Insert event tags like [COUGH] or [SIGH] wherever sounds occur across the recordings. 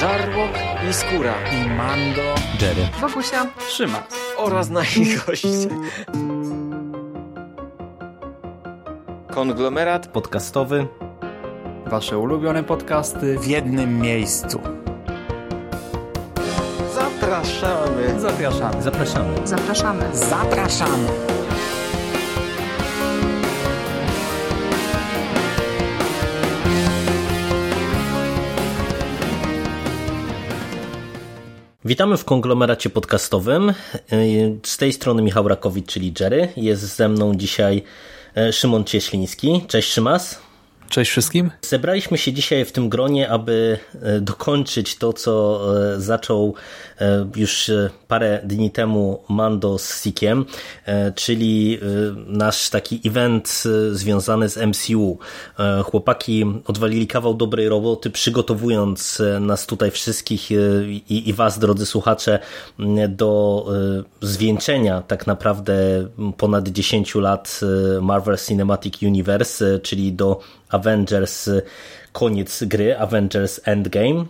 Żarłok i Skóra i Mando, Jerry, Wokusia, Trzyma oraz nasi goście. Konglomerat podcastowy. Wasze ulubione podcasty w jednym miejscu. Zapraszamy. Zapraszamy. Zapraszamy. zapraszamy. Zapraszamy. Witamy w konglomeracie podcastowym. Z tej strony Michał Rakowicz, czyli Jerry. Jest ze mną dzisiaj e, Szymon Cieśliński. Cześć Szymas. Cześć wszystkim. Zebraliśmy się dzisiaj w tym gronie, aby e, dokończyć to, co e, zaczął e, już parę dni temu Mando z Sikiem, czyli nasz taki event związany z MCU. Chłopaki odwalili kawał dobrej roboty, przygotowując nas tutaj wszystkich i, i was, drodzy słuchacze, do zwieńczenia tak naprawdę ponad 10 lat Marvel Cinematic Universe, czyli do Avengers koniec gry, Avengers Endgame.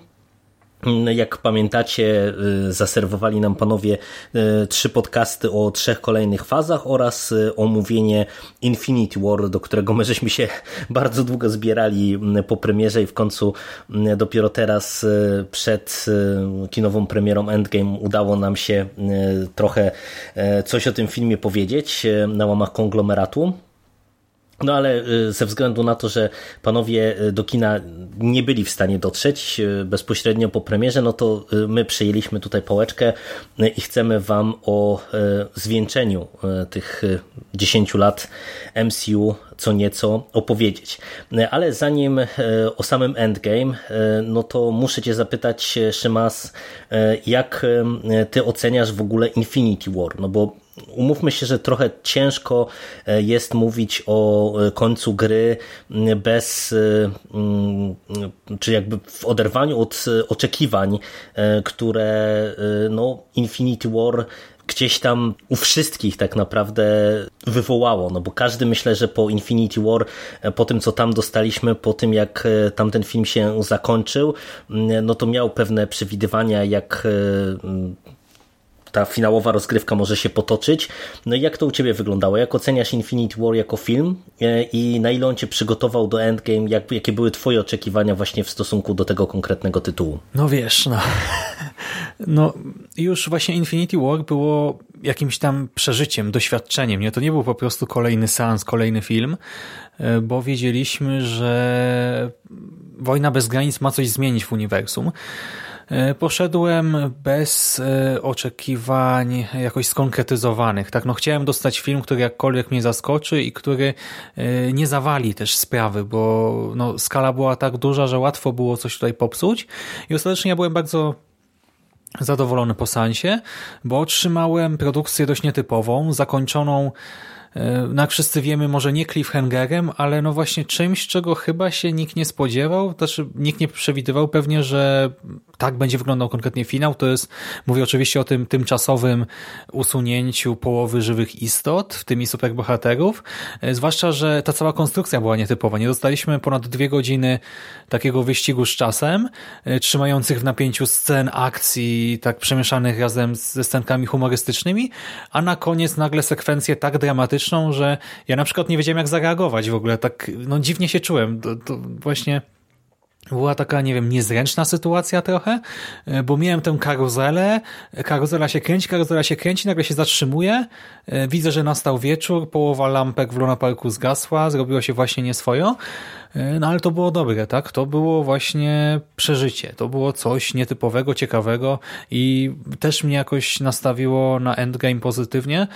Jak pamiętacie, y, zaserwowali nam panowie y, trzy podcasty o trzech kolejnych fazach oraz y, omówienie Infinity War, do którego my żeśmy się [LAUGHS] bardzo długo zbierali po premierze i w końcu dopiero teraz przed kinową premierą Endgame udało nam się trochę coś o tym filmie powiedzieć na łamach konglomeratu. No ale y, ze względu na to, że panowie y, do kina nie byli w stanie dotrzeć y, bezpośrednio po premierze, no to my przejęliśmy tutaj pałeczkę i chcemy wam o zwieńczeniu tych 10 lat MCU co nieco opowiedzieć. Ale zanim o samym Endgame, no to muszę cię zapytać, Szymas, jak ty oceniasz w ogóle Infinity War? No bo umówmy się, że trochę ciężko e, jest mówić o e, końcu gry bez, e, czy jakby w oderwaniu od oczekiwań, które no, Infinity War gdzieś tam u wszystkich tak naprawdę wywołało, no bo każdy myślę, że po Infinity War, po tym co tam dostaliśmy, po tym jak tamten film się zakończył, no to miał pewne przewidywania, jak ta finałowa rozgrywka może się potoczyć. No i jak to u Ciebie wyglądało? Jak oceniasz Infinity War jako film e, i na ile on Cię przygotował do Endgame? Jak, jakie były Twoje oczekiwania właśnie w stosunku do tego konkretnego tytułu? No wiesz, no, [LAUGHS] no już właśnie Infinity War było jakimś tam przeżyciem, doświadczeniem. Nie? To nie był po prostu kolejny seans, kolejny film, e, bo wiedzieliśmy, że Wojna bez granic ma coś zmienić w uniwersum. E, poszedłem bez e, oczekiwań jakoś skonkretyzowanych. Tak, no chciałem dostać film, który jakkolwiek mnie zaskoczy i który e, nie zawali też sprawy, bo no, skala była tak duża, że łatwo było coś tutaj popsuć i ostatecznie ja byłem bardzo zadowolony po sansie, bo otrzymałem produkcję dość nietypową, zakończoną no jak wszyscy wiemy, może nie cliffhangerem, ale no właśnie czymś, czego chyba się nikt nie spodziewał, znaczy nikt nie przewidywał pewnie, że tak będzie wyglądał konkretnie finał. To jest, mówię oczywiście o tym tymczasowym usunięciu połowy żywych istot, w tymi superbohaterów, e, zwłaszcza, że ta cała konstrukcja była nietypowa. Nie dostaliśmy ponad dwie godziny takiego wyścigu z czasem, e, trzymających w napięciu scen akcji, tak przemieszanych razem ze scenkami humorystycznymi, a na koniec nagle sekwencje tak dramatyczną, że ja na przykład nie wiedziałem jak zareagować w ogóle. Tak no dziwnie się czułem. To, to właśnie była taka, nie wiem, niezręczna sytuacja trochę, e, bo miałem tę karuzelę, karuzela się kręci, karuzela się kręci, nagle się zatrzymuje, e, widzę, że nastał wieczór, połowa lampek w Luna Parku zgasła, zrobiło się właśnie nieswojo, e, no ale to było dobre, tak? To było właśnie przeżycie, to było coś nietypowego, ciekawego i też mnie jakoś nastawiło na endgame pozytywnie,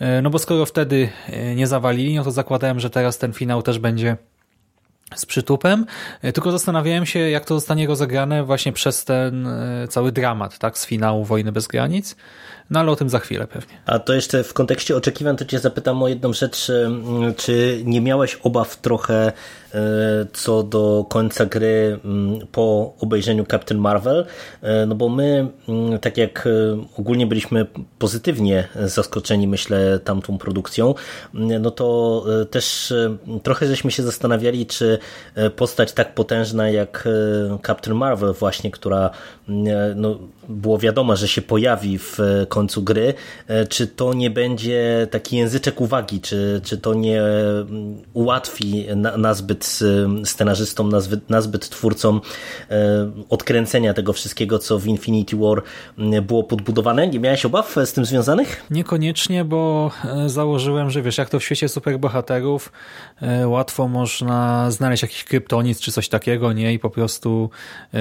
E, no bo skoro wtedy e, nie zawalili, no to zakładałem, że teraz ten finał też będzie z przytupem, e, tylko zastanawiałem się, jak to zostanie rozegrane właśnie przez ten cały dramat, tak, z finału Wojny bez granic, no ale o tym za chwilę pewnie. A to jeszcze w kontekście oczekiwań, to cię zapytam o jedną rzecz, czy nie miałeś obaw trochę co do końca gry mm, po obejrzeniu Captain Marvel, no bo my, mm, tak jak ogólnie byliśmy pozytywnie zaskoczeni, myślę, tamtą produkcją, no to też trochę żeśmy się zastanawiali, czy postać tak potężna jak Captain Marvel właśnie, która no, było wiadomo, że się pojawi w końcu gry, czy to nie będzie taki języczek uwagi, czy, czy to nie mm, ułatwi na, nazbyt scenarzystom, nazbyt, nazbyt twórcom e, odkręcenia tego wszystkiego, co w Infinity War było podbudowane. Nie miałeś obaw z tym związanych? Niekoniecznie, bo e, założyłem, że wiesz, jak to w świecie superbohaterów e, łatwo można znaleźć jakiś kryptonit czy coś takiego, nie? I po prostu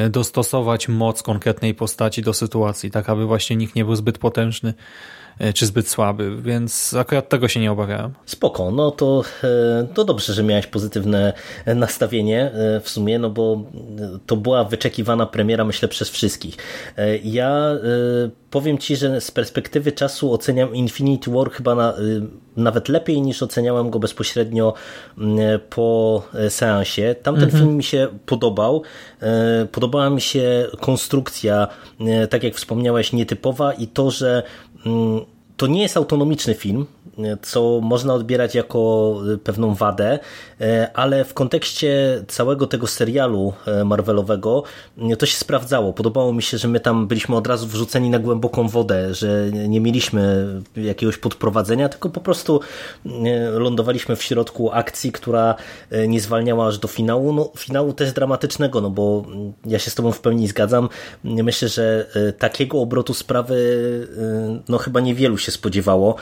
dostosować moc konkretnej postaci do sytuacji, tak aby właśnie nikt nie był zbyt potężny czy zbyt słaby, więc akurat tego się nie obawiałem. Spoko, no to, e, to dobrze, że miałeś pozytywne nastawienie e, w sumie, no bo to była wyczekiwana premiera, myślę, przez wszystkich. Ja powiem Ci, że z perspektywy czasu oceniam Infinity War chyba na, nawet lepiej niż oceniałem go bezpośrednio po seansie. Tamten mhm. film mi się podobał. Podobała mi się konstrukcja, tak jak wspomniałeś, nietypowa i to, że Mm, to nie jest autonomiczny film, co można odbierać jako pewną wadę, e, ale w kontekście całego tego serialu e, Marvelowego e, to się sprawdzało. Podobało mi się, że my tam byliśmy od razu wrzuceni na głęboką wodę, że nie mieliśmy jakiegoś podprowadzenia, tylko po prostu lądowaliśmy w środku akcji, która nie zwalniała aż do finału. No, finału też dramatycznego, no bo ja się z Tobą w pełni zgadzam. Myślę, że takiego obrotu sprawy no chyba niewielu się spodziewało.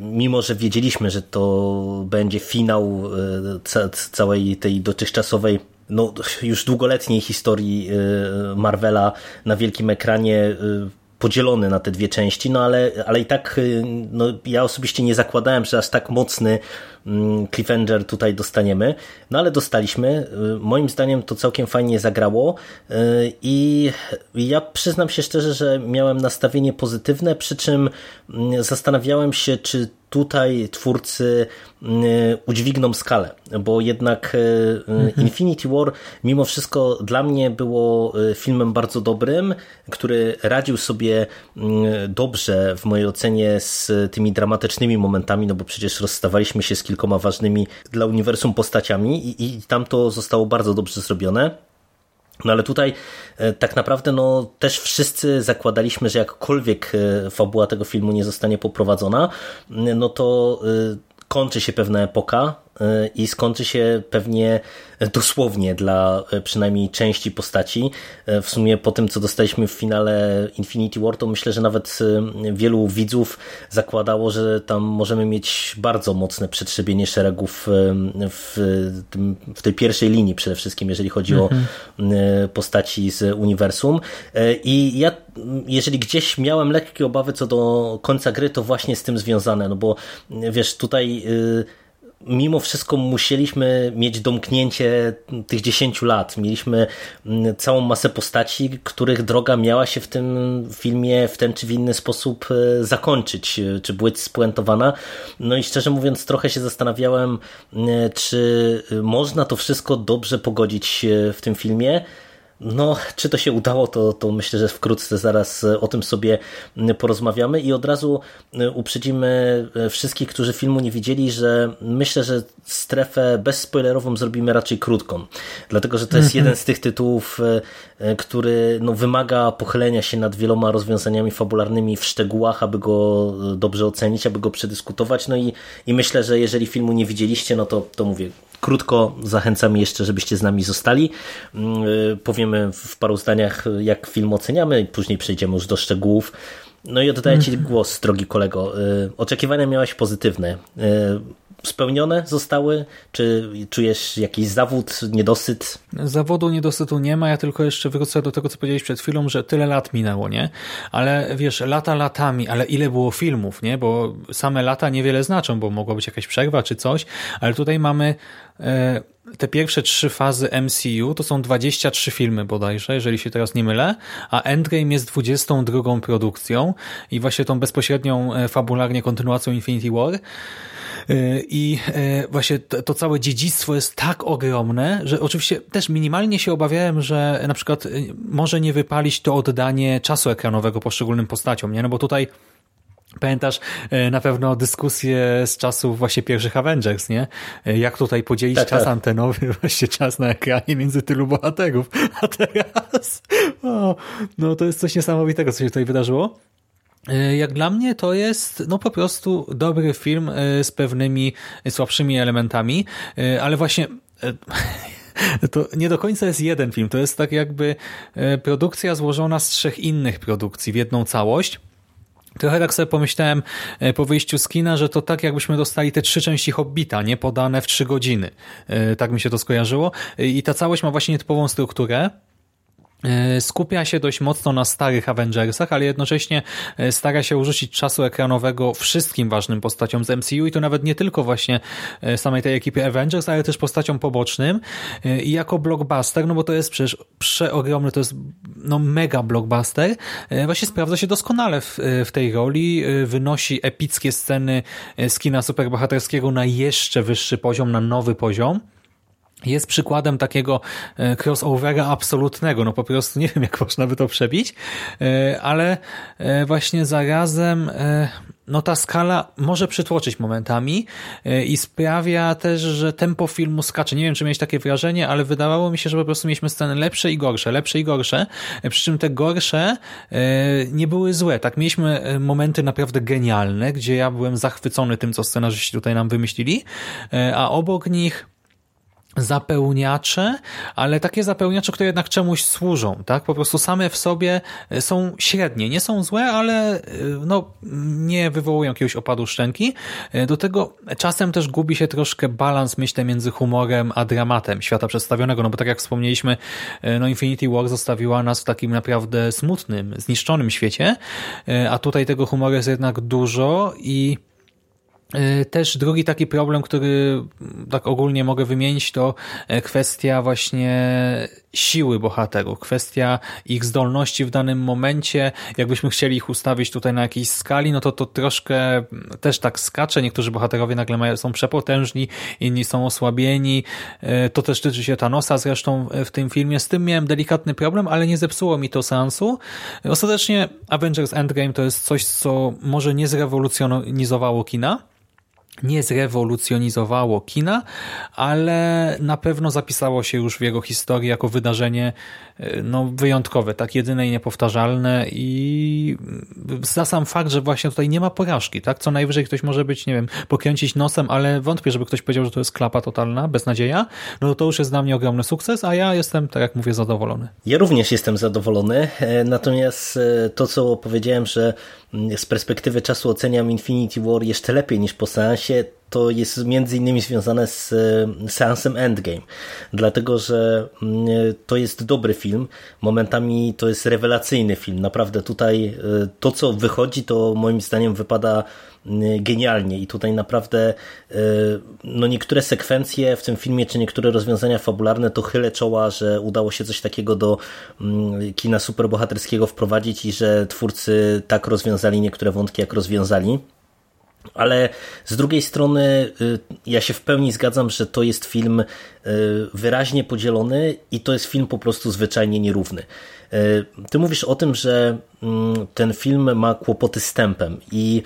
Mimo że wiedzieliśmy, że to będzie finał e, całej tej dotychczasowej no, już długoletniej historii e, Marvela na wielkim ekranie e, podzielony na te dwie części, no ale, ale i tak no, ja osobiście nie zakładałem, że aż tak mocny mm, cliffhanger tutaj dostaniemy, no ale dostaliśmy. Moim zdaniem to całkiem fajnie zagrało i ja przyznam się szczerze, że miałem nastawienie pozytywne, przy czym mm, zastanawiałem się, czy tutaj twórcy mm, udźwigną skalę, bo jednak mhm. Infinity War mimo wszystko dla mnie było filmem bardzo dobrym, który radził sobie mm, dobrze w mojej ocenie z tymi dramatycznymi momentami, no bo przecież rozstawaliśmy się z kilkoma ważnymi dla uniwersum postaciami i, i tam to zostało bardzo dobrze zrobione. No ale tutaj e, tak naprawdę no, też wszyscy zakładaliśmy, że jakkolwiek e, fabuła tego filmu nie zostanie poprowadzona, no to e, kończy się pewna epoka, i skończy się pewnie dosłownie dla e, przynajmniej części postaci. E, w sumie po tym, co dostaliśmy w finale Infinity War, to myślę, że nawet wielu widzów zakładało, że tam możemy mieć bardzo mocne przetrzebienie szeregów w, tym, w tej pierwszej linii przede wszystkim, jeżeli chodzi mhm. o postaci z uniwersum. I ja, jeżeli gdzieś miałem lekkie obawy co do końca gry, to właśnie z tym związane, no bo wiesz, tutaj mimo wszystko musieliśmy mieć domknięcie tych 10 lat. Mieliśmy mm, całą masę postaci, których droga miała się w tym filmie w ten czy w inny sposób e, zakończyć, e, czy być spuentowana. No i szczerze mówiąc, trochę się zastanawiałem, e, czy można to wszystko dobrze pogodzić w tym filmie. No, czy to się udało, to, to myślę, że wkrótce zaraz o tym sobie porozmawiamy. I od razu uprzedzimy wszystkich, którzy filmu nie widzieli, że myślę, że strefę bezspoilerową zrobimy raczej krótką, dlatego, że to jest mhm. jeden z tych tytułów, e, który no, wymaga pochylenia się nad wieloma rozwiązaniami fabularnymi w szczegółach, aby go dobrze ocenić, aby go przedyskutować, no i, i myślę, że jeżeli filmu nie widzieliście, no to, to mówię, Krótko zachęcam jeszcze, żebyście z nami zostali. Mm, y, powiemy w paru zdaniach, jak film oceniamy później przejdziemy już do szczegółów. No i oddaję Ci mhm. głos, drogi kolego. Y, oczekiwania miałeś pozytywne. Spełnione zostały? Czy czujesz jakiś zawód, niedosyt? Zawodu, niedosytu nie ma, ja tylko jeszcze wrócę do tego, co powiedziałeś przed chwilą, że tyle lat minęło, nie? Ale wiesz, lata latami, ale ile było filmów, nie? Bo same lata niewiele znaczą, bo mogła być jakaś przerwa czy coś, ale tutaj mamy e, te pierwsze trzy fazy MCU to są 23 filmy bodajże, jeżeli się teraz nie mylę, a Endgame jest 22 produkcją i właśnie tą bezpośrednią e, fabularnie kontynuacją Infinity War. I właśnie to, to, całe dziedzictwo jest tak ogromne, że oczywiście też minimalnie się obawiałem, że na przykład może nie wypalić to oddanie czasu ekranowego poszczególnym postaciom, nie? No bo tutaj Pamiętasz e, na pewno dyskusję z czasów właśnie pierwszych Avengers, nie? E, jak tutaj podzielić tak, czas tak. antenowy, [LAUGHS] właśnie czas na ekranie między tylu bohaterów. [LAUGHS] A teraz, o, no to jest coś niesamowitego, co się tutaj wydarzyło. E, jak dla mnie to jest no po prostu dobry film z pewnymi słabszymi elementami, ale właśnie [LAUGHS] to nie do końca jest jeden film, to jest tak jakby produkcja złożona z trzech innych produkcji w jedną całość. Trochę tak sobie pomyślałem e, po wyjściu z kina, że to tak jakbyśmy dostali te trzy części Hobbita, nie podane w trzy godziny. E, tak mi się to skojarzyło. E, I ta całość ma właśnie nietypową strukturę. E, skupia się dość mocno na starych Avengersach, ale jednocześnie e, stara się urzucić czasu ekranowego wszystkim ważnym postaciom z MCU i to nawet nie tylko właśnie e, samej tej ekipy Avengers, ale też postaciom pobocznym. I jako blockbuster, no bo to jest przecież przeogromny, to jest no mega blockbuster, właśnie sprawdza się doskonale w, w tej roli, wynosi epickie sceny z kina superbohaterskiego na jeszcze wyższy poziom, na nowy poziom jest przykładem takiego e, crossovera absolutnego, no po prostu nie wiem jak można by to przebić, e, ale e, właśnie zarazem no ta skala może przytłoczyć momentami i sprawia też, że tempo filmu skacze. Nie wiem, czy miałeś takie wrażenie, ale wydawało mi się, że po prostu mieliśmy sceny lepsze i gorsze, lepsze i gorsze, przy czym te gorsze nie były złe. Tak, mieliśmy momenty naprawdę genialne, gdzie ja byłem zachwycony tym, co scenarzyści tutaj nam wymyślili, a obok nich zapełniacze, ale takie zapełniacze, które jednak czemuś służą, tak? Po prostu same w sobie e, są średnie, nie są złe, ale e, no, nie wywołują jakiegoś opadu szczęki. E, do tego czasem też gubi się troszkę balans, myślę, między humorem a dramatem świata przedstawionego, no bo tak jak wspomnieliśmy, no Infinity War zostawiła nas w takim naprawdę smutnym, zniszczonym świecie, a tutaj tego humoru jest jednak dużo i też drugi taki problem, który tak ogólnie mogę wymienić, to e, kwestia właśnie siły bohaterów, kwestia ich zdolności w danym momencie. Jakbyśmy chcieli ich ustawić tutaj na jakiejś skali, no to to troszkę też tak skacze. Niektórzy bohaterowie nagle mają, są przepotężni, inni są osłabieni. E, to też tyczy się Thanosa zresztą w tym filmie. Z tym miałem delikatny problem, ale nie zepsuło mi to sensu. Ostatecznie Avengers Endgame to jest coś, co może nie zrewolucjonizowało kina, nie zrewolucjonizowało kina, ale na pewno zapisało się już w jego historii jako wydarzenie e, no, wyjątkowe, tak jedyne i niepowtarzalne i za sam fakt, że właśnie tutaj nie ma porażki, tak? Co najwyżej ktoś może być, nie wiem, pokręcić nosem, ale wątpię, żeby ktoś powiedział, że to jest klapa totalna, beznadzieja, no to już jest dla mnie ogromny sukces, a ja jestem, tak jak mówię, zadowolony. Ja również jestem zadowolony, e, natomiast e, to, co powiedziałem, że z perspektywy czasu oceniam Infinity War jeszcze lepiej niż po seansie, to jest między innymi związane z seansem Endgame, dlatego że mm, to jest dobry film, momentami to jest rewelacyjny film, naprawdę tutaj e, to co wychodzi to moim zdaniem wypada mm, genialnie. I tutaj naprawdę e, no niektóre sekwencje w tym filmie, czy niektóre rozwiązania fabularne to chylę czoła, że udało się coś takiego do mm, kina superbohaterskiego wprowadzić i że twórcy tak rozwiązali niektóre wątki jak rozwiązali. Ale z drugiej strony y, ja się w pełni zgadzam, że to jest film y, wyraźnie podzielony i to jest film po prostu zwyczajnie nierówny. Y, ty mówisz o tym, że mm, ten film ma kłopoty z tempem i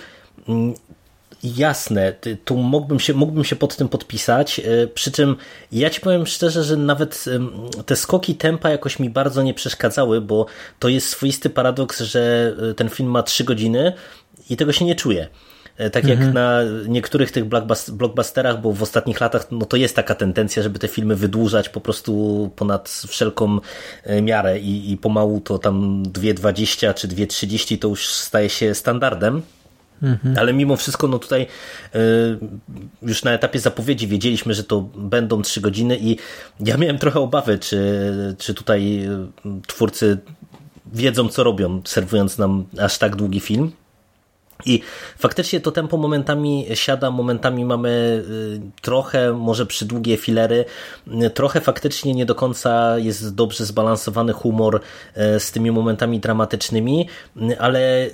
mm, jasne, tu mógłbym się, mógłbym się pod tym podpisać, przy czym ja ci powiem szczerze, że nawet te skoki tempa jakoś mi bardzo nie przeszkadzały, bo to jest swoisty paradoks, że ten film ma trzy godziny i tego się nie czuje. E, tak jak mhm. na niektórych tych blockbusterach, bo w ostatnich latach no to jest taka tendencja, żeby te filmy wydłużać po prostu ponad wszelką e, miarę i, i pomału to tam 2.20 czy 2.30 to już staje się standardem. Mhm. Ale mimo wszystko, no tutaj y, już na etapie zapowiedzi wiedzieliśmy, że to będą trzy godziny i ja miałem trochę obawy, czy, czy tutaj twórcy wiedzą, co robią, serwując nam aż tak długi film. I faktycznie to tempo momentami siada, momentami mamy y, trochę, może przydługie filery, y, trochę faktycznie nie do końca jest dobrze zbalansowany humor y, z tymi momentami dramatycznymi, ale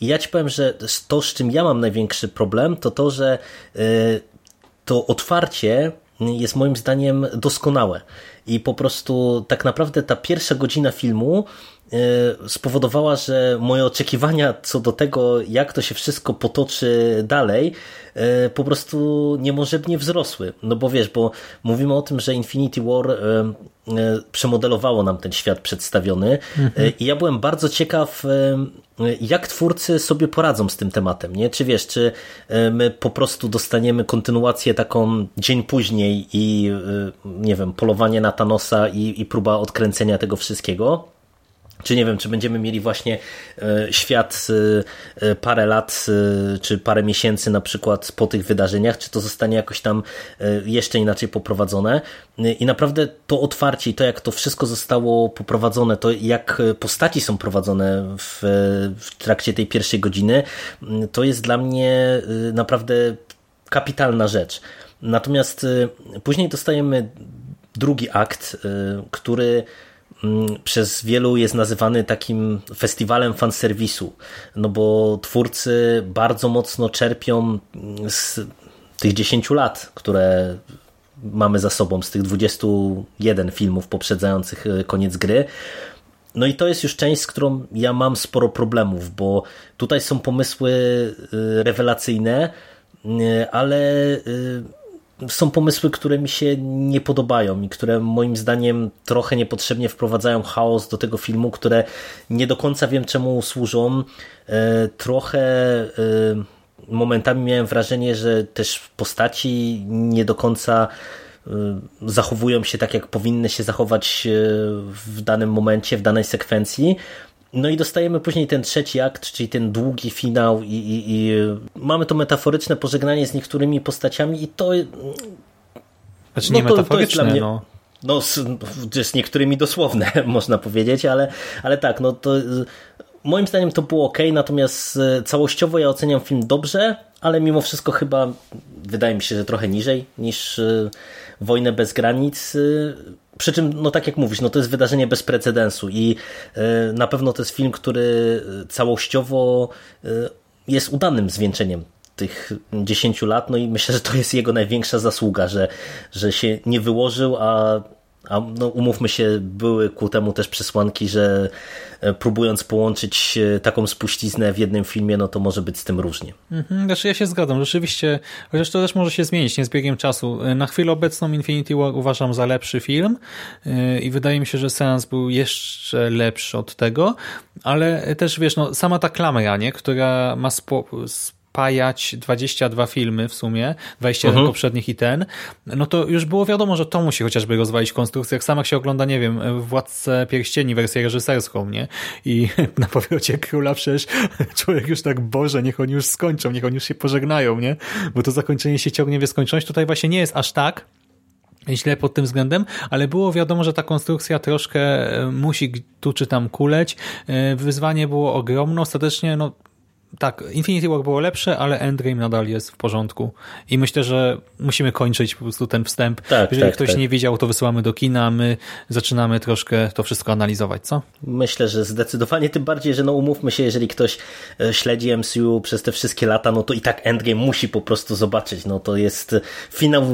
ja ci powiem, że to, z czym ja mam największy problem, to to, że to otwarcie jest moim zdaniem doskonałe. I po prostu tak naprawdę ta pierwsza godzina filmu spowodowała, że moje oczekiwania co do tego, jak to się wszystko potoczy dalej, e, po prostu niemożebnie wzrosły. No bo wiesz, bo mówimy o tym, że Infinity War e, przemodelowało nam ten świat przedstawiony mhm. i ja byłem bardzo ciekaw, jak twórcy sobie poradzą z tym tematem, nie? Czy wiesz, czy my po prostu dostaniemy kontynuację taką dzień później i nie wiem, polowanie na Thanosa i, i próba odkręcenia tego wszystkiego, czy nie wiem, czy będziemy mieli właśnie e, świat e, e, parę lat, czy parę miesięcy na przykład po tych wydarzeniach, czy to zostanie jakoś tam jeszcze inaczej poprowadzone. I naprawdę to otwarcie i to, jak to wszystko zostało poprowadzone, to jak postaci są prowadzone w, w trakcie tej pierwszej godziny, to jest dla mnie naprawdę kapitalna rzecz. Natomiast później dostajemy drugi akt, który przez wielu jest nazywany takim festiwalem fanserwisu, no bo twórcy bardzo mocno czerpią z tych 10 lat, które mamy za sobą, z tych 21 filmów poprzedzających e, koniec gry. No i to jest już część, z którą ja mam sporo problemów, bo tutaj są pomysły e, rewelacyjne, e, ale są pomysły, które mi się nie podobają i które moim zdaniem trochę niepotrzebnie wprowadzają chaos do tego filmu, które nie do końca wiem czemu służą. E, trochę e, momentami miałem wrażenie, że też postaci nie do końca e, zachowują się tak, jak powinny się zachować w danym momencie, w danej sekwencji. No i dostajemy później ten trzeci akt, czyli ten długi finał i, i, i mamy to metaforyczne pożegnanie z niektórymi postaciami i to... Znaczy nie no to, metaforyczne, to mnie, no. No, z, z niektórymi dosłowne, [LAUGHS] można powiedzieć, ale, ale tak, no to moim zdaniem to było ok, natomiast całościowo ja oceniam film dobrze, ale mimo wszystko chyba wydaje mi się, że trochę niżej niż Wojnę bez granic. E, przy czym, no tak jak mówisz, no to jest wydarzenie bez precedensu i na pewno to jest film, który całościowo jest udanym zwieńczeniem tych 10 lat, no i myślę, że to jest jego największa zasługa, że, że się nie wyłożył, a a no, umówmy się, były ku temu też przesłanki, że e, próbując połączyć e, taką spuściznę w jednym filmie, no to może być z tym różnie. Mhm, znaczy ja się zgadzam, rzeczywiście, chociaż to też może się zmienić nie z biegiem czasu. E, na chwilę obecną Infinity War uważam za lepszy film i wydaje mi się, że seans był jeszcze lepszy od tego, ale też wiesz, no, sama ta klamra, nie, która ma spo, spajać 22 filmy w sumie, 21 uh -huh. poprzednich i ten, no to już było wiadomo, że to musi chociażby rozwalić konstrukcję. Jak sama się ogląda, nie wiem, Władcę Pierścieni, wersję reżyserską, nie? I [LAUGHS] na powrocie króla przecież [LAUGHS] człowiek już tak, Boże, niech oni już skończą, niech oni już się pożegnają, nie? Bo to zakończenie się ciągnie w nieskończoność. Tutaj właśnie nie jest aż tak, źle pod tym względem, ale było wiadomo, że ta konstrukcja troszkę e, musi tu czy tam kuleć. E, wyzwanie było ogromne. Ostatecznie no, tak, Infinity War było lepsze, ale Endgame nadal jest w porządku. I myślę, że musimy kończyć po prostu ten wstęp. Tak, Jeżeli tak, ktoś tak. nie widział, to wysyłamy do kina, a my zaczynamy troszkę to wszystko analizować, co? Myślę, że zdecydowanie, tym bardziej, że no umówmy się, jeżeli ktoś e, śledzi MCU przez te wszystkie lata, no to i tak Endgame musi po prostu zobaczyć. No to jest finał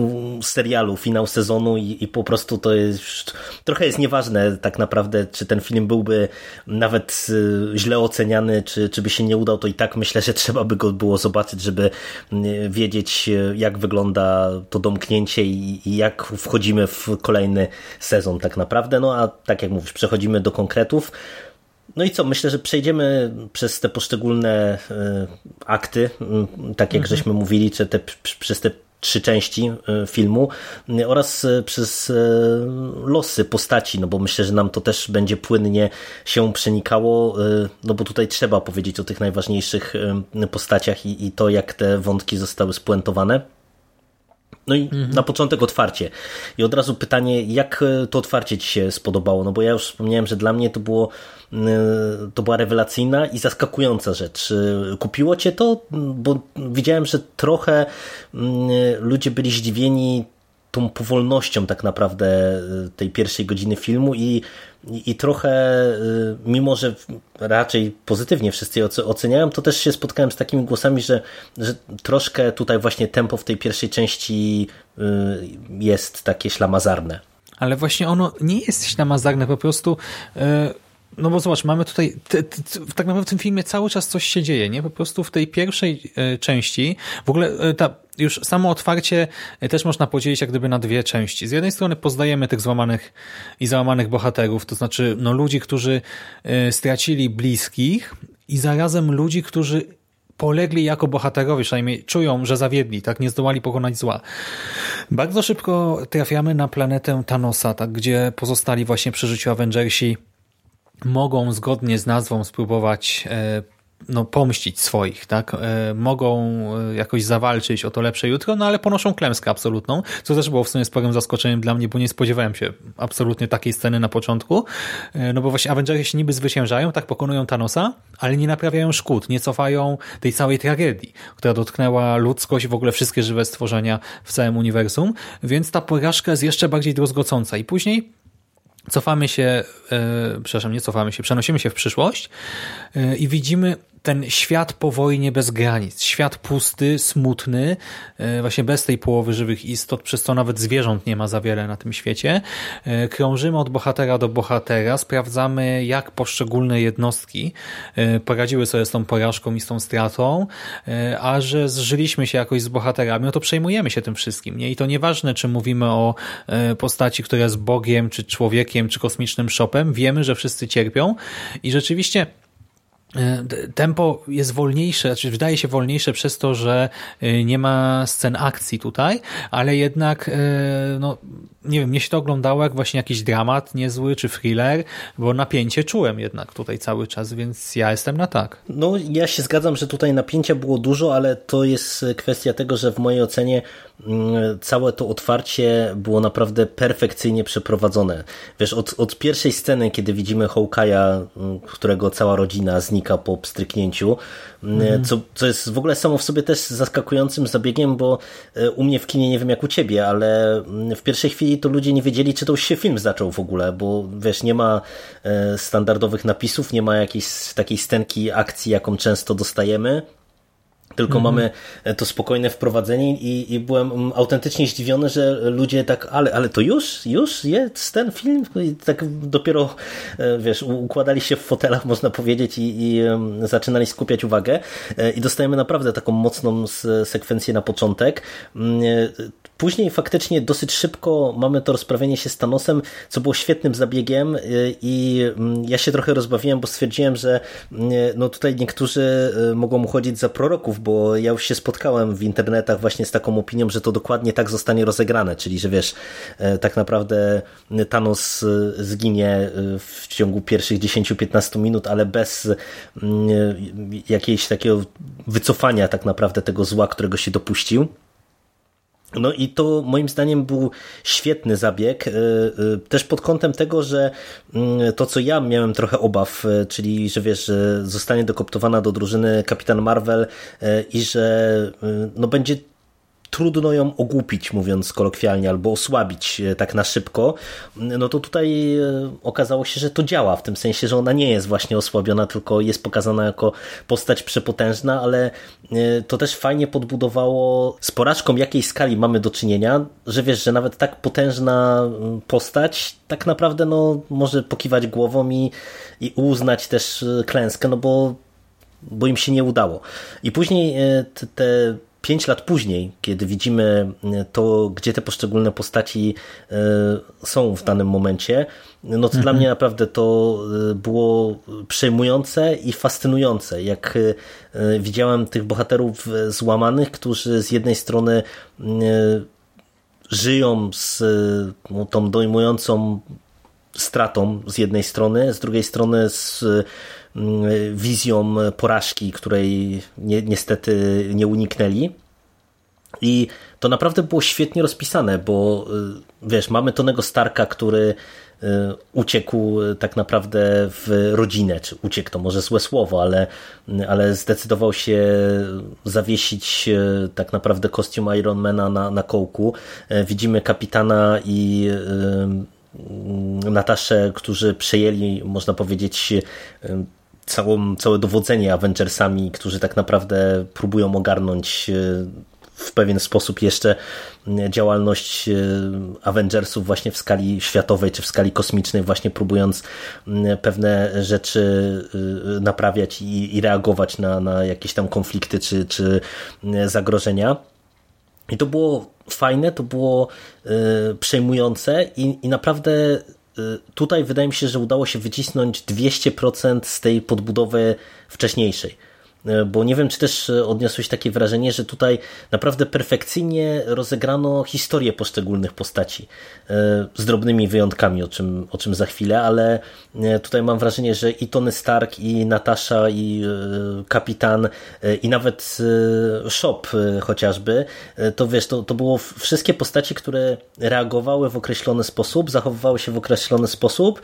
serialu, finał sezonu i, i po prostu to jest trochę jest nieważne tak naprawdę, czy ten film byłby nawet e, źle oceniany, czy, czy by się nie udał, to i tak tak myślę, że trzeba by go było zobaczyć, żeby mm, wiedzieć, e, jak wygląda to domknięcie i, jak wchodzimy w kolejny sezon tak naprawdę. No a tak jak mówisz, przechodzimy do konkretów. No i co, myślę, że przejdziemy przez te poszczególne e, akty, tak jak mhm. żeśmy mówili, czy te, przez te trzy części e, filmu e, oraz e, przez losy postaci, no bo myślę, że nam to też będzie płynnie się przenikało, no bo tutaj trzeba powiedzieć o tych najważniejszych postaciach i, i to, jak te wątki zostały spuentowane. No i na początek otwarcie. I od razu pytanie, jak to otwarcie Ci się spodobało? No bo ja już wspomniałem, że dla mnie to było to była rewelacyjna i zaskakująca rzecz. Kupiło Cię to? Bo widziałem, że trochę ludzie byli zdziwieni tą powolnością tak naprawdę tej pierwszej godziny filmu i, i, i trochę, mimo że raczej pozytywnie wszyscy oceniają, to też się spotkałem z takimi głosami, że, że troszkę tutaj właśnie tempo w tej pierwszej części jest takie ślamazarne. Ale właśnie ono nie jest ślamazarne, po prostu no bo zobacz, mamy tutaj, te, te, tak naprawdę w tym filmie cały czas coś się dzieje, nie? Po prostu w tej pierwszej e, części, w ogóle e, ta, już samo otwarcie e, też można podzielić jak gdyby na dwie części. Z jednej strony poznajemy tych złamanych i załamanych bohaterów, to znaczy no, ludzi, którzy stracili bliskich i zarazem ludzi, którzy polegli jako bohaterowie, przynajmniej czują, że zawiedli, tak, nie zdołali pokonać zła. Bardzo szybko trafiamy na planetę Thanosa, tak, gdzie pozostali właśnie przy życiu Avengersi mogą zgodnie z nazwą spróbować e, no, pomścić swoich, tak? E, mogą e, jakoś zawalczyć o to lepsze jutro, no ale ponoszą klęskę absolutną, co też było w sumie sporym zaskoczeniem dla mnie, bo nie spodziewałem się absolutnie takiej sceny na początku, no bo właśnie Avengersi się niby zwyciężają, tak pokonują Thanosa, ale nie naprawiają szkód, nie cofają tej całej tragedii, która dotknęła ludzkość w ogóle wszystkie żywe stworzenia w całym uniwersum, więc ta porażka jest jeszcze bardziej druzgocąca. I później cofamy się, yy, przepraszam, nie cofamy się, przenosimy się w przyszłość yy, i widzimy ten świat po wojnie bez granic, świat pusty, smutny, e, właśnie bez tej połowy żywych istot, przez co nawet zwierząt nie ma za wiele na tym świecie. E, krążymy od bohatera do bohatera, sprawdzamy jak poszczególne jednostki e, poradziły sobie z tą porażką i z tą stratą, a że zżyliśmy się jakoś z bohaterami, no to przejmujemy się tym wszystkim. Nie? I to nieważne, czy mówimy o postaci, która jest Bogiem, czy człowiekiem, czy kosmicznym shopem, wiemy, że wszyscy cierpią i rzeczywiście tempo jest wolniejsze, znaczy wydaje się wolniejsze przez to, że e, nie ma scen akcji tutaj, ale jednak e, no, nie wiem, mnie się to oglądało jak właśnie jakiś dramat niezły, czy thriller, bo napięcie czułem jednak tutaj cały czas, więc ja jestem na tak. No ja się zgadzam, że tutaj napięcia było dużo, ale to jest kwestia tego, że w mojej ocenie całe to otwarcie było naprawdę perfekcyjnie przeprowadzone. Wiesz, od, od pierwszej sceny, kiedy widzimy Hawkeye'a, mm, którego cała rodzina znika po pstryknięciu, Mhm. Co, co jest w ogóle samo w sobie też zaskakującym zabiegiem, bo e, u mnie w kinie nie wiem jak u ciebie, ale mm, w pierwszej chwili to ludzie nie wiedzieli, czy to już się film zaczął w ogóle, bo wiesz, nie ma e, standardowych napisów, nie ma jakiejś takiej stenki akcji, jaką często dostajemy. Tylko mm -hmm. mamy to spokojne wprowadzenie i, i byłem autentycznie zdziwiony, że ludzie tak, ale, ale to już, już jest ten film? I tak dopiero, e, wiesz, układali się w fotelach, [LAUGHS] można powiedzieć, i, i zaczynali skupiać uwagę. E, I dostajemy naprawdę taką mocną sekwencję na początek. Później faktycznie dosyć szybko mamy to rozprawienie się z Thanosem, co było świetnym zabiegiem i mm, ja się trochę rozbawiłem, bo stwierdziłem, że mm, no tutaj niektórzy mogą uchodzić za proroków, bo ja już się spotkałem w internetach właśnie z taką opinią, że to dokładnie tak zostanie rozegrane, czyli że wiesz, e, tak naprawdę Thanos e, zginie w ciągu pierwszych 10-15 minut, ale bez mm, jakiegoś takiego wycofania tak naprawdę tego zła, którego się dopuścił. No i to moim zdaniem był świetny zabieg, e, e, też pod kątem tego, że mm, to co ja miałem trochę obaw, e, czyli że wiesz, że zostanie dokoptowana do drużyny Kapitan Marvel i że no będzie trudno ją ogłupić, mówiąc kolokwialnie, albo osłabić e, tak na szybko, no to tutaj e, okazało się, że to działa, w tym sensie, że ona nie jest właśnie osłabiona, tylko jest pokazana jako postać przepotężna, ale e, to też fajnie podbudowało z porażką jakiej skali mamy do czynienia, że wiesz, że nawet tak potężna postać tak naprawdę no, może pokiwać głową i, i uznać też klęskę, no bo bo im się nie udało. I później te pięć lat później, kiedy widzimy e, to, gdzie te poszczególne postaci e, są w danym momencie, no to mhm. dla mnie naprawdę to e, było przejmujące i fascynujące, jak widziałem tych bohaterów złamanych, którzy z jednej strony żyją z no, tą dojmującą stratą z jednej strony, z drugiej strony z wizją porażki, której ni niestety nie uniknęli. I to naprawdę było świetnie rozpisane, bo wiesz, mamy Tonego Starka, który uciekł tak naprawdę w rodzinę, czy uciekł to może złe słowo, ale, ale zdecydował się zawiesić tak naprawdę kostium Ironmana na, na kołku. Widzimy kapitana i Nataszę, którzy przejęli, można powiedzieć, całą, całe dowodzenie Avengersami, którzy tak naprawdę próbują ogarnąć w pewien sposób jeszcze działalność Avengersów właśnie w skali światowej czy w skali kosmicznej, właśnie próbując pewne rzeczy naprawiać i, i reagować na, na jakieś tam konflikty czy, czy zagrożenia. I to było fajne, to było przejmujące i, i naprawdę tutaj wydaje mi się, że udało się wycisnąć 200% z tej podbudowy wcześniejszej. E, bo nie wiem, czy też e, odniosłeś takie wrażenie, że tutaj naprawdę perfekcyjnie rozegrano historię poszczególnych postaci, e, z drobnymi wyjątkami, o czym, o czym za chwilę, ale tutaj mam wrażenie, że i Tony Stark, i Natasza, i Kapitan, i nawet Shop chociażby, to wiesz, to, to było wszystkie postaci, które reagowały w określony sposób, zachowywały się w określony sposób,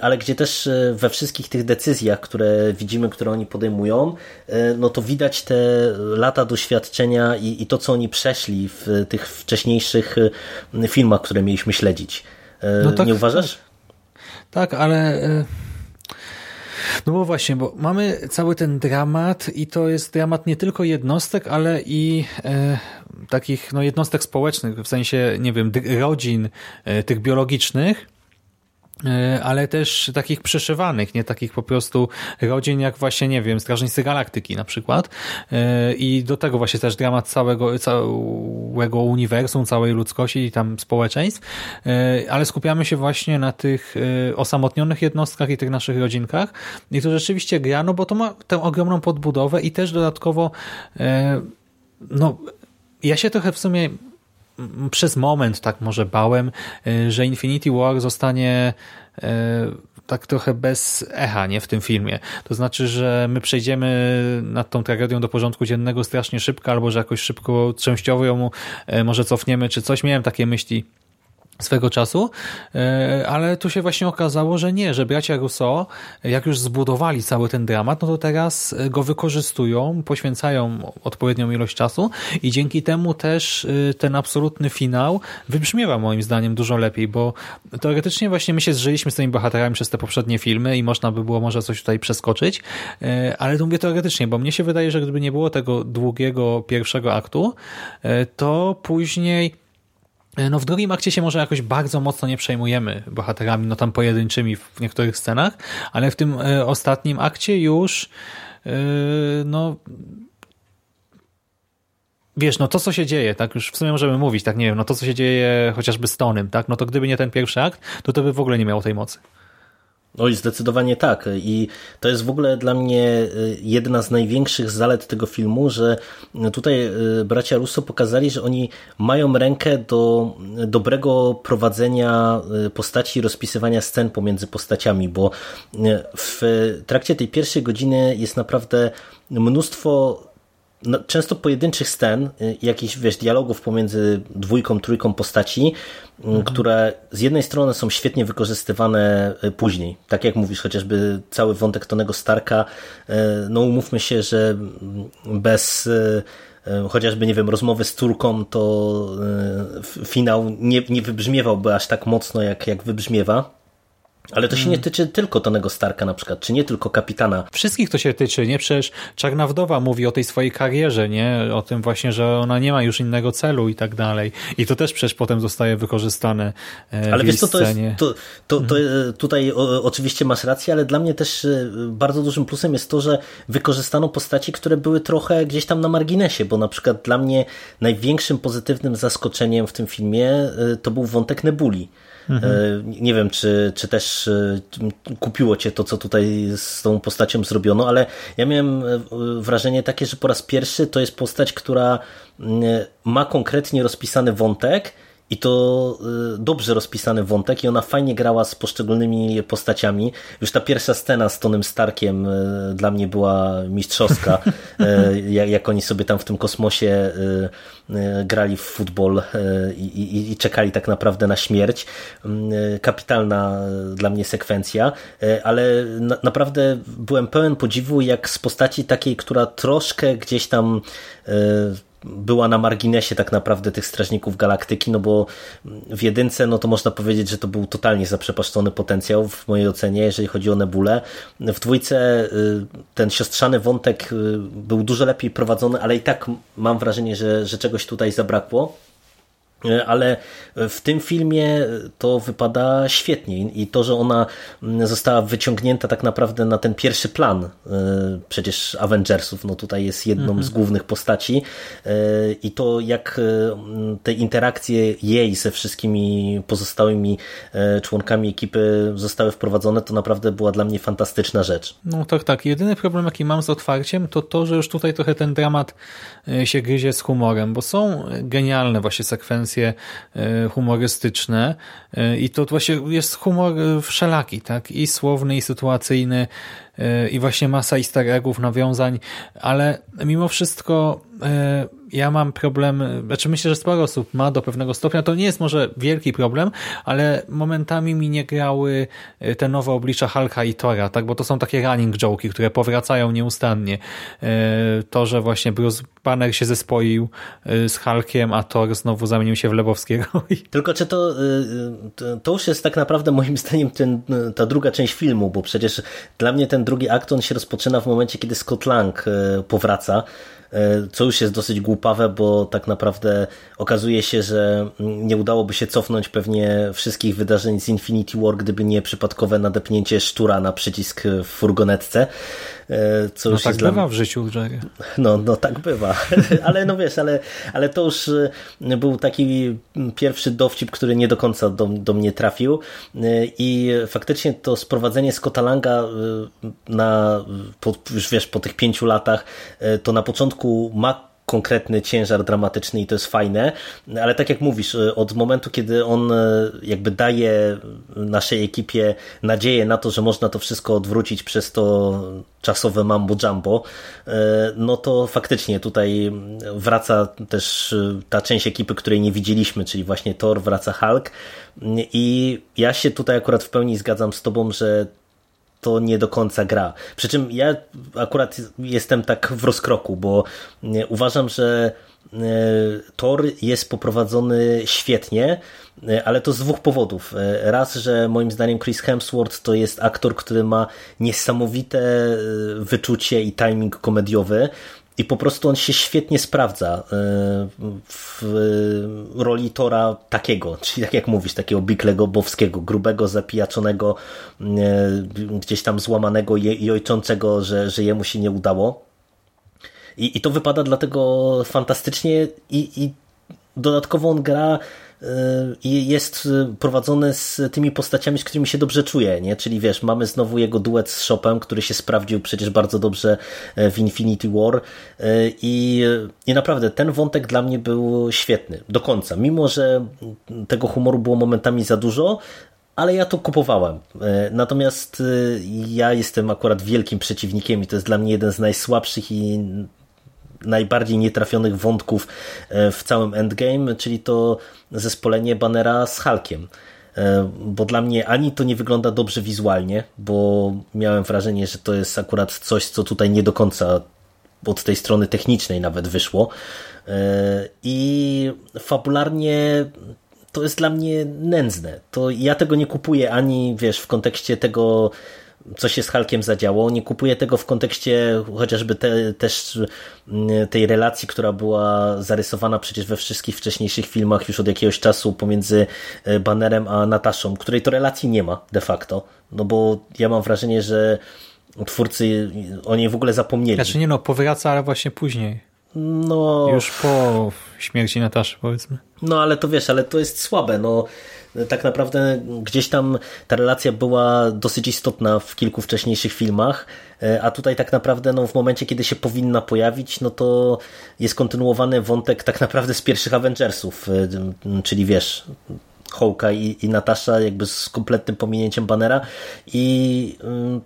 ale gdzie też we wszystkich tych decyzjach, które widzimy, które oni podejmują, no to widać te lata doświadczenia i, i to, co oni przeszli w tych wcześniejszych y, filmach, które mieliśmy śledzić. E, no tak, Nie uważasz? Tak, tak ale... E, no bo właśnie, bo mamy cały ten dramat i to jest dramat nie tylko jednostek, ale i e, takich no, jednostek społecznych, w sensie, nie wiem, rodzin e, tych biologicznych, ale też takich przeszywanych, nie takich po prostu rodzin jak właśnie, nie wiem, Strażnicy Galaktyki na przykład. E, i do tego właśnie też dramat całego, całego uniwersum, całej ludzkości i tam społeczeństw, e, ale skupiamy się właśnie na tych osamotnionych jednostkach i tych naszych rodzinkach. I to rzeczywiście gra, no bo to ma tę ogromną podbudowę i też dodatkowo no ja się trochę w sumie przez moment tak może bałem, y, że Infinity War zostanie y, tak trochę bez echa nie w tym filmie. To znaczy, że my przejdziemy nad tą tragedią do porządku dziennego strasznie szybko, albo że jakoś szybko, częściowo ją y, może cofniemy, czy coś. Miałem takie myśli swego czasu, e, ale tu się właśnie okazało, że nie, że bracia Rousseau, jak już zbudowali cały ten dramat, no to teraz go wykorzystują, poświęcają odpowiednią ilość czasu i dzięki temu też e, ten absolutny finał wybrzmiewa moim zdaniem dużo lepiej, bo teoretycznie właśnie my się zżyliśmy z tymi bohaterami przez te poprzednie filmy i można by było może coś tutaj przeskoczyć, e, ale to mówię teoretycznie, bo mnie się wydaje, że gdyby nie było tego długiego pierwszego aktu, to później E, no w drugim akcie się może jakoś bardzo mocno nie przejmujemy bohaterami, no tam pojedynczymi w niektórych scenach, ale w tym e, ostatnim akcie już e, no wiesz, no to co się dzieje, tak już w sumie możemy mówić, tak nie wiem, no to co się dzieje chociażby z Tonym, tak, no to gdyby nie ten pierwszy akt, to to by w ogóle nie miało tej mocy. Oj, zdecydowanie tak. I to jest w ogóle dla mnie y, jedna z największych zalet tego filmu, że tutaj y, bracia Russo pokazali, że oni mają rękę do dobrego prowadzenia y, postaci rozpisywania scen pomiędzy postaciami, bo w trakcie tej pierwszej godziny jest naprawdę mnóstwo no, często pojedynczych scen, y, jakichś wiesz, dialogów pomiędzy dwójką, trójką postaci, y, mhm. które z jednej strony są świetnie wykorzystywane y, później. Tak jak mówisz, chociażby cały wątek Tonego Starka, no umówmy się, że bez chociażby, nie wiem, rozmowy z córką, to finał nie, nie wybrzmiewałby aż tak mocno, jak, jak wybrzmiewa. Ale to się nie hmm. tyczy tylko Tonego Starka na przykład, czy nie tylko kapitana. Wszystkich to się tyczy, nie? Przecież Czarna Wdowa mówi o tej swojej karierze, nie? O tym właśnie, że ona nie ma już innego celu i tak dalej. I to też przecież potem zostaje wykorzystane e, Ale wiesz co, to jest, to, to, to hmm. tutaj o, oczywiście masz rację, ale dla mnie też e, bardzo dużym plusem jest to, że wykorzystano postaci, które były trochę gdzieś tam na marginesie, bo na przykład dla mnie największym pozytywnym zaskoczeniem w tym filmie to był wątek Nebuli. Mhm. E, nie wiem, czy, czy też e, kupiło cię to, co tutaj z tą postacią zrobiono, ale ja miałem e, wrażenie takie, że po raz pierwszy to jest postać, która mm, ma konkretnie rozpisany wątek i to dobrze rozpisany wątek i ona fajnie grała z poszczególnymi postaciami. Już ta pierwsza scena z Tonym Starkiem dla mnie była mistrzowska, [LAUGHS] jak oni sobie tam w tym kosmosie grali w futbol i, i, i czekali tak naprawdę na śmierć. Kapitalna dla mnie sekwencja, ale na, naprawdę byłem pełen podziwu jak z postaci takiej, która troszkę gdzieś tam była na marginesie tak naprawdę tych Strażników Galaktyki, no bo w jedynce no to można powiedzieć, że to był totalnie zaprzepaszczony potencjał w mojej ocenie, jeżeli chodzi o Nebulę. W dwójce y, ten siostrzany wątek y, był dużo lepiej prowadzony, ale i tak mam wrażenie, że, że czegoś tutaj zabrakło. E, ale w tym filmie to wypada świetnie i to, że ona została wyciągnięta tak naprawdę na ten pierwszy plan e, przecież Avengersów, no tutaj jest jedną mhm. z głównych postaci e, i to jak te interakcje jej ze wszystkimi pozostałymi członkami ekipy zostały wprowadzone, to naprawdę była dla mnie fantastyczna rzecz. No tak, tak. Jedyny problem jaki mam z otwarciem to to, że już tutaj trochę ten dramat się gryzie z humorem, bo są genialne właśnie sekwencje e, humorystyczne e, i to właśnie jest humor wszelaki, tak? I słowny, i sytuacyjny, e, i właśnie masa easter eggów, nawiązań, ale mimo wszystko ja mam problem, znaczy myślę, że sporo osób ma do pewnego stopnia, to nie jest może wielki problem, ale momentami mi nie grały e, te nowe oblicza Hulka i Tora, tak, bo to są takie running joke'i, które powracają nieustannie. E, to, że właśnie Bruce Banner się zespoił e, z Hulkiem, a Thor znowu zamienił się w Lebowskiego. Tylko czy to, to już jest tak naprawdę moim zdaniem ten, ta druga część filmu, bo przecież dla mnie ten drugi akt on się rozpoczyna w momencie, kiedy Scott Lang powraca E, co już jest dosyć głupawe, bo tak naprawdę okazuje się, że nie udałoby się cofnąć pewnie wszystkich wydarzeń z Infinity War, gdyby nie przypadkowe nadepnięcie sztura na przycisk w furgonetce. E, co no tak bywa dla... w życiu, Jerry. No, no tak bywa, [LAUGHS] ale no wiesz, ale, ale to już e, był taki pierwszy dowcip, który nie do końca do, do mnie trafił i faktycznie to sprowadzenie Scotta Langa na, po, już wiesz, po tych pięciu latach, to na początku ma konkretny ciężar dramatyczny i to jest fajne, ale tak jak mówisz, e, od momentu, kiedy on e, jakby daje naszej ekipie nadzieję na to, że można to wszystko odwrócić przez to czasowe mambo jumbo, e, no to faktycznie tutaj wraca też ta część ekipy, której nie widzieliśmy, czyli właśnie Thor, wraca Hulk. I ja się tutaj akurat w pełni zgadzam z tobą, że to nie do końca gra. Przy czym ja akurat jestem tak w rozkroku, bo e, uważam, że e, Thor jest poprowadzony świetnie, e, ale to z dwóch powodów. Raz, że moim zdaniem Chris Hemsworth to jest aktor, który ma niesamowite wyczucie i timing komediowy i po prostu on się świetnie sprawdza e, w roli Tora takiego, czyli tak jak mówisz, takiego Biklego Bowskiego, grubego, zapijaczonego, e, gdzieś tam złamanego i ojczącego, że, że jemu się nie udało. I, i to wypada dlatego fantastycznie i, i dodatkowo on gra i jest prowadzony z tymi postaciami, z którymi się dobrze czuje, nie? Czyli wiesz, mamy znowu jego duet z Shopem, który się sprawdził przecież bardzo dobrze e, w Infinity War e, i, i naprawdę ten wątek dla mnie był świetny, do końca, mimo że tego humoru było momentami za dużo, ale ja to kupowałem. E, natomiast ja jestem akurat wielkim przeciwnikiem i to jest dla mnie jeden z najsłabszych i najbardziej nietrafionych wątków e, w całym endgame, czyli to zespolenie Bannera z Hulkiem. E, bo dla mnie ani to nie wygląda dobrze wizualnie, bo miałem wrażenie, że to jest akurat coś, co tutaj nie do końca od tej strony technicznej nawet wyszło. E, I fabularnie to jest dla mnie nędzne. To ja tego nie kupuję ani, wiesz, w kontekście tego co się z Hulkiem zadziało. Nie kupuję tego w kontekście chociażby te, też mm, tej relacji, która była zarysowana przecież we wszystkich wcześniejszych filmach już od jakiegoś czasu pomiędzy e, Bannerem a Nataszą, której to relacji nie ma de facto. No bo ja mam wrażenie, że twórcy o niej w ogóle zapomnieli. Znaczy nie no, powraca, ale właśnie później. No, Już po śmierci Nataszy, powiedzmy. no ale to wiesz, ale to jest słabe. No, tak naprawdę gdzieś tam ta relacja była dosyć istotna w kilku wcześniejszych filmach, e, a tutaj tak naprawdę no, w momencie, kiedy się powinna pojawić, no to jest kontynuowany wątek tak naprawdę z pierwszych Avengersów, e, czyli wiesz, Hołka i, i Natasza jakby z kompletnym pominięciem banera i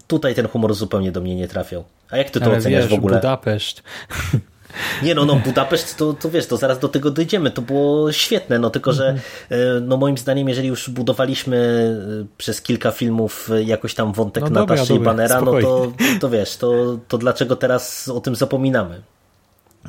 tutaj ten humor zupełnie do mnie nie trafiał. A jak ty to Ale oceniasz wiesz, w ogóle? Budapeszt. [LAUGHS] Nie no, no Budapeszt to, to wiesz, to zaraz do tego dojdziemy, to było świetne, no tylko, że Mhm. e, no moim zdaniem, jeżeli już budowaliśmy e, przez kilka filmów e, jakoś tam wątek No dobra, Nataszy i dobra, Banera, no to, to wiesz, to, to dlaczego teraz o tym zapominamy?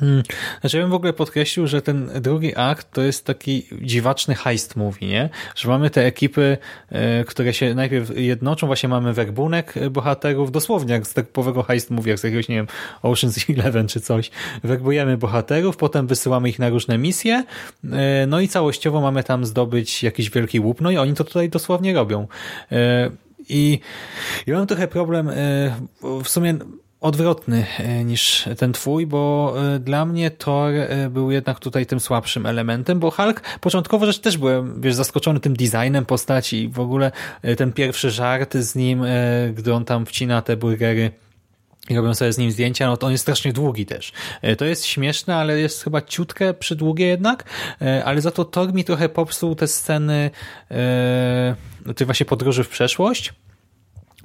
Hmm. Znaczy ja bym w ogóle podkreślił, że ten drugi akt to jest taki dziwaczny heist movie, nie? Że mamy te ekipy, e, które się najpierw jednoczą, właśnie mamy werbunek bohaterów, dosłownie jak z typowego heist movie, jak z jakiegoś, nie wiem, Ocean's [LAUGHS] Eleven czy coś. Werbujemy bohaterów, potem wysyłamy ich na różne misje, e, no i całościowo mamy tam zdobyć jakiś wielki łup, no i oni to tutaj dosłownie robią. E, I ja mam trochę problem, w sumie odwrotny e, niż ten twój, bo e, dla mnie Thor e, był jednak tutaj tym słabszym elementem, bo Hulk początkowo rzecz też byłem, wiesz, zaskoczony tym designem postaci i w ogóle ten pierwszy żart z nim, gdy on tam wcina te burgery i robią sobie z nim zdjęcia, no to on jest strasznie długi też. To jest śmieszne, ale jest chyba ciutkę przydługie jednak, ale za to Thor mi trochę popsuł te sceny tej właśnie podróży w przeszłość,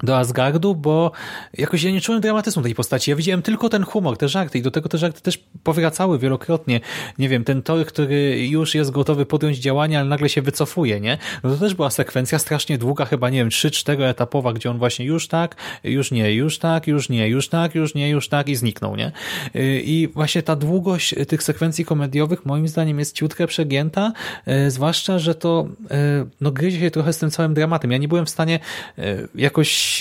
do Asgardu, bo jakoś ja nie czułem dramatyzmu tej postaci. Ja widziałem tylko ten humor, te żarty i do tego te żarty też powracały wielokrotnie. Nie wiem, ten Thor, który już jest gotowy podjąć działania, ale nagle się wycofuje, nie? No to też była sekwencja strasznie długa, chyba, nie wiem, 3-4 etapowa, gdzie on właśnie już tak, już nie, już tak, już nie, już tak, już nie, już tak i zniknął, nie? I właśnie ta długość tych sekwencji komediowych moim zdaniem jest ciutkę przegięta, e, zwłaszcza, że to e, no gryzie się trochę z tym całym dramatem. Ja nie byłem w stanie e,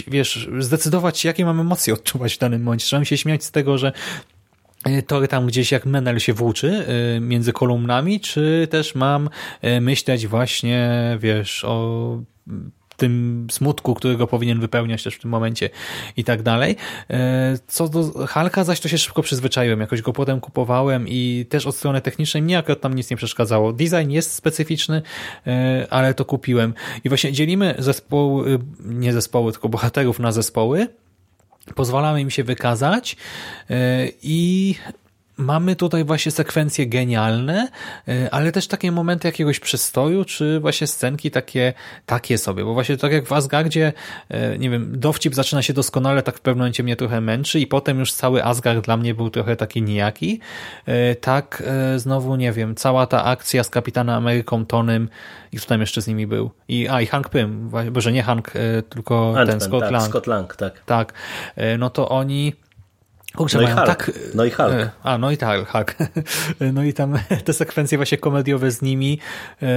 wiesz, zdecydować jakie mam emocje odczuwać w danym momencie. Trzeba się śmiać z tego, że e, tory tam gdzieś jak menel się włóczy e, między kolumnami, czy też mam e, myśleć właśnie, wiesz, o tym smutku, którego powinien wypełniać też w tym momencie i tak dalej. E, Co do Halka zaś to się szybko przyzwyczaiłem, jakoś go potem kupowałem i też od strony technicznej mnie akurat tam nic nie przeszkadzało. Design jest specyficzny, e, ale to kupiłem. I właśnie dzielimy zespoły, nie zespoły, tylko bohaterów na zespoły, pozwalamy im się wykazać e, i mamy tutaj właśnie sekwencje genialne, e, ale też takie momenty jakiegoś przystoju, czy właśnie scenki takie, takie sobie, bo właśnie tak jak w Asgardzie, e, nie wiem, dowcip zaczyna się doskonale, tak w pewnym momencie mnie trochę męczy i potem już cały Asgard dla mnie był trochę taki nijaki, E, tak znowu, nie wiem, cała ta akcja z Kapitanem Ameryką Tonym i kto tam jeszcze z nimi był? I, a, i Hank Pym, wa- boże nie Hank, tylko ten Ant-Man, Scott tak, Lang. Scott Lang, tak. Tak, no to oni Kurczę, No i Hulk. tak... No i Hulk. e, A, no i tak, Hulk. [LAUGHS] No i tam [LAUGHS] te sekwencje właśnie komediowe z nimi, e,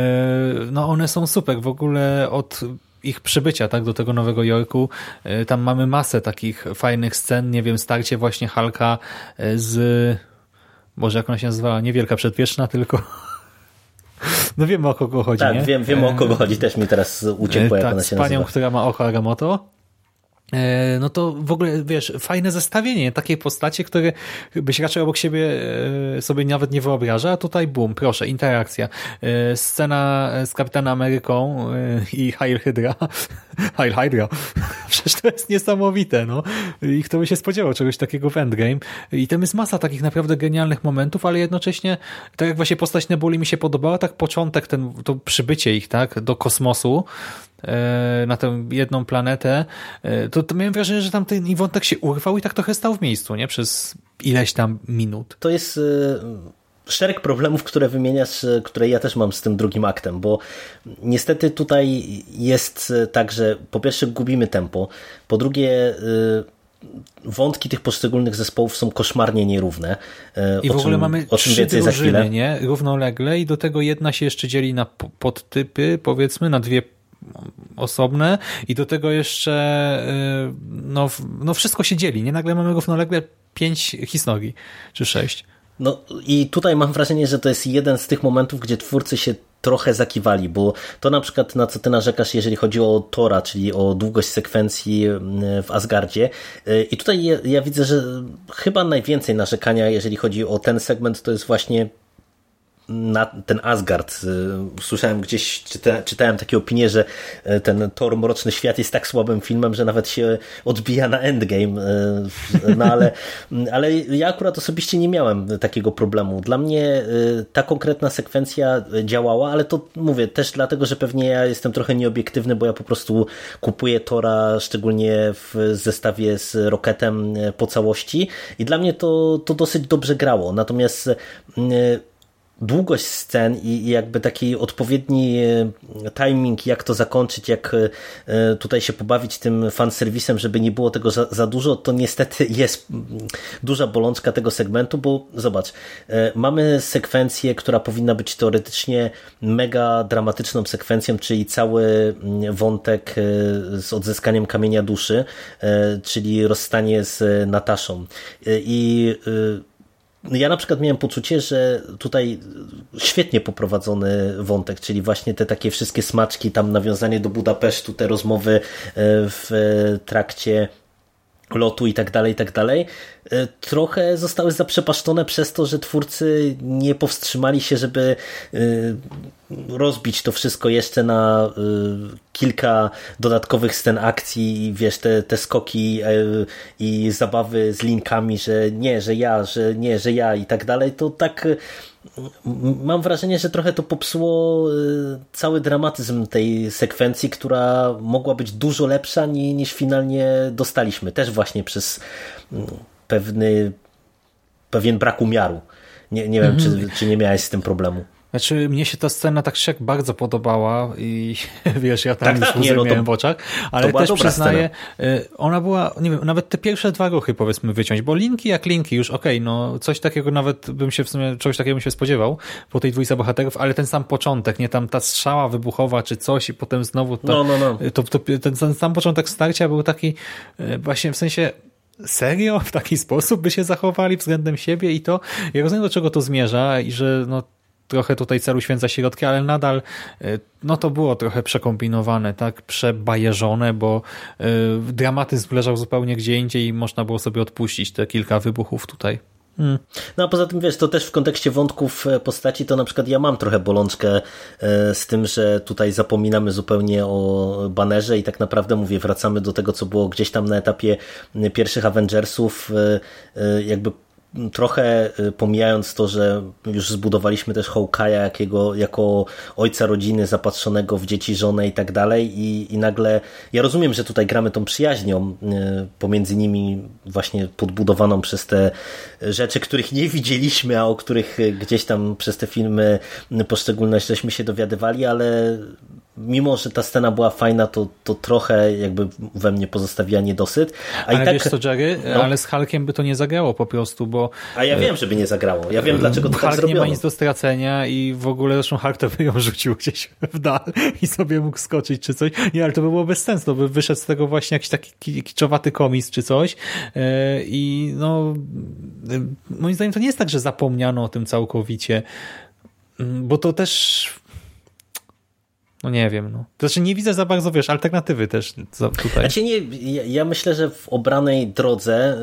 no one są super. W ogóle od ich przybycia tak do tego Nowego Jorku, e, tam mamy masę takich fajnych scen, nie wiem, starcie właśnie Hulka e, z... Boże, jak ona się nazywała? Nie Wielka Przedwieczna, tylko... [LAUGHS] No wiemy o kogo chodzi, Tak, nie? wiem, wiem o kogo chodzi, też mi teraz uciekło, jak tak, ona z się panią, nazywa. która ma oko Agamotto. E, No to w ogóle, wiesz, fajne zestawienie, takiej postacie, które byś raczej obok siebie e, sobie nawet nie wyobraża, a tutaj bum, proszę, interakcja. E, Scena z Kapitanem Ameryką i Heil Hydra. [LAUGHS] Heil Hydra. [LAUGHS] Przecież to jest niesamowite, no. I kto by się spodziewał czegoś takiego w Endgame. I tam jest masa takich naprawdę genialnych momentów, ale jednocześnie, tak jak właśnie postać Nebuli mi się podobała, tak początek, ten, to przybycie ich, tak, do kosmosu, na tę jedną planetę, e, to, to miałem wrażenie, że tam ten wątek się urwał i tak trochę stał w miejscu, nie? Przez ileś tam minut. To jest e, szereg problemów, które wymieniasz, e, które ja też mam z tym drugim aktem, bo niestety tutaj jest e, tak, że po pierwsze gubimy tempo, po drugie e, wątki tych poszczególnych zespołów są koszmarnie nierówne. e, I w ogóle czym, mamy o czym trzy drużyny, nie? Równolegle i do tego jedna się jeszcze dzieli na po- podtypy, powiedzmy, na dwie osobne i do tego jeszcze y, no, no wszystko się dzieli, nie? Nagle mamy równolegle pięć historii, czy sześć. No i tutaj mam wrażenie, że to jest jeden z tych momentów, gdzie twórcy się trochę zakiwali, bo to na przykład na co ty narzekasz, jeżeli chodzi o Tora, czyli o długość sekwencji w Asgardzie. I tutaj ja, ja widzę, że chyba najwięcej narzekania, jeżeli chodzi o ten segment, to jest właśnie na ten Asgard. Y, słyszałem gdzieś, czyta, czytałem takie opinie, że y, ten Thor Mroczny Świat jest tak słabym filmem, że nawet się odbija na Endgame. Y, no ale, [LAUGHS] ale ja akurat osobiście nie miałem takiego problemu. Dla mnie ta konkretna sekwencja działała, ale to mówię też dlatego, że pewnie ja jestem trochę nieobiektywny, bo ja po prostu kupuję Tora, szczególnie w zestawie z Rocketem po całości i dla mnie to, to dosyć dobrze grało. Natomiast długość scen i jakby taki odpowiedni e, timing, jak to zakończyć, jak e, tutaj się pobawić tym fanserwisem, żeby nie było tego za, za dużo, to niestety jest duża bolączka tego segmentu, bo zobacz, e, mamy sekwencję, która powinna być teoretycznie mega dramatyczną sekwencją, czyli cały wątek z odzyskaniem kamienia duszy, czyli rozstanie z Nataszą. I ja na przykład miałem poczucie, że tutaj świetnie poprowadzony wątek, czyli właśnie te takie wszystkie smaczki, tam nawiązanie do Budapesztu, te rozmowy e, w trakcie lotu i tak dalej, i tak dalej, e, trochę zostały zaprzepaszczone przez to, że twórcy nie powstrzymali się, żeby e, rozbić to wszystko jeszcze na e, kilka dodatkowych scen akcji i wiesz, te, te skoki i zabawy z linkami, że nie, że ja, że nie, że ja i tak dalej, to tak mam wrażenie, że trochę to popsuło y, cały dramatyzm tej sekwencji, która mogła być dużo lepsza niż finalnie dostaliśmy. Też właśnie przez mm, pewny pewien brak umiaru. Nie, nie wiem, czy, mhm. czy nie miałeś z tym problemu. Znaczy, mnie się ta scena tak się bardzo podobała i [LAUGHS] wiesz, ja tam tak, już tak, nie, no miałem w oczach, ale też przyznaję, scena. Y, ona była, nie wiem, nawet te pierwsze dwa ruchy powiedzmy wyciąć, bo linki jak linki już, okej, okay, no coś takiego nawet bym się w sumie, czegoś takiego bym się spodziewał po tej dwójce bohaterów, ale ten sam początek, nie tam ta strzała wybuchowa czy coś i potem znowu to, no, no, no. To, to, ten, ten sam początek starcia był taki y, właśnie w sensie serio w taki sposób by się zachowali względem siebie i to, ja rozumiem do czego to zmierza i że no trochę tutaj celu święca środki, ale nadal e, no to było trochę przekombinowane, tak, przebajeżone, bo y, dramatyzm leżał zupełnie gdzie indziej i można było sobie odpuścić te kilka wybuchów tutaj. Hmm. No a poza tym wiesz, to też w kontekście wątków e, postaci, to na przykład ja mam trochę bolączkę z tym, że tutaj zapominamy zupełnie o banerze i tak naprawdę mówię, wracamy do tego, co było gdzieś tam na etapie pierwszych Avengersów, jakby trochę y, pomijając to, że już zbudowaliśmy też Hawkeye'a jako ojca rodziny zapatrzonego w dzieci, żonę i tak dalej i, i nagle, ja rozumiem, że tutaj gramy tą przyjaźnią y, pomiędzy nimi właśnie podbudowaną przez te rzeczy, których nie widzieliśmy, a o których gdzieś tam przez te filmy poszczególne żeśmy się dowiadywali, ale mimo, że ta scena była fajna, to, to trochę jakby we mnie pozostawiła niedosyt. A ale i tak, wiesz co, Jerry, no. ale z Hulkiem by to nie zagrało po prostu, bo... A ja wiem, żeby nie zagrało. Ja wiem, dlaczego to tak Hulk tak zrobiono. nie ma nic do stracenia i w ogóle zresztą Hulk to [LAUGHS] by ją rzucił gdzieś w dal i sobie mógł skoczyć czy coś. Nie, ale to by było bez sensu. To by wyszedł z tego właśnie jakiś taki kiczowaty komis czy coś e, i no moim zdaniem to nie jest tak, że zapomniano o tym całkowicie, bo to też no nie wiem, no. Znaczy nie widzę za bardzo, wiesz, alternatywy też tutaj. Znaczy nie, ja myślę, że w obranej drodze,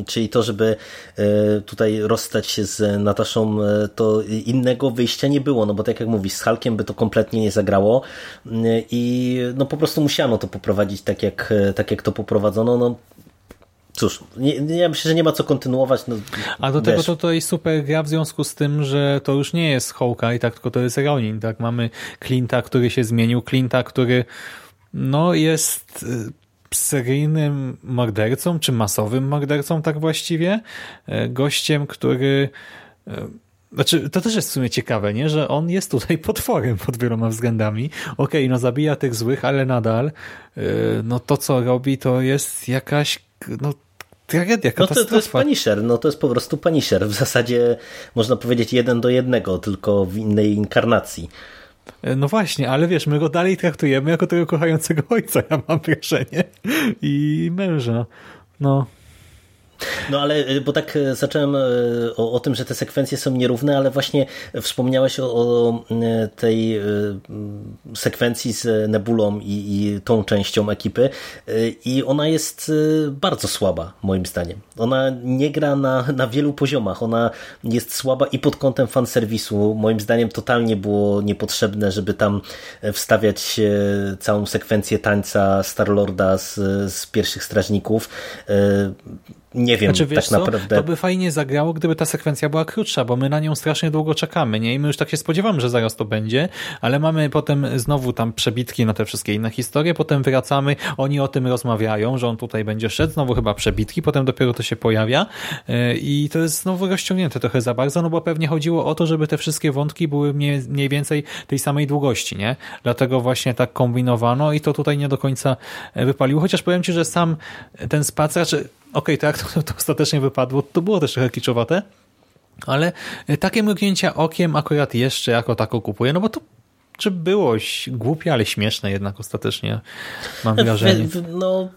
y, czyli to, żeby y, tutaj rozstać się z Nataszą, y, to innego wyjścia nie było, no bo tak jak mówisz, z Halkiem by to kompletnie nie zagrało i no po prostu musiano to poprowadzić tak jak, tak jak to poprowadzono, no Cóż, nie, ja myślę, że nie ma co kontynuować. No, A do wiesz. tego to tutaj super gra w związku z tym, że to już nie jest i tak, tylko to jest Ronin, tak? Mamy Clint'a, który się zmienił, Clint'a, który no jest y, seryjnym mordercą, czy masowym mordercą tak właściwie, y, gościem, który y, znaczy, to też jest w sumie ciekawe, nie? że on jest tutaj [LAUGHS] potworem pod wieloma względami. Okej, okay, no zabija tych złych, ale nadal no to, co robi, to jest jakaś no, tragedia, No to, to jest Punisher, no to jest po prostu Punisher. W zasadzie można powiedzieć jeden do jednego, tylko w innej inkarnacji. E, no właśnie, ale wiesz, my go dalej traktujemy jako tego kochającego ojca, ja mam wrażenie. I męża. No. No ale, y, bo tak y, zacząłem y, o, o, tym, że te sekwencje są nierówne, ale właśnie wspomniałeś o, o tej sekwencji z Nebulą i, i, tą częścią ekipy i ona jest bardzo słaba, moim zdaniem. Ona nie gra na, na wielu poziomach, ona jest słaba i pod kątem fanserwisu. Moim zdaniem totalnie było niepotrzebne, żeby tam wstawiać całą sekwencję tańca Starlorda z, z pierwszych strażników nie wiem znaczy, tak co? naprawdę. To by fajnie zagrało, gdyby ta sekwencja była krótsza, bo my na nią strasznie długo czekamy, nie? I my już tak się spodziewamy, że zaraz to będzie, ale mamy potem znowu tam przebitki na te wszystkie inne historie, potem wracamy, oni o tym rozmawiają, że on tutaj będzie szedł, znowu chyba przebitki, potem dopiero to się pojawia e, i to jest znowu rozciągnięte trochę za bardzo, no bo pewnie chodziło o to, żeby te wszystkie wątki były mniej, mniej więcej tej samej długości, nie? Dlatego właśnie tak kombinowano i to tutaj nie do końca wypaliło, chociaż powiem Ci, że sam ten spacer, czy okay, tak, to, to ostatecznie wypadło, to było też trochę kiczowate, ale takie mrugnięcia okiem akurat jeszcze jako tako kupuję, no bo to czy było głupie, ale śmieszne jednak ostatecznie, mam wrażenie. No,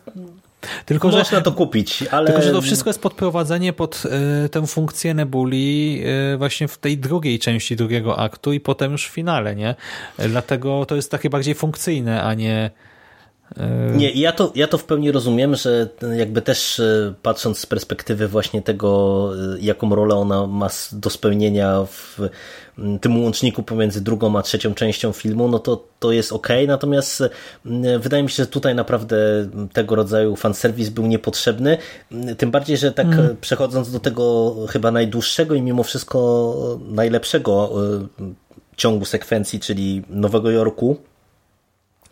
tylko, Można że, to kupić, ale... Tylko, że to wszystko jest podprowadzenie pod y, tę funkcję Nebuli y, właśnie w tej drugiej części drugiego aktu i potem już w finale, nie? Dlatego to jest takie bardziej funkcyjne, a nie E, Nie, ja to, ja to w pełni rozumiem, że jakby też e, patrząc z perspektywy właśnie tego, e, jaką rolę ona ma do spełnienia w tym łączniku pomiędzy drugą a trzecią częścią filmu, no to to jest ok, natomiast wydaje mi się, że tutaj naprawdę tego rodzaju fanserwis był niepotrzebny, tym bardziej, że tak mm. przechodząc do tego chyba najdłuższego i mimo wszystko najlepszego ciągu sekwencji, czyli Nowego Jorku,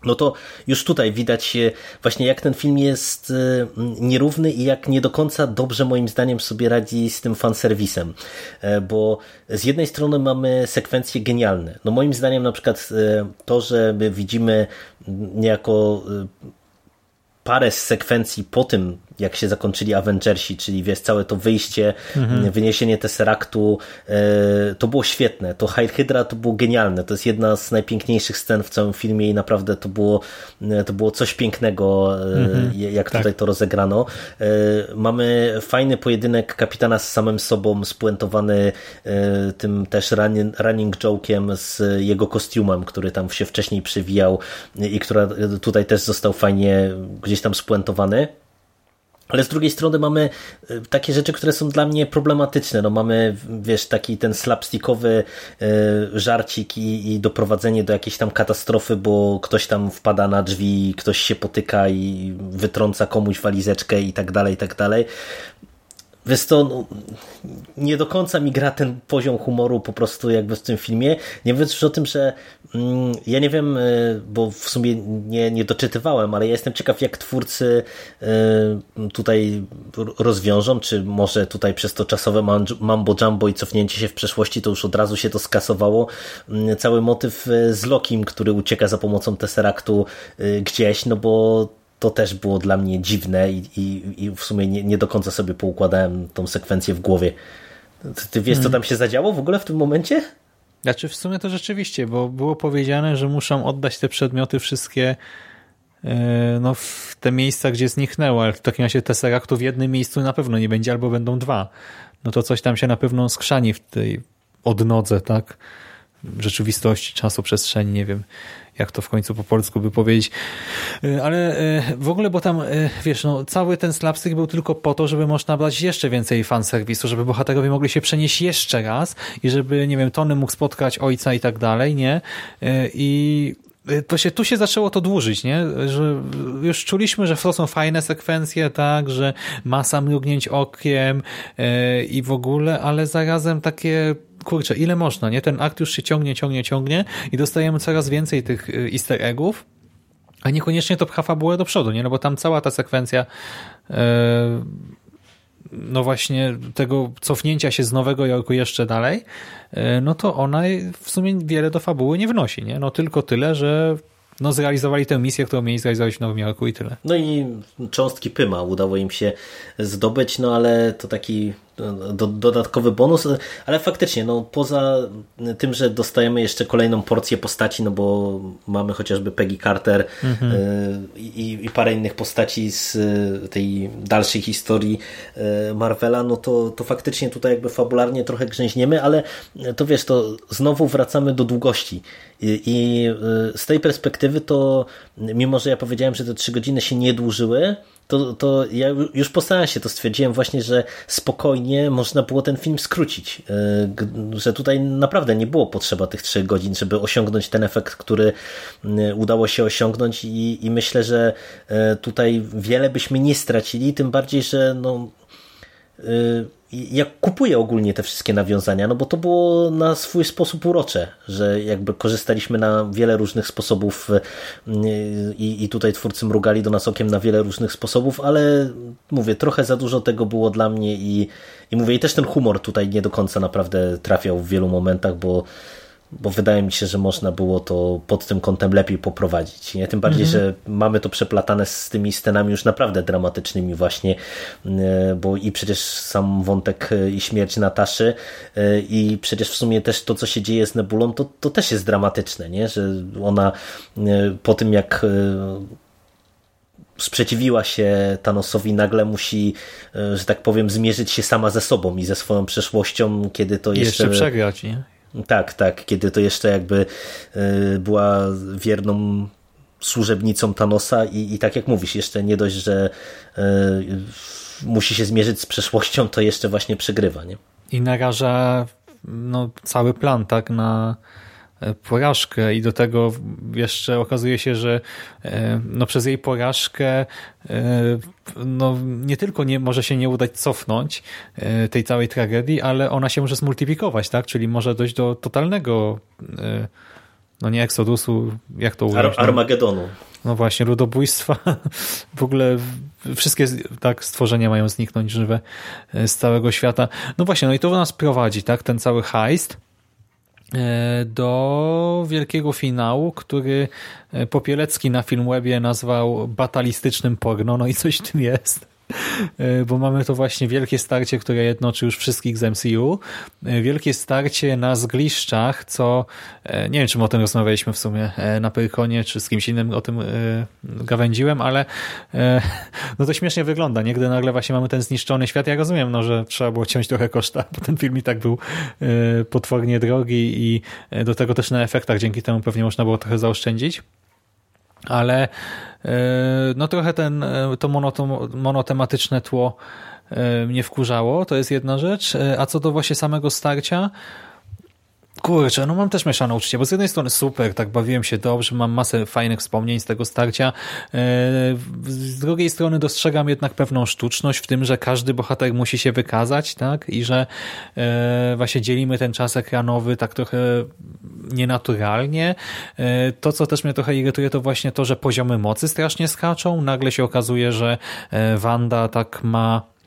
no to już tutaj widać właśnie jak ten film jest e, nierówny i jak nie do końca dobrze moim zdaniem sobie radzi z tym fanserwisem, e, bo z jednej strony mamy sekwencje genialne. No moim zdaniem na przykład e, to, że my widzimy niejako parę sekwencji po tym, jak się zakończyli Avengersi, czyli wiesz, całe to wyjście, mhm. wyniesienie Tesseractu, e, to było świetne. To Hydra Hydra to było genialne. To jest jedna z najpiękniejszych scen w całym filmie i naprawdę to było, e, to było coś pięknego, e, mhm. jak tak. tutaj to rozegrano. Mamy fajny pojedynek kapitana z samym sobą, spuentowany tym też running, running joke'iem z jego kostiumem, który tam się wcześniej przywijał i który tutaj też został fajnie gdzieś tam spuentowany. Ale z drugiej strony mamy e, takie rzeczy, które są dla mnie problematyczne. No mamy, wiesz, taki ten slapstickowy e, żarcik i, i doprowadzenie do jakiejś tam katastrofy, bo ktoś tam wpada na drzwi, ktoś się potyka i wytrąca komuś walizeczkę i tak dalej, i tak dalej. Wiesz to, no, nie do końca mi gra ten poziom humoru po prostu jakby w tym filmie. Nie mówiąc już o tym, że mm, ja nie wiem, y, bo w sumie nie, nie doczytywałem, ale ja jestem ciekaw, jak twórcy y, tutaj rozwiążą, czy może tutaj przez to czasowe mambo jumbo i cofnięcie się w przeszłości, to już od razu się to skasowało. Mm, cały motyw y, z Lokim, który ucieka za pomocą Tesseractu gdzieś, no bo to też było dla mnie dziwne i, i, i w sumie nie, nie, do końca sobie poukładałem tą sekwencję w głowie. Ty, ty wiesz, co hmm. tam się zadziało w ogóle w tym momencie? Znaczy w sumie to rzeczywiście, bo było powiedziane, że muszą oddać te przedmioty wszystkie e, no, w te miejsca, gdzie zniknęło, ale w takim razie Tesseractu w jednym miejscu na pewno nie będzie, albo będą dwa. No to coś tam się na pewno skrzani w tej odnodze, tak? Rzeczywistości, czasu, przestrzeni, nie wiem jak to w końcu po polsku by powiedzieć. E, ale e, w ogóle, bo tam, e, wiesz, no, cały ten slapstick był tylko po to, żeby można brać jeszcze więcej fanserwisu, żeby bohaterowie mogli się przenieść jeszcze raz i żeby, nie wiem, Tony mógł spotkać ojca i tak dalej, nie? I się, tu się zaczęło to dłużyć, nie? Że już czuliśmy, że to są fajne sekwencje, tak, że masa mrugnięć okiem i w ogóle, ale zarazem takie kurczę, ile można, nie? Ten akt już się ciągnie, ciągnie, ciągnie i dostajemy coraz więcej tych y, easter eggów, a niekoniecznie to pcha fabułę do przodu, nie? No bo tam cała ta sekwencja yy, no właśnie tego cofnięcia się z Nowego Jorku jeszcze dalej, yy, no to ona w sumie wiele do fabuły nie wnosi, nie? No tylko tyle, że no zrealizowali tę misję, którą mieli zrealizować w Nowym Jorku i tyle. No i cząstki Pyma udało im się zdobyć, no ale to taki do, dodatkowy bonus, ale faktycznie, no poza tym, że dostajemy jeszcze kolejną porcję postaci, no bo mamy chociażby Peggy Carter mhm. i, i, parę innych postaci z tej dalszej historii Marvela, no to, to faktycznie tutaj jakby fabularnie trochę grzęźniemy, ale to wiesz, to znowu wracamy do długości i, i z tej perspektywy to mimo, że ja powiedziałem, że te trzy godziny się nie dłużyły, to, to ja już po seansie to stwierdziłem właśnie, że spokojnie można było ten film skrócić, e, że tutaj naprawdę nie było potrzeba tych trzech godzin, żeby osiągnąć ten efekt, który udało się osiągnąć i, i myślę, że e, tutaj wiele byśmy nie stracili, tym bardziej, że no e, ja kupuję ogólnie te wszystkie nawiązania, no bo to było na swój sposób urocze, że jakby korzystaliśmy na wiele różnych sposobów y, i, i tutaj twórcy mrugali do nas okiem na wiele różnych sposobów, ale mówię, trochę za dużo tego było dla mnie i, i mówię, i też ten humor tutaj nie do końca naprawdę trafiał w wielu momentach, bo bo wydaje mi się, że można było to pod tym kątem lepiej poprowadzić. Nie? Tym bardziej, mhm. że mamy to przeplatane z tymi scenami już naprawdę dramatycznymi właśnie, e, bo i przecież sam wątek e, i śmierć Nataszy e, i przecież w sumie też to, co się dzieje z Nebulą, to, to też jest dramatyczne, nie? że ona po tym jak sprzeciwiła się Thanosowi, nagle musi, że tak powiem, zmierzyć się sama ze sobą i ze swoją przeszłością, kiedy to jeszcze... Jeszcze przegrać, nie? Tak, tak, kiedy to jeszcze jakby y, była wierną służebnicą Thanosa i, i tak jak mówisz, jeszcze nie dość, że y, musi się zmierzyć z przeszłością, to jeszcze właśnie przegrywa, nie? I naraża no, cały plan, tak, na porażkę i do tego jeszcze okazuje się, że e, no, przez jej porażkę e, no, nie tylko nie może się nie udać cofnąć e, tej całej tragedii, ale ona się może zmultiplikować, tak? Czyli może dojść do totalnego no nie Exodusu, jak to ująć? Ar no? Armagedonu. No właśnie, ludobójstwa. [LAUGHS] W ogóle wszystkie tak stworzenia mają zniknąć żywe z całego świata. No właśnie, no i to nas prowadzi, tak? Ten cały heist E, do wielkiego finału, który e, Popielecki na Filmwebie nazwał batalistycznym porno, no i coś w tym jest. [LAUGHS] E, bo mamy to właśnie wielkie starcie, które jednoczy już wszystkich z MCU. E, wielkie starcie na zgliszczach, co e, nie wiem, czy my o tym rozmawialiśmy w sumie na Pyrkonie, czy z kimś innym o tym gawędziłem, ale [LAUGHS] no to śmiesznie wygląda, nie? Gdy nagle właśnie mamy ten zniszczony świat. Ja rozumiem, no, że trzeba było ciąć trochę koszta, bo ten film i tak był potwornie drogi i do tego też na efektach dzięki temu pewnie można było trochę zaoszczędzić ale e, no trochę ten, e, to monotematyczne tło e, mnie wkurzało, to jest jedna rzecz, a co do właśnie samego starcia, Kurczę, no mam też mieszane uczucie, bo z jednej strony super, tak bawiłem się dobrze, mam masę fajnych wspomnień z tego starcia. Z drugiej strony dostrzegam jednak pewną sztuczność w tym, że każdy bohater musi się wykazać, tak? I że właśnie dzielimy ten czas ekranowy tak trochę nienaturalnie. E, to, co też mnie trochę irytuje, to właśnie to, że poziomy mocy strasznie skaczą. Nagle się okazuje, że e, Wanda tak ma e,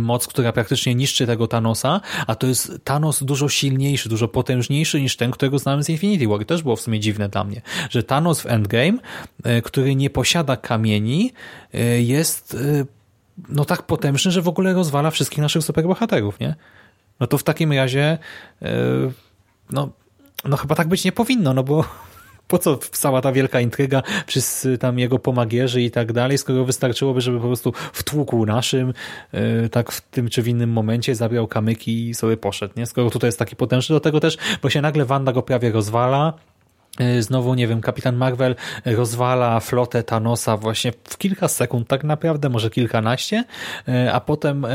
moc, która praktycznie niszczy tego Thanosa, a to jest Thanos dużo silniejszy, dużo potężniejszy niż ten, którego znamy z Infinity War. Też było w sumie dziwne dla mnie, że Thanos w Endgame, który nie posiada kamieni, jest no tak potężny, że w ogóle rozwala wszystkich naszych superbohaterów, nie? No to w takim razie no no chyba tak być nie powinno, no bo po co cała ta wielka intryga przez tam jego pomagierzy i tak dalej, skoro wystarczyłoby, żeby po prostu wtłukł naszym, yy, tak w tym czy w innym momencie, zabrał kamyki i sobie poszedł, nie? Skoro tutaj jest taki potężny, do tego też, bo się nagle Wanda go prawie rozwala, y, Znowu, nie wiem, kapitan Marvel rozwala flotę Thanosa właśnie w kilka sekund, tak naprawdę, może kilkanaście, y, a potem y,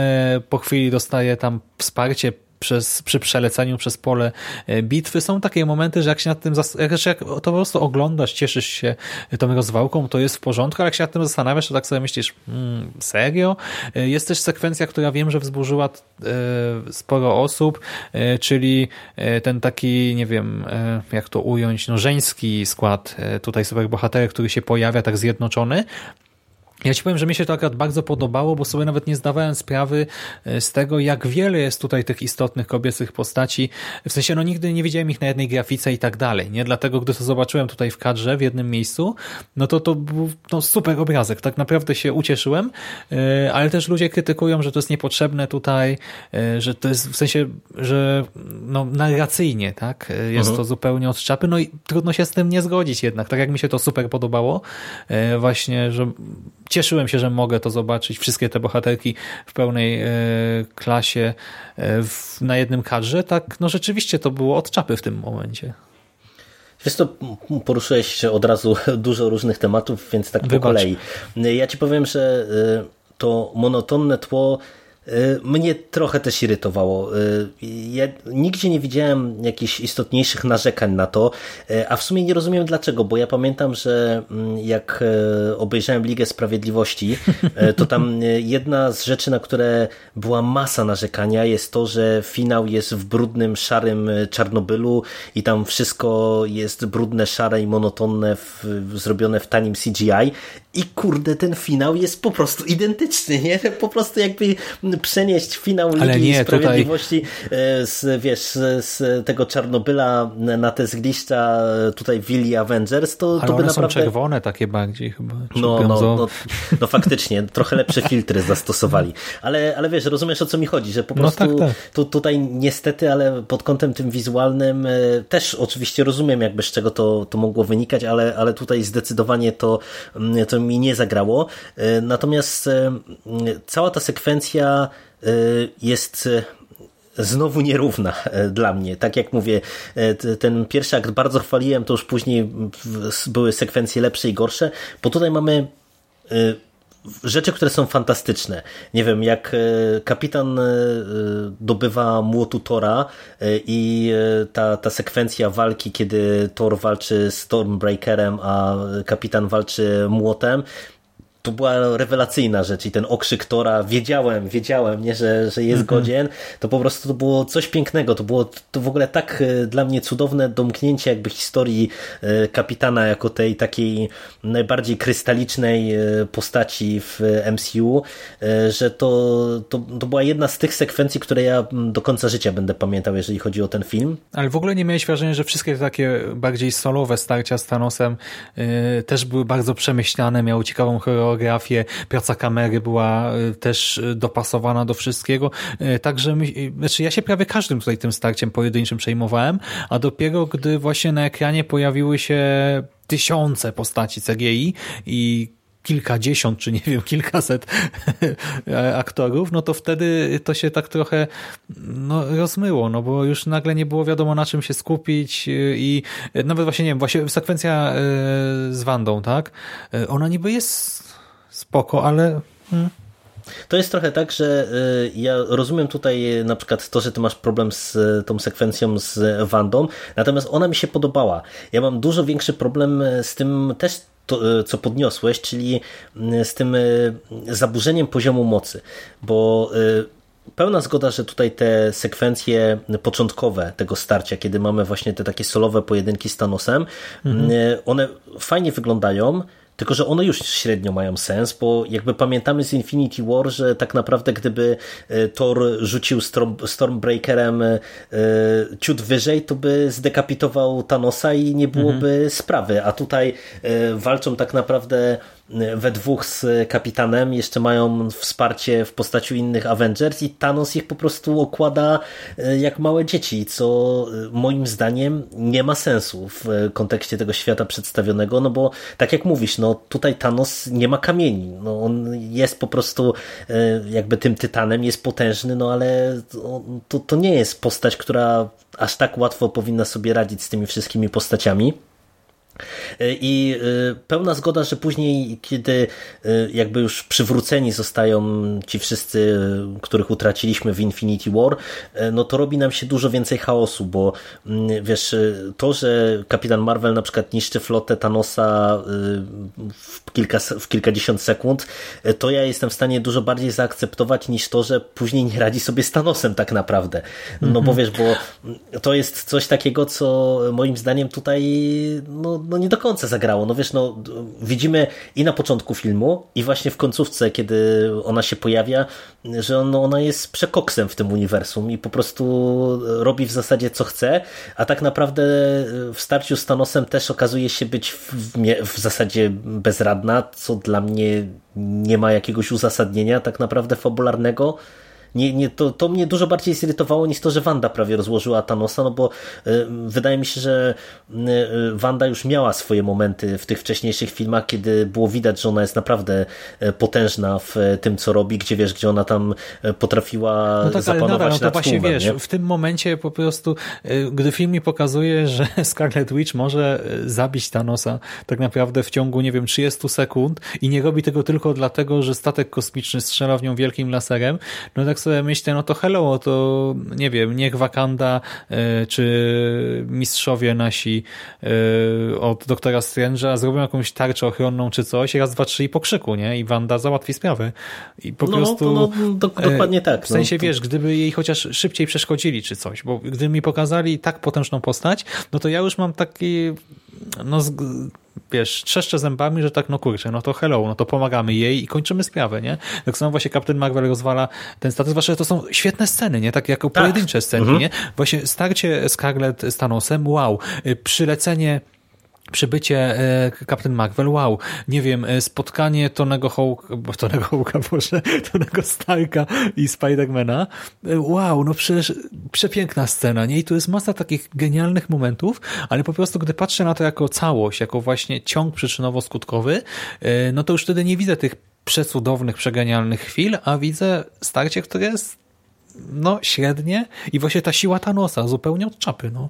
po chwili dostaje tam wsparcie przez, przy przeleceniu przez pole e, bitwy. Są takie momenty, że jak się nad tym, jak, jak to po prostu oglądasz, cieszysz się tą rozwałką, to jest w porządku, ale jak się nad tym zastanawiasz, to tak sobie myślisz, hmm, serio? E, jest też sekwencja, która wiem, że wzburzyła e, sporo osób, czyli ten taki, nie wiem, jak to ująć, no żeński skład tutaj superbohaterek, który się pojawia tak zjednoczony, Ja ci powiem, że mi się to akurat bardzo podobało, bo sobie nawet nie zdawałem sprawy e, z tego, jak wiele jest tutaj tych istotnych kobiecych postaci. W sensie, no nigdy nie widziałem ich na jednej grafice i tak dalej, nie? Dlatego, gdy to zobaczyłem tutaj w kadrze, w jednym miejscu, no to to był no, super obrazek. Tak naprawdę się ucieszyłem, e, ale też ludzie krytykują, że to jest niepotrzebne tutaj, e, że to jest w sensie, że no, narracyjnie, tak? Jest Mhm. to zupełnie od czapy, no i trudno się z tym nie zgodzić jednak. Tak jak mi się to super podobało, właśnie, że cieszyłem się, że mogę to zobaczyć, wszystkie te bohaterki w pełnej e, klasie e, w, na jednym kadrze, tak no rzeczywiście to było od czapy w tym momencie. Wiesz to poruszyłeś od razu [LAUGHS] dużo różnych tematów, więc tak po Wybacz. kolei. Ja ci powiem, że y, to monotonne tło mnie trochę też irytowało. Y, Ja nigdzie nie widziałem jakichś istotniejszych narzekań na to, y, a w sumie nie rozumiem dlaczego, bo ja pamiętam, że mm, jak y, obejrzałem Ligę Sprawiedliwości, y, to tam y, jedna z rzeczy, na które była masa narzekania jest to, że finał jest w brudnym, szarym y, Czarnobylu i tam wszystko jest brudne, szare i monotonne, w, zrobione w tanim CGI i kurde, ten finał jest po prostu identyczny, nie? Po prostu jakby przenieść finał Ale Ligi nie, tutaj- Sprawiedliwości e, z, wiesz, z, tego Czarnobyla na te zgliszcza e, tutaj willi Avengers, to, Ale to by one są naprawdę... czerwone takie bardziej chyba. No, no, no, no faktycznie, trochę lepsze [LAUGHS] filtry zastosowali. Ale, ale wiesz, rozumiesz o co mi chodzi, że po No prostu tak, tak. Tu, tutaj niestety, ale pod kątem tym wizualnym e, też oczywiście rozumiem jakby z czego to, to mogło wynikać, ale, ale tutaj zdecydowanie to, mm, to mi nie zagrało. Natomiast cała ta sekwencja jest e, znowu nierówna e, dla mnie. Tak jak mówię, ten pierwszy akt bardzo chwaliłem, to już później były sekwencje lepsze i gorsze, bo tutaj mamy rzeczy, które są fantastyczne. Nie wiem, jak kapitan dobywa młotu Tora i ta, ta sekwencja walki, kiedy Thor walczy z Stormbreakerem, a kapitan walczy młotem, to była rewelacyjna rzecz i ten okrzyk Tora, wiedziałem, wiedziałem, nie, że, że jest godzien, to po prostu to było coś pięknego, to było to w ogóle tak e, dla mnie cudowne domknięcie jakby historii e, kapitana jako tej takiej najbardziej krystalicznej e, postaci w MCU, że to, to, to była jedna z tych sekwencji, które ja mm, do końca życia będę pamiętał, jeżeli chodzi o ten film. Ale w ogóle nie miałeś wrażenia, że wszystkie takie bardziej solowe starcia z Thanosem y, też były bardzo przemyślane, miały ciekawą choreografię, praca kamery była y, też y, dopasowana do wszystkiego. Y, także my, znaczy ja się prawie każdym tutaj tym starciem pojedynczym przejmowałem, a dopiero gdy właśnie na ekranie pojawiły się tysiące postaci CGI i kilkadziesiąt, czy nie wiem, [LAUGHS] kilkaset aktorów, no to wtedy to się tak trochę no, rozmyło, no bo już nagle nie było wiadomo na czym się skupić i nawet właśnie, nie wiem, właśnie sekwencja z Wandą, tak? Ona niby jest spoko, ale hmm, To jest trochę tak, że y, ja rozumiem tutaj y, na przykład to, że ty masz problem z y, tą sekwencją z Wandą, natomiast ona mi się podobała. Ja mam dużo większy problem z tym też to, co podniosłeś, czyli z tym zaburzeniem poziomu mocy, bo Pełna zgoda, że tutaj te sekwencje początkowe tego starcia, kiedy mamy właśnie te takie solowe pojedynki z Thanosem, y, one fajnie wyglądają, tylko, że one już średnio mają sens, bo jakby pamiętamy z Infinity War, że tak naprawdę gdyby e, Thor rzucił Storm, Stormbreakerem e, ciut wyżej, to by zdekapitował Thanosa i nie byłoby sprawy. A tutaj e, walczą tak naprawdę we dwóch z kapitanem, jeszcze mają wsparcie w postaci innych Avengers i Thanos ich po prostu okłada jak małe dzieci, co moim zdaniem nie ma sensu w kontekście tego świata przedstawionego, no bo tak jak mówisz, no tutaj Thanos nie ma kamieni, no on jest po prostu e, jakby tym tytanem, jest potężny, no ale to, to, to nie jest postać, która aż tak łatwo powinna sobie radzić z tymi wszystkimi postaciami. I y, pełna zgoda, że później, kiedy y, jakby już przywróceni zostają ci wszyscy, których utraciliśmy w Infinity War, no to robi nam się dużo więcej chaosu, bo mm, wiesz, to, że Kapitan Marvel na przykład niszczy flotę Thanosa w, kilka, w kilkadziesiąt sekund, to ja jestem w stanie dużo bardziej zaakceptować niż to, że później nie radzi sobie z Thanosem tak naprawdę. No bo wiesz, bo to jest coś takiego, co moim zdaniem tutaj no, no nie do końca zagrało. No wiesz, no widzimy i na początku filmu i właśnie w końcówce, kiedy ona się pojawia, że no, ona jest przekoksem w tym uniwersum i po prostu robi w zasadzie co chce, a tak naprawdę w starciu z Thanosem też okazuje się być w, w zasadzie bezradna, co dla mnie nie ma jakiegoś uzasadnienia tak naprawdę fabularnego nie, nie, to, to mnie dużo bardziej zirytowało niż to, że Wanda prawie rozłożyła Thanosa, no bo y, wydaje mi się, że y, Wanda już miała swoje momenty w tych wcześniejszych filmach, kiedy było widać, że ona jest naprawdę potężna w tym, co robi, gdzie wiesz, gdzie ona tam potrafiła no tak, zapanować nadal, no to nad właśnie tłumem, wiesz, nie? w tym momencie po prostu, gdy film mi pokazuje, [LAUGHS] że Scarlet Witch może zabić Thanosa tak naprawdę w ciągu, nie wiem, 30 sekund i nie robi tego tylko dlatego, że statek kosmiczny strzela w nią wielkim laserem, no tak sobie myślę, no to hello, to nie wiem, niech Wakanda e, czy mistrzowie nasi e, od doktora Strange'a zrobią jakąś tarczę ochronną czy coś, raz, dwa, trzy i pokrzyku, nie? I Wanda załatwi sprawę. I po no, prostu... No, do, dokładnie tak. W sensie, no, wiesz, gdyby jej chociaż szybciej przeszkodzili czy coś, bo gdyby mi pokazali tak potężną postać, no to ja już mam taki no wiesz, trzeszczę zębami, że tak, no kurczę, no to hello, no to pomagamy jej i kończymy sprawę, nie? Tak samo właśnie Captain Marvel rozwala ten status, zwłaszcza, że to są świetne sceny, nie? Tak jako tak. pojedyncze sceny, mhm. nie? Właśnie starcie Scarlett z Thanosem, wow, y, przylecenie przybycie e, Captain Marvel, wow, nie wiem, e, spotkanie Tonego Hawka, Tonego Hawka, [LAUGHS] boże, Tonego Starka i Spidermana, e, wow, no przecież przepiękna scena, nie? I tu jest masa takich genialnych momentów, ale po prostu gdy patrzę na to jako całość, jako właśnie ciąg przyczynowo-skutkowy, no to już wtedy nie widzę tych przecudownych, przegenialnych chwil, a widzę starcie, które jest no średnie i właśnie ta siła Thanosa zupełnie od czapy, no.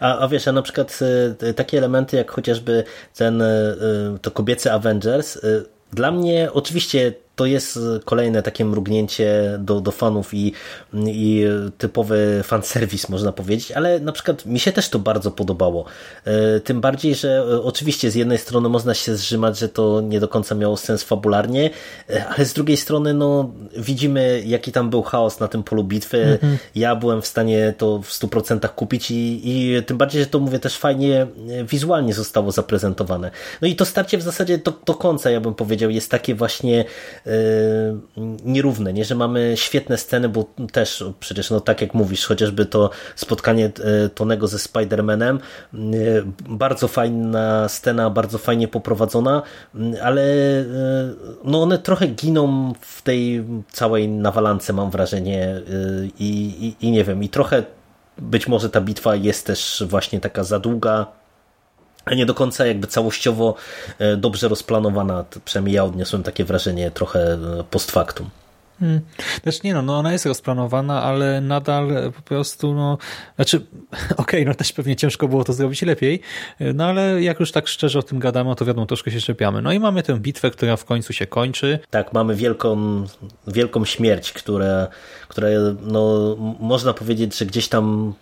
A, a wiesz, a na przykład y, takie elementy jak chociażby ten y, to kobiecy Avengers, y, dla mnie oczywiście to jest kolejne takie mrugnięcie do, do fanów i, i typowy fanserwis, można powiedzieć, ale na przykład mi się też to bardzo podobało. E, tym bardziej, że e, oczywiście z jednej strony można się zrzymać, że to nie do końca miało sens fabularnie, e, ale z drugiej strony no, widzimy, jaki tam był chaos na tym polu bitwy. Mhm. Ja byłem w stanie to w 100% kupić i, i tym bardziej, że to mówię też fajnie wizualnie zostało zaprezentowane. No i to starcie w zasadzie do, do końca, ja bym powiedział, jest takie właśnie nierówne, nie? że mamy świetne sceny, bo też przecież, no tak jak mówisz, chociażby to spotkanie y, Tonego ze Spider-Manem, y, bardzo fajna scena, bardzo fajnie poprowadzona, ale no one trochę giną w tej całej nawalance, mam wrażenie i, i, i nie wiem, i trochę być może ta bitwa jest też właśnie taka za długa, nie do końca jakby całościowo e, dobrze rozplanowana. Przynajmniej ja odniosłem takie wrażenie trochę e, post factum. Hmm. Znaczy nie no, no ona jest rozplanowana, ale nadal e, po prostu no, znaczy [LAUGHS] okej, okay, no też pewnie ciężko było to zrobić lepiej, no ale jak już tak szczerze o tym gadamy, to wiadomo, troszkę się czepiamy. No i mamy tę bitwę, która w końcu się kończy. Tak, mamy wielką, wielką śmierć, która, która no, można powiedzieć, że gdzieś tam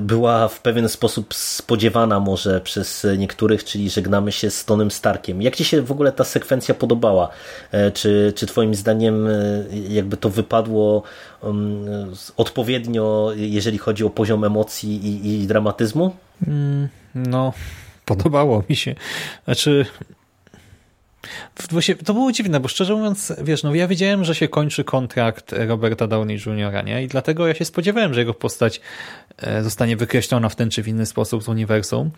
była w pewien sposób spodziewana może przez niektórych, czyli żegnamy się z Tonym Starkiem. Jak Ci się w ogóle ta sekwencja podobała? E, czy, czy Twoim zdaniem e, jakby to wypadło um, odpowiednio, jeżeli chodzi o poziom emocji i, i dramatyzmu? Mm, no, podobało mi się. Znaczy, to było dziwne, bo szczerze mówiąc, wiesz, no ja wiedziałem, że się kończy kontrakt Roberta Downey Jr., nie? I dlatego ja się spodziewałem, że jego postać e, zostanie wykreślona w ten czy w inny sposób z uniwersum.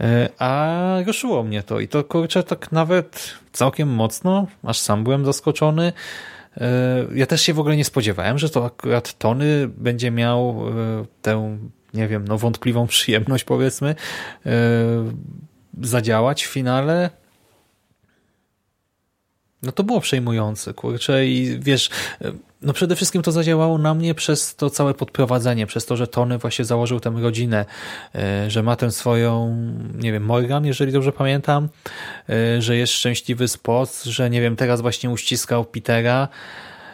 E, a ruszyło mnie to i to kurczę tak nawet całkiem mocno, aż sam byłem zaskoczony. E, ja też się w ogóle nie spodziewałem, że to akurat Tony będzie miał tę, nie wiem, no wątpliwą przyjemność powiedzmy zadziałać w finale no to było przejmujące, kurczę i wiesz, no przede wszystkim to zadziałało na mnie przez to całe podprowadzenie, przez to, że Tony właśnie założył tę rodzinę, e, że ma tę swoją, nie wiem, Morgan, jeżeli dobrze pamiętam, e, że jest szczęśliwy spot, że nie wiem, teraz właśnie uściskał Petera,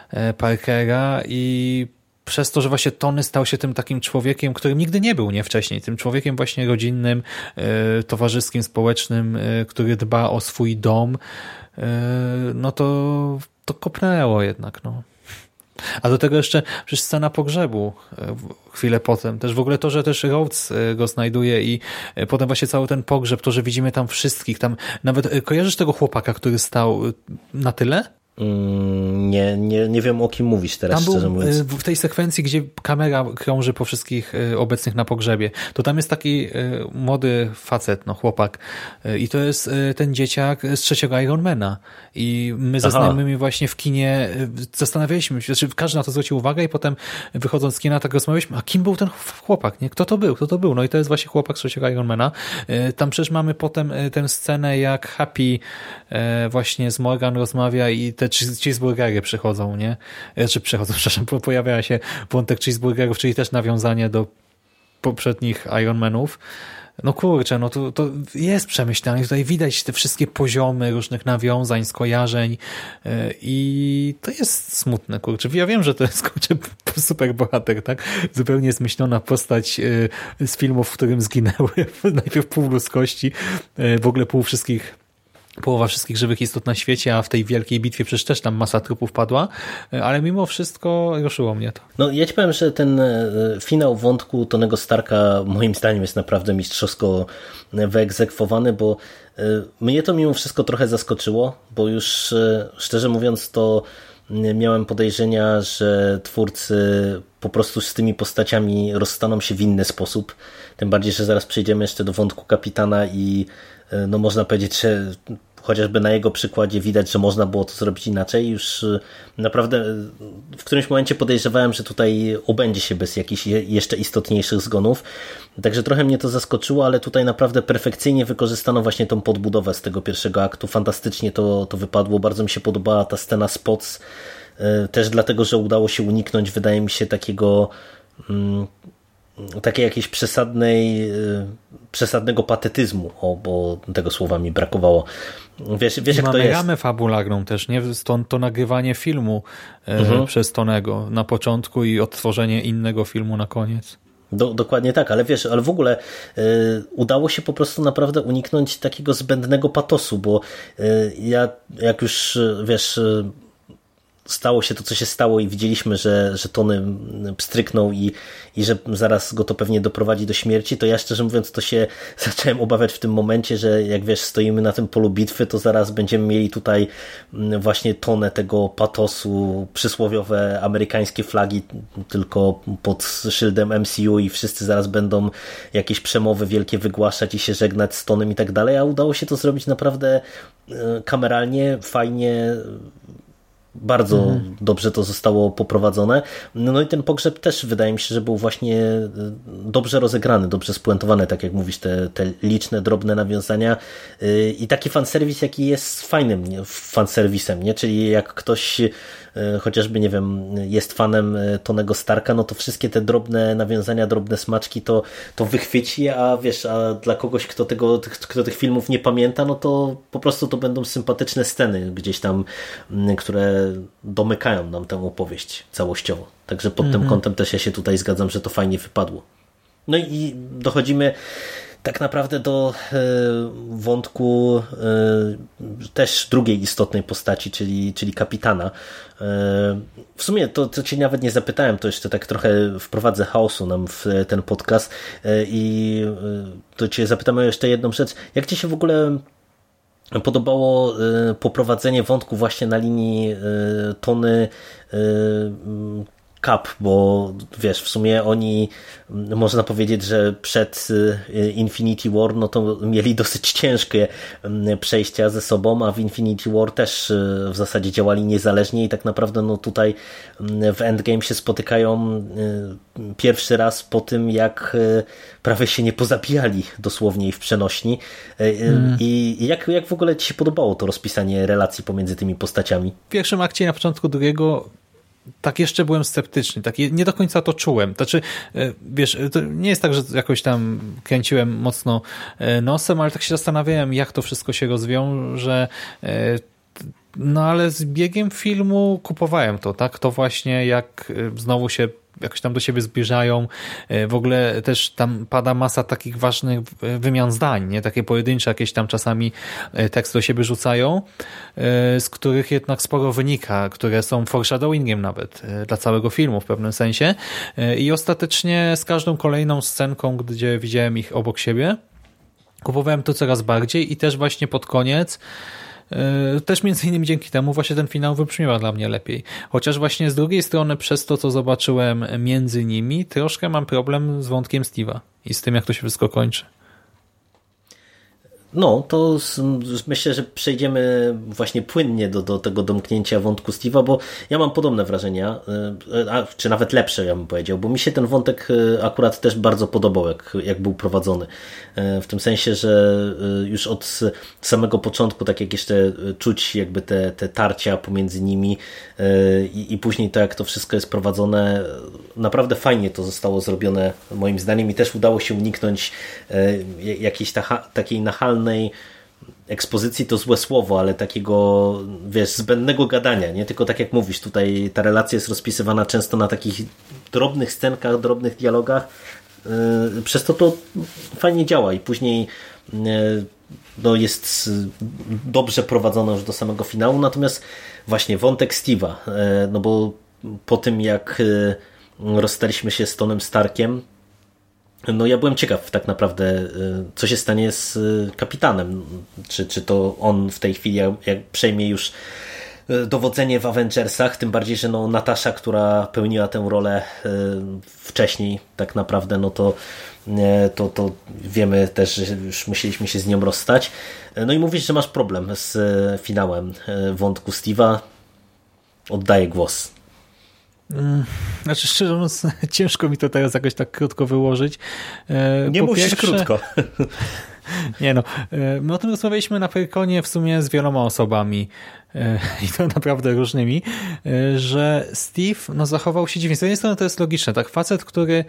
e, Parkera i przez to, że właśnie Tony stał się tym takim człowiekiem, którym nigdy nie był nie wcześniej, tym człowiekiem właśnie rodzinnym, towarzyskim, społecznym, który dba o swój dom, no to, to kopnęło jednak. No. A do tego jeszcze przecież scena pogrzebu e, chwilę potem. Też w ogóle to, że też Rhodes e, go znajduje i e, potem właśnie cały ten pogrzeb, to, że widzimy tam wszystkich, tam nawet kojarzysz tego chłopaka, który stał na tyle? Mm, nie, nie, nie wiem o kim mówisz teraz, tam szczerze był, mówiąc. W tej sekwencji, gdzie kamera krąży po wszystkich obecnych na pogrzebie, to tam jest taki młody facet, no chłopak i to jest ten dzieciak z trzeciego Ironmana i my ze znajomymi właśnie w kinie zastanawialiśmy się, znaczy każdy na to zwrócił uwagę i potem wychodząc z kina tak rozmawialiśmy, a kim był ten chłopak, nie? Kto to był? Kto to był? No i to jest właśnie chłopak z trzeciego Ironmana. Tam przecież mamy potem tę scenę, jak Happy właśnie z Morgan rozmawia i te cheeseburgery przychodzą, nie? Czy przychodzą, [LAUGHS] przepraszam, pojawia się wątek cheeseburgerów, czyli też nawiązanie do poprzednich Ironmanów. No kurczę, no to, to jest przemyślane. Tutaj widać te wszystkie poziomy różnych nawiązań, skojarzeń i to jest smutne, kurczę. Ja wiem, że to jest, kurczę, [LAUGHS] super bohater, tak? Zupełnie zmyślona postać z filmów, w którym zginęły [LAUGHS] najpierw pół ludzkości, w ogóle pół wszystkich połowa wszystkich żywych istot na świecie, a w tej wielkiej bitwie przecież też tam masa trupów padła, ale mimo wszystko ruszyło mnie to. No ja ci powiem, że ten finał wątku Tonego Starka moim zdaniem jest naprawdę mistrzowsko wyegzekwowany, bo mnie to mimo wszystko trochę zaskoczyło, bo już szczerze mówiąc to miałem podejrzenia, że twórcy po prostu z tymi postaciami rozstaną się w inny sposób. Tym bardziej, że zaraz przejdziemy jeszcze do wątku kapitana i no można powiedzieć, że chociażby na jego przykładzie widać, że można było to zrobić inaczej. Już naprawdę w którymś momencie podejrzewałem, że tutaj obędzie się bez jakichś jeszcze istotniejszych zgonów. Także trochę mnie to zaskoczyło, ale tutaj naprawdę perfekcyjnie wykorzystano właśnie tą podbudowę z tego pierwszego aktu. Fantastycznie to, to wypadło. Bardzo mi się podobała ta scena spots. Też dlatego, że udało się uniknąć, wydaje mi się, takiego takiej jakiejś przesadnej, przesadnego patetyzmu, o, bo tego słowa mi brakowało. Wiesz, wiesz jak mamy to jest. ramę fabularną też, nie? To, to nagrywanie filmu mhm. przez Tonego na początku i odtworzenie innego filmu na koniec. Do, dokładnie tak, ale wiesz, ale w ogóle y, udało się po prostu naprawdę uniknąć takiego zbędnego patosu, bo y, ja jak już wiesz stało się to, co się stało i widzieliśmy, że, że Tony pstryknął i, i że zaraz go to pewnie doprowadzi do śmierci, to ja szczerze mówiąc to się [LAUGHS] zacząłem obawiać w tym momencie, że jak wiesz, stoimy na tym polu bitwy, to zaraz będziemy mieli tutaj właśnie tonę tego patosu, przysłowiowe amerykańskie flagi tylko pod szyldem MCU i wszyscy zaraz będą jakieś przemowy wielkie wygłaszać i się żegnać z Tonem i tak dalej, a udało się to zrobić naprawdę kameralnie, fajnie, bardzo mhm. dobrze to zostało poprowadzone. No i ten pogrzeb też wydaje mi się, że był właśnie dobrze rozegrany, dobrze spuentowany, tak jak mówisz, te, te liczne, drobne nawiązania i taki fanserwis, jaki jest fajnym fanserwisem, nie? czyli jak ktoś chociażby, nie wiem, jest fanem Tonego Starka, no to wszystkie te drobne nawiązania, drobne smaczki to, to wychwyci, a wiesz, a dla kogoś, kto, tego, kto tych filmów nie pamięta, no to po prostu to będą sympatyczne sceny gdzieś tam, które domykają nam tę opowieść całościowo. Także pod mhm. tym kątem też ja się tutaj zgadzam, że to fajnie wypadło. No i dochodzimy tak naprawdę do e, wątku e, też drugiej istotnej postaci, czyli, czyli kapitana. E, w sumie to, to cię nawet nie zapytałem, to jeszcze tak trochę wprowadzę chaosu nam w ten podcast i to cię zapytamy jeszcze jedną rzecz. Jak ci się w ogóle podobało poprowadzenie wątku właśnie na linii Tony Cup, bo wiesz, w sumie oni można powiedzieć, że przed y, Infinity War no to mieli [LAUGHS] dosyć ciężkie mm, przejścia ze sobą, a w Infinity War też y, w zasadzie działali niezależnie i tak naprawdę no tutaj mm, w Endgame się spotykają y, pierwszy raz po tym, jak prawie się nie pozabijali dosłownie i w przenośni. Mm. I jak, jak w ogóle Ci się podobało to rozpisanie relacji pomiędzy tymi postaciami? W pierwszym akcie na początku drugiego tak jeszcze byłem sceptyczny, tak nie do końca to czułem. Znaczy, e, wiesz, to nie jest tak, że jakoś tam kręciłem mocno e, nosem, ale tak się zastanawiałem, jak to wszystko się rozwiąże. E, no ale z biegiem filmu kupowałem to, tak? To właśnie jak znowu się jakoś tam do siebie zbliżają. E, w ogóle też tam pada masa takich ważnych wymian zdań, nie? Takie pojedyncze jakieś tam czasami teksty do siebie rzucają, z których jednak sporo wynika, które są foreshadowingiem nawet dla całego filmu w pewnym sensie. I ostatecznie z każdą kolejną scenką, gdzie widziałem ich obok siebie, kupowałem to coraz bardziej i też właśnie pod koniec e, też między innymi dzięki temu właśnie ten finał wybrzmiewa dla mnie lepiej. Chociaż właśnie z drugiej strony przez to, co zobaczyłem między nimi, troszkę mam problem z wątkiem Steve'a i z tym, jak to się wszystko kończy. No, to myślę, że przejdziemy właśnie płynnie do, do tego domknięcia wątku Steve'a, bo ja mam podobne wrażenia, e, czy nawet lepsze, ja bym powiedział, bo mi się ten wątek e, akurat też bardzo podobał, jak, jak był prowadzony. E, w tym sensie, że już od samego początku, tak jak jeszcze czuć jakby te, te tarcia pomiędzy nimi i, i później to, jak to wszystko jest prowadzone, naprawdę fajnie to zostało zrobione moim zdaniem i też udało się uniknąć jakiejś takiej nachalnej ekspozycji. To złe słowo, ale takiego, wiesz, zbędnego gadania, nie? Tylko tak jak mówisz, tutaj ta relacja jest rozpisywana często na takich drobnych scenkach, drobnych dialogach, yy, przez to to fajnie działa i później yy, no jest dobrze prowadzona już do samego finału, natomiast właśnie wątek Steve'a, no bo po tym jak rozstaliśmy się z Tonem Starkiem, no ja byłem ciekaw tak naprawdę, y, co się stanie z y, kapitanem. Czy, czy to on w tej chwili jak przejmie już y, dowodzenie w Avengersach, tym bardziej, że no Natasza, która pełniła tę rolę wcześniej tak naprawdę, no to, to, to wiemy też, że już musieliśmy się z nią rozstać. No i mówisz, że masz problem z finałem wątku Steve'a. Oddaję głos. Znaczy, szczerze mówiąc, [LAUGHS] ciężko mi to teraz jakoś tak krótko wyłożyć. E, Nie po musisz pierwsze, krótko. [LAUGHS] Nie no, e, my o tym rozmawialiśmy na Pyrkonie w sumie z wieloma osobami e, [LAUGHS] i to naprawdę różnymi, że Steve no, zachował się dziwnie. Z jednej strony to jest logiczne, tak facet, który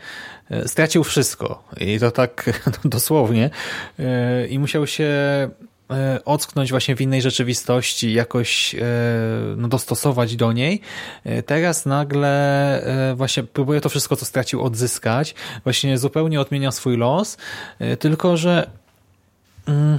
stracił wszystko i to tak dosłownie i musiał się ocknąć właśnie w innej rzeczywistości, jakoś e, no, dostosować do niej. E, teraz nagle właśnie próbuje to wszystko, co stracił, odzyskać. Właśnie zupełnie odmienia swój los, tylko że... Mm,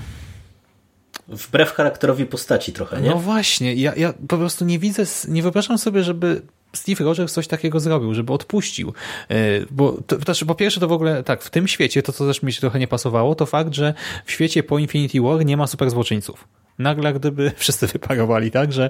Wbrew charakterowi postaci trochę, nie? No właśnie, ja, ja po prostu nie widzę, nie wyobrażam sobie, żeby Steve Rogers coś takiego zrobił, żeby odpuścił. E, bo to, to, znaczy, po pierwsze to w ogóle tak, w tym świecie, to co też mi się trochę nie pasowało, to fakt, że w świecie po Infinity War nie ma super złoczyńców nagle gdyby [LAUGHS] wszyscy wyparowali, tak, że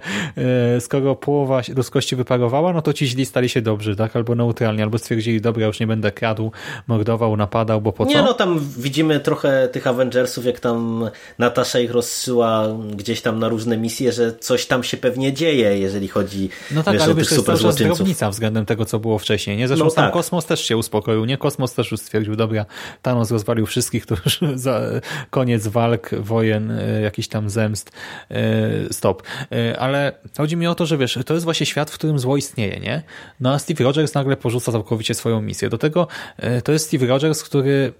e, skoro połowa ludzkości wyparowała, no to ci źli stali się dobrzy, tak, albo neutralni, albo stwierdzili, dobra, już nie będę kradł, mordował, napadał, bo po co? Nie, no tam widzimy trochę tych Avengersów, jak tam Natasza ich rozsyła gdzieś tam na różne misje, że coś tam się pewnie dzieje, jeżeli chodzi no tak, wiesz, ale o wiesz, tych super to jest drobnica względem tego, co było wcześniej, nie? Zresztą no sam tak. Kosmos też się uspokoił, nie? Kosmos też już stwierdził, dobra, Thanos rozwalił wszystkich, którzy [LAUGHS] za koniec walk, wojen, e, jakiś tam zemst, e, stop. E, ale chodzi mi o to, że wiesz, to jest właśnie świat, w którym zło istnieje, nie? No a Steve Rogers nagle porzuca całkowicie swoją misję. Do tego e, to jest Steve Rogers, który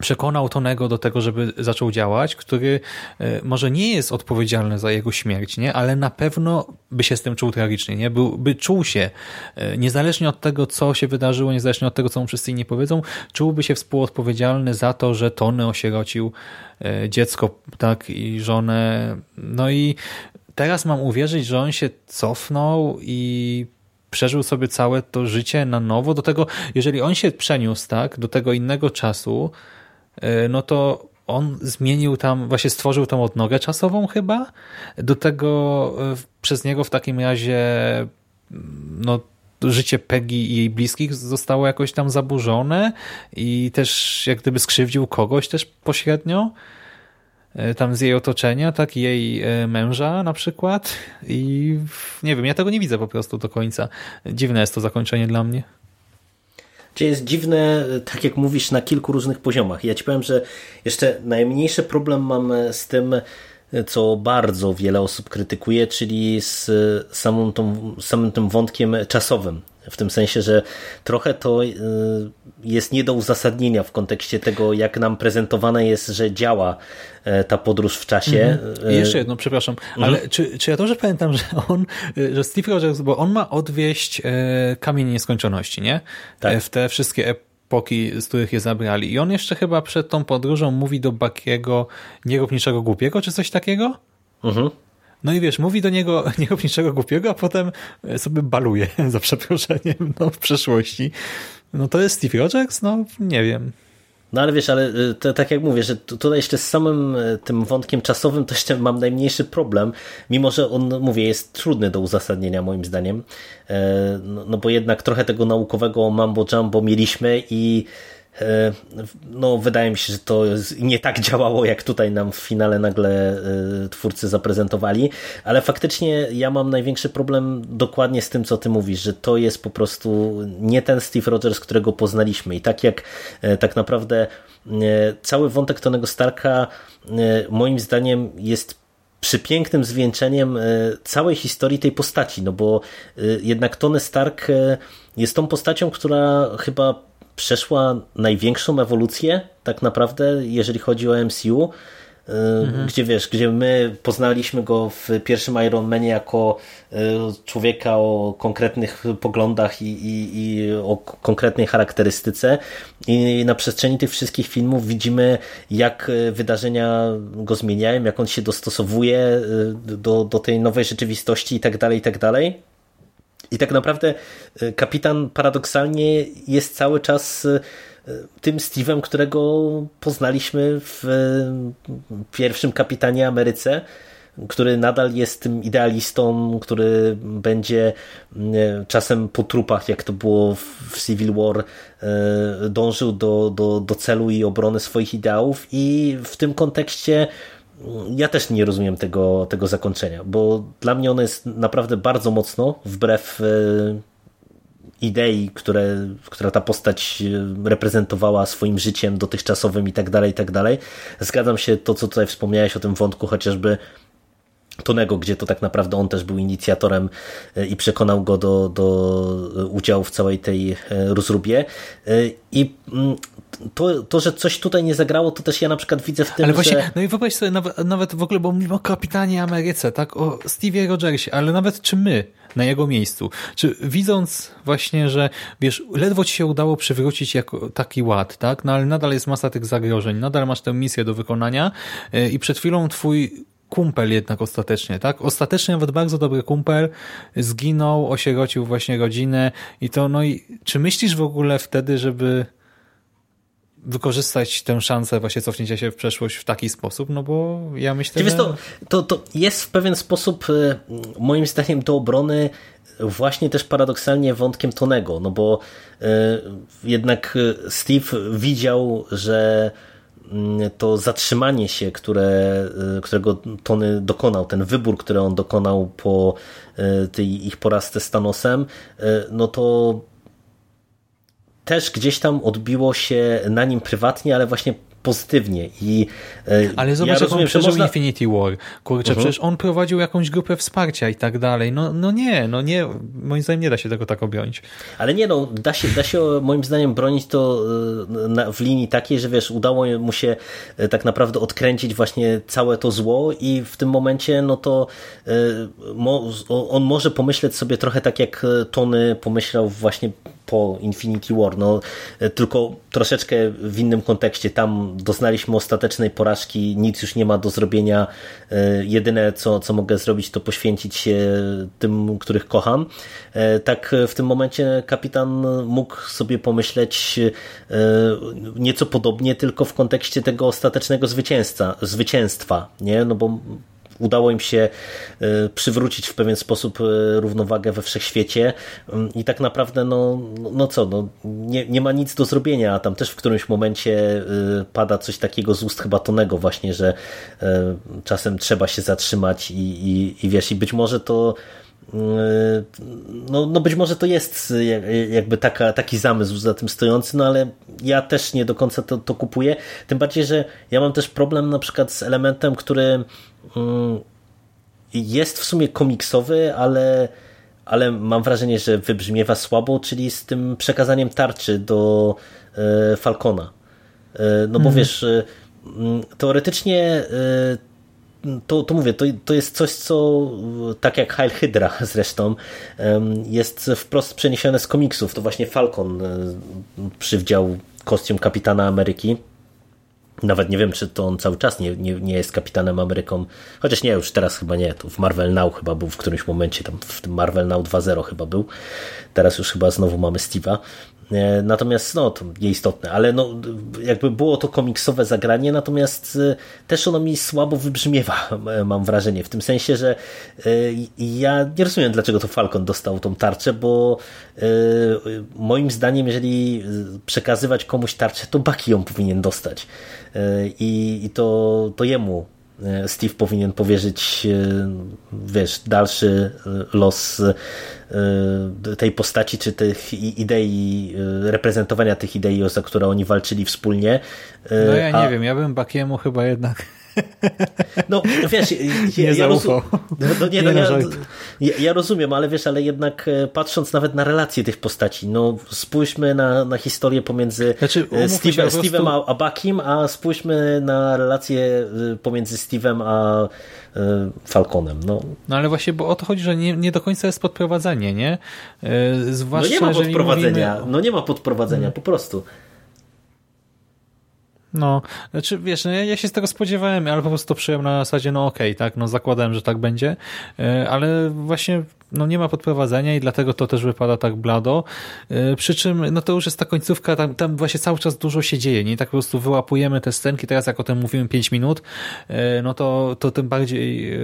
przekonał Tonego do tego, żeby zaczął działać, który e, może nie jest odpowiedzialny za jego śmierć, nie? ale na pewno by się z tym czuł tragicznie, nie? By, by czuł się, niezależnie od tego, co się wydarzyło, niezależnie od tego, co mu wszyscy inni powiedzą, czułby się współodpowiedzialny za to, że Tony osierocił E, dziecko, tak, i żonę. No i teraz mam uwierzyć, że on się cofnął i przeżył sobie całe to życie na nowo. Do tego, jeżeli on się przeniósł, tak, do tego innego czasu, e, no to on zmienił tam, właśnie stworzył tą odnogę czasową chyba. Do tego e, przez niego w takim razie no życie Peggy i jej bliskich zostało jakoś tam zaburzone i też jak gdyby skrzywdził kogoś też pośrednio e, tam z jej otoczenia, tak, jej e, męża na przykład i nie wiem, ja tego nie widzę po prostu do końca. Dziwne jest to zakończenie dla mnie. Czy jest dziwne, tak jak mówisz, na kilku różnych poziomach. Ja ci powiem, że jeszcze najmniejszy problem mam z tym, co bardzo wiele osób krytykuje, czyli z samą tą, samym tym wątkiem czasowym w tym sensie, że trochę to jest nie do uzasadnienia w kontekście tego, jak nam prezentowane jest, że działa ta podróż w czasie. Mhm. Jeszcze jedno, przepraszam, mhm. ale czy, czy ja dobrze pamiętam, że on, że Steve Rogers, bo on ma odwieźć kamień nieskończoności, nie? Tak. W te wszystkie epoki, z których je zabrali. I on jeszcze chyba przed tą podróżą mówi do Bakiego nie rób niczego głupiego, czy coś takiego? Mhm. No i wiesz, mówi do niego [LAUGHS] nie rób niczego głupiego, a potem sobie baluje, [LAUGHS] za przeproszeniem, no, w przeszłości. No to jest Steve Rogers? No nie wiem. No ale wiesz, ale y, to, tak jak mówię, że tutaj jeszcze z samym y, tym wątkiem czasowym to jeszcze mam najmniejszy problem, mimo że on, mówię, jest trudny do uzasadnienia moim zdaniem, e, no, no bo jednak trochę tego naukowego mambo jumbo mieliśmy i no, wydaje mi się, że to nie tak [LAUGHS] działało, jak tutaj nam w finale nagle e, twórcy zaprezentowali, ale faktycznie ja mam największy problem dokładnie z tym, co ty mówisz, że to jest po prostu nie ten Steve Rogers, którego poznaliśmy. I tak jak e, tak naprawdę cały wątek Tonego Starka moim zdaniem jest przypięknym zwieńczeniem całej historii tej postaci, no bo jednak Tony Stark jest tą postacią, która chyba przeszła największą ewolucję tak naprawdę, jeżeli chodzi o MCU, y, mhm. gdzie wiesz, gdzie my poznaliśmy go w pierwszym Iron Manie jako y, człowieka o konkretnych poglądach i, i, i, o konkretnej charakterystyce i na przestrzeni tych wszystkich filmów widzimy jak wydarzenia go zmieniają, jak on się dostosowuje y, do, do tej nowej rzeczywistości i tak dalej, i tak dalej. I tak naprawdę e, kapitan paradoksalnie jest cały czas e, tym Steve'em, którego poznaliśmy w e, pierwszym kapitanie Ameryce, który nadal jest tym idealistą, który będzie czasem po trupach, jak to było w Civil War, dążył do, do, do celu i obrony swoich ideałów. I w tym kontekście ja też nie rozumiem tego, tego zakończenia, bo dla mnie ono jest naprawdę bardzo mocno wbrew e, idei, które, która ta postać e, reprezentowała swoim życiem dotychczasowym i tak dalej, i tak dalej. Zgadzam się to, co tutaj wspomniałeś o tym wątku, chociażby Tonego, gdzie to tak naprawdę on też był inicjatorem e, i przekonał go do, do udziału w całej tej rozróbie. I mm, to, to, że coś tutaj nie zagrało, to też ja na przykład widzę w tym, Ale właśnie, że... no i wyobraź sobie, nawet, nawet w ogóle, bo mówimy o kapitanie Ameryce, tak, o Stevie Rogersie, ale nawet czy my na jego miejscu, czy widząc właśnie, że wiesz, ledwo ci się udało przywrócić jako taki ład, tak, no ale nadal jest masa tych zagrożeń, nadal masz tę misję do wykonania e, i przed chwilą twój kumpel jednak ostatecznie, tak? Ostatecznie nawet bardzo dobry kumpel zginął, osierocił właśnie rodzinę i to, no i czy myślisz w ogóle wtedy, żeby wykorzystać tę szansę właśnie cofnięcia się w przeszłość w taki sposób, no bo ja myślę, że... To, to, to jest w pewien sposób e, moim zdaniem do obrony właśnie też paradoksalnie wątkiem Tonego, no bo e, jednak Steve widział, że to zatrzymanie się, które, e, którego Tony dokonał, ten wybór, który on dokonał po tej ich porażce z Thanosem, no to też gdzieś tam odbiło się na nim prywatnie, ale właśnie pozytywnie. I, e, Ale zobacz, ja jak rozumiem, on przeżył można... Infinity War. Kurczę, uh mhm. -huh. przecież on prowadził jakąś grupę wsparcia i tak dalej. No, no nie, no nie, moim zdaniem nie da się tego tak objąć. Ale nie, no, da się, da się moim zdaniem bronić to e, w linii takiej, że wiesz, udało mu się e, tak naprawdę odkręcić właśnie całe to zło i w tym momencie, no to on może pomyśleć sobie trochę tak, jak Tony pomyślał właśnie po Infinity War, no tylko troszeczkę w innym kontekście. Tam doznaliśmy ostatecznej porażki, nic już nie ma do zrobienia. E, jedyne, co, co mogę zrobić, to poświęcić się tym, których kocham. E, tak w tym momencie kapitan mógł sobie pomyśleć e, nieco podobnie, tylko w kontekście tego ostatecznego zwycięstwa, zwycięstwa nie? No bo udało im się e, przywrócić w pewien sposób e, równowagę we wszechświecie mm, i tak naprawdę no, no co, no, nie, nie ma nic do zrobienia, a tam też w którymś momencie e, pada coś takiego z ust chyba Tonego właśnie, że czasem trzeba się zatrzymać i, i, i wiesz, i być może to no, no być może to jest jakby taka, taki zamysł za tym stojący, no ale ja też nie do końca to, to kupuję. Tym bardziej, że ja mam też problem na przykład z elementem, który mm, jest w sumie komiksowy, ale ale mam wrażenie, że wybrzmiewa słabo, czyli z tym przekazaniem tarczy do e, Falcona. E, no bo wiesz, e, m, teoretycznie to, to mówię, to, to jest coś, co tak jak Heil Hydra [LAUGHS] zresztą jest wprost przeniesione z komiksów. To właśnie Falcon przywdział kostium Kapitana Ameryki. Nawet nie wiem, czy to on cały czas nie, nie, nie jest kapitanem Ameryką. Chociaż nie, już teraz chyba nie. To w Marvel Now chyba był w którymś momencie, tam w tym Marvel Now 2.0 chyba był. Teraz już chyba znowu mamy Steve'a. Natomiast no, to nieistotne, ale no, jakby było to komiksowe zagranie, natomiast e, też ono mi słabo wybrzmiewa, [LAUGHS] mam wrażenie, w tym sensie, że e, ja nie rozumiem, dlaczego to Falcon dostał tą tarczę, bo e, moim zdaniem, jeżeli przekazywać komuś tarczę, to Bucky ją powinien dostać i, i to, to jemu Steve powinien powierzyć, e, wiesz, dalszy e, los e, tej postaci, czy tych idei, e, reprezentowania tych idei, za które oni walczyli wspólnie. E, No ja a- nie wiem, ja bym Bakiemu chyba jednak No wiesz, ja, Nie ja, rozum- no, no, nie, no, Nie, no, ja, ja, rozumiem, ale wiesz, ale jednak e, patrząc nawet na relacje tych postaci, no spójrzmy na, na historię pomiędzy Znaczy, e, Steve'em, po prostu- Steve'em a, a Buckiem, a spójrzmy na relacje e, pomiędzy Steve'em a Falconem. No, No ale właśnie, bo o to chodzi, że nie, nie do końca jest podprowadzenie, nie? Yy, no Zwłaszcza, nie ma podprowadzenia, mówimy- no nie ma podprowadzenia, po prostu. No, znaczy wiesz, no ja, ja się z tego spodziewałem, ale po prostu to przyjąłem na zasadzie, no okej, tak, no zakładałem, że tak będzie, e, ale właśnie no nie ma podprowadzenia i dlatego to też wypada tak blado, E, przy czym no to już jest ta końcówka, tam, tam właśnie cały czas dużo się dzieje, nie tak po prostu wyłapujemy te scenki, teraz jak o tym mówimy 5 minut, e, no to, to tym bardziej e,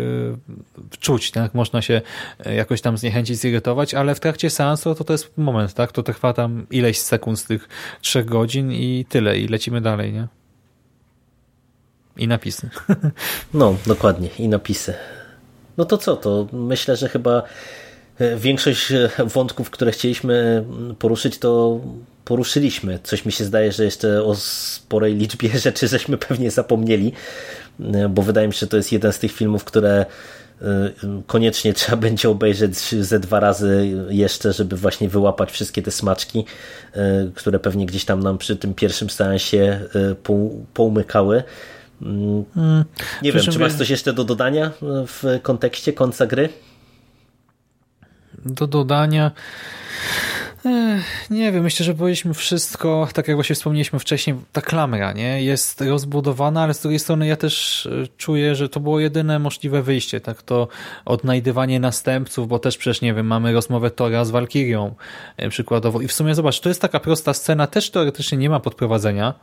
czuć, tak, można się jakoś tam zniechęcić, zirytować, ale w trakcie seansu to to jest moment, tak, to trwa tam ileś sekund z tych trzech godzin i tyle i lecimy dalej, nie? I napisy. [LAUGHS] No, dokładnie. I napisy. No to co, to myślę, że chyba e, większość e, wątków, które chcieliśmy mm, poruszyć, to poruszyliśmy. Coś mi się zdaje, że jeszcze o sporej liczbie [LAUGHS] rzeczy żeśmy pewnie zapomnieli, e, bo wydaje mi się, że to jest jeden z tych filmów, które koniecznie [LAUGHS] trzeba będzie obejrzeć ze dwa razy jeszcze, żeby właśnie wyłapać wszystkie te smaczki, które pewnie gdzieś tam nam przy tym pierwszym seansie pou- poumykały. Mm, Nie Przy wiem, czy masz coś jeszcze do dodania w kontekście końca gry? do dodania. Ech, nie wiem, myślę, że powiedzieliśmy wszystko, tak jak właśnie wspomnieliśmy wcześniej, ta klamra nie jest rozbudowana, ale z drugiej strony ja też e, czuję, że to było jedyne możliwe wyjście, tak to odnajdywanie następców, bo też przecież, nie wiem, mamy rozmowę Tora z Walkirią e, przykładowo i w sumie zobacz, to jest taka prosta scena, też teoretycznie nie ma podprowadzenia,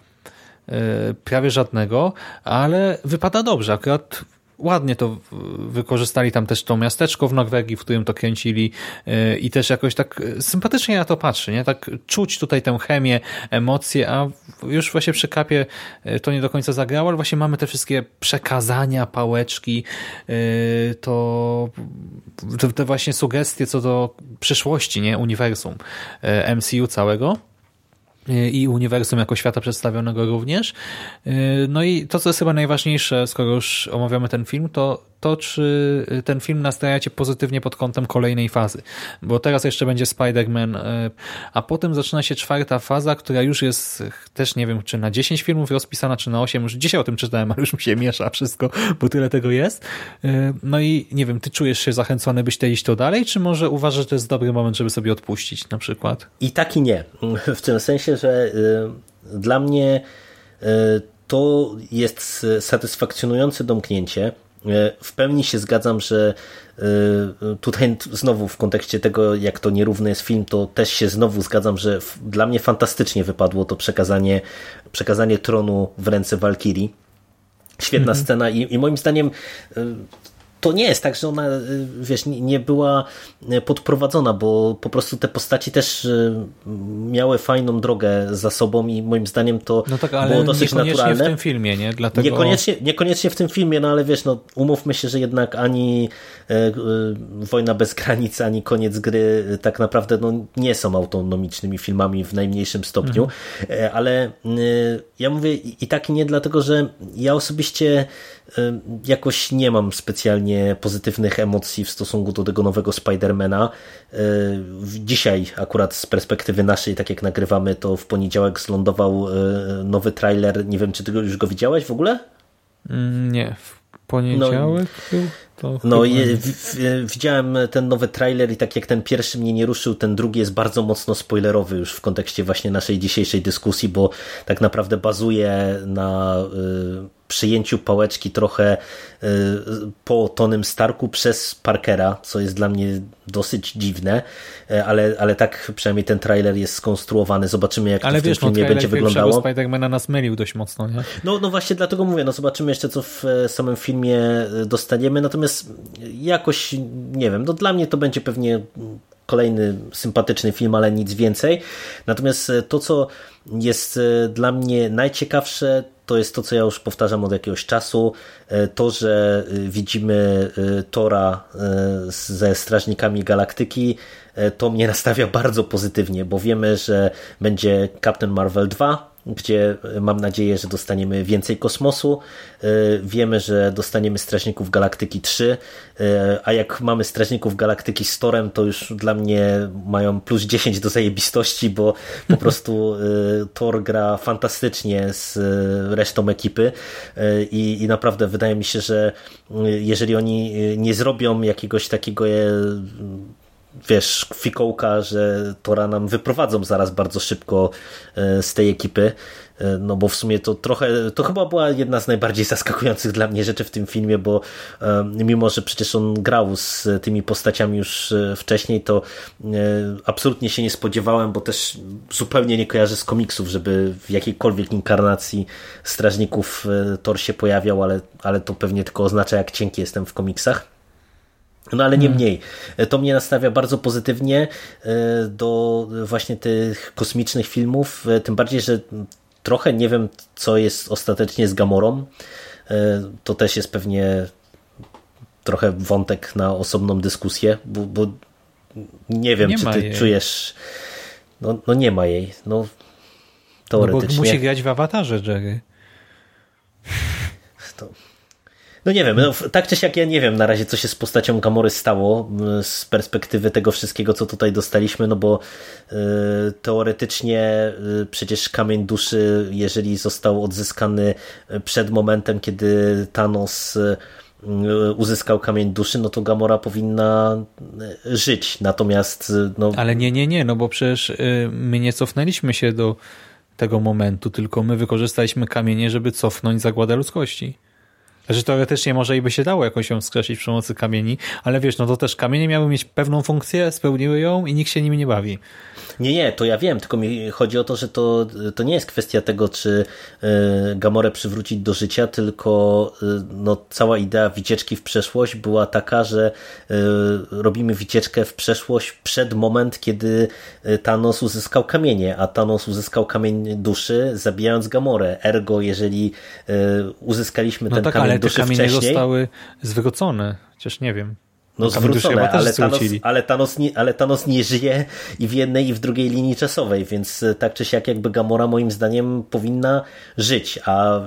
prawie żadnego, ale wypada dobrze, akurat ładnie to wykorzystali tam też to miasteczko w Norwegii, w którym to kręcili yy, i też jakoś tak yy, sympatycznie na to patrzy, nie? Tak czuć tutaj tę chemię, emocje, a już właśnie przy kapie to nie do końca zagrało, ale właśnie mamy te wszystkie przekazania, pałeczki, to te, właśnie sugestie co do przyszłości, nie? Uniwersum MCU całego i uniwersum jako świata przedstawionego również. No i to, co jest chyba najważniejsze, skoro już omawiamy ten film, to to, czy ten film nastraja cię pozytywnie pod kątem kolejnej fazy. Bo teraz jeszcze będzie Spider-Man, e, a potem zaczyna się czwarta faza, która już jest też nie wiem, czy na 10 filmów rozpisana, czy na 8. Już dzisiaj o tym czytałem, ale już mi się miesza wszystko, bo tyle tego jest. E, No i nie wiem, ty czujesz się zachęcony, byś te iść to dalej, czy może uważasz, że to jest dobry moment, żeby sobie odpuścić na przykład? I tak i nie. W tym sensie, że y, dla mnie y, to jest satysfakcjonujące domknięcie. Y, W pełni się zgadzam, że y, tutaj znowu w kontekście tego, jak to nierówny jest film, to też się znowu zgadzam, że dla mnie fantastycznie wypadło to przekazanie, przekazanie tronu w ręce Walkirii. Świetna scena i, i moim zdaniem y, to nie jest tak, że ona, y, wiesz, nie- była y, podprowadzona, bo po prostu te postaci też y, miały fajną drogę za sobą i moim zdaniem to No tak, było ale dosyć niekoniecznie naturalne. w tym filmie, nie? Dlatego... Niekoniecznie, niekoniecznie w tym filmie, no ale wiesz, no umówmy się, że jednak ani Wojna bez granic, ani Koniec gry tak naprawdę no, nie są autonomicznymi filmami w najmniejszym stopniu, E, ale ja mówię i tak i nie, dlatego że ja osobiście jakoś nie mam specjalnie pozytywnych emocji w stosunku do tego nowego Spidermana. Dzisiaj akurat z perspektywy naszej, tak jak nagrywamy, to w poniedziałek zlądował nowy trailer. Nie wiem, czy ty już go widziałeś w ogóle? Mm, nie, w poniedziałek no, to No, je, w, widziałem ten nowy trailer i tak jak ten pierwszy mnie nie ruszył, ten drugi jest bardzo mocno spoilerowy już w kontekście właśnie naszej dzisiejszej dyskusji, bo tak naprawdę bazuje na y, przyjęciu pałeczki trochę y, po Tonym Starku przez Parkera, co jest dla mnie dosyć dziwne, y, ale, ale tak przynajmniej ten trailer jest skonstruowany. Zobaczymy, jak ale to w wiesz, tym filmie no, będzie wyglądało. Spidermana nas mylił dość mocno, nie? No, no właśnie dlatego mówię, no zobaczymy jeszcze, co w e, samym filmie e, dostaniemy, natomiast jakoś, nie wiem, no dla mnie to będzie pewnie kolejny sympatyczny film, ale nic więcej. Natomiast e, to, co jest dla mnie najciekawsze, to jest to, co ja już powtarzam od jakiegoś czasu. To, że widzimy Tora ze Strażnikami Galaktyki, to mnie [LAUGHS] nastawia bardzo pozytywnie, bo wiemy, że będzie Captain Marvel 2, gdzie mam nadzieję, że dostaniemy więcej kosmosu. E, wiemy, że dostaniemy Strażników Galaktyki 3, e, a jak mamy Strażników Galaktyki z Torem, to już dla mnie mają plus 10 do zajebistości, bo po [LAUGHS] prostu e, Thor gra fantastycznie z resztą ekipy i, i naprawdę wydaje mi się, że jeżeli oni nie zrobią jakiegoś takiego wiesz, fikołka, że Tora nam wyprowadzą zaraz bardzo szybko e, z tej ekipy, e, no bo w sumie to trochę, to chyba była jedna z najbardziej zaskakujących dla mnie rzeczy w tym filmie, bo e, mimo, że przecież on grał z tymi postaciami już wcześniej, to absolutnie się nie spodziewałem, bo też zupełnie nie kojarzę z komiksów, żeby w jakiejkolwiek inkarnacji strażników Thor się pojawiał, ale, ale to pewnie tylko oznacza, jak cienki jestem w komiksach. No ale niemniej, hmm. to mnie nastawia bardzo pozytywnie e, do właśnie tych kosmicznych filmów, e, tym bardziej, że trochę nie wiem, co jest ostatecznie z Gamorą. E, to też jest pewnie trochę wątek na osobną dyskusję, bo, bo nie wiem, nie czy ty jej. czujesz. No, no nie ma jej. No, teoretycznie. No bo musi grać w awatarze, Jerry. To no nie wiem, no, tak czy siak ja nie wiem na razie, co się z postacią Gamory stało z perspektywy tego wszystkiego, co tutaj dostaliśmy, no bo y, teoretycznie y, przecież kamień duszy, jeżeli został odzyskany przed momentem, kiedy Thanos y, uzyskał kamień duszy, no to Gamora powinna żyć. Natomiast. No... Ale nie, nie, nie, no bo przecież my nie cofnęliśmy się do tego momentu, tylko my wykorzystaliśmy kamienie, żeby cofnąć zagładę ludzkości. Że teoretycznie może i by się dało jakoś ją skreślić przy pomocy kamieni, ale wiesz, no to też kamienie miały mieć pewną funkcję, spełniły ją i nikt się nimi nie bawi. Nie, nie, to ja wiem, tylko mi chodzi o to, że to, to nie jest kwestia tego, czy y, Gamorę przywrócić do życia, tylko y, no, cała idea wycieczki w przeszłość była taka, że y, robimy wycieczkę w przeszłość przed moment, kiedy Thanos uzyskał kamienie, a Thanos uzyskał kamień duszy, zabijając Gamorę. Ergo, jeżeli uzyskaliśmy no ten tak, kamień ale te kamienie wcześniej... zostały zwrócone, chociaż nie wiem. No zwrócone, ale Thanos, ale, Thanos nie, ale Thanos nie żyje i w jednej i w drugiej linii czasowej, więc e, tak czy siak jakby Gamora moim zdaniem powinna żyć, a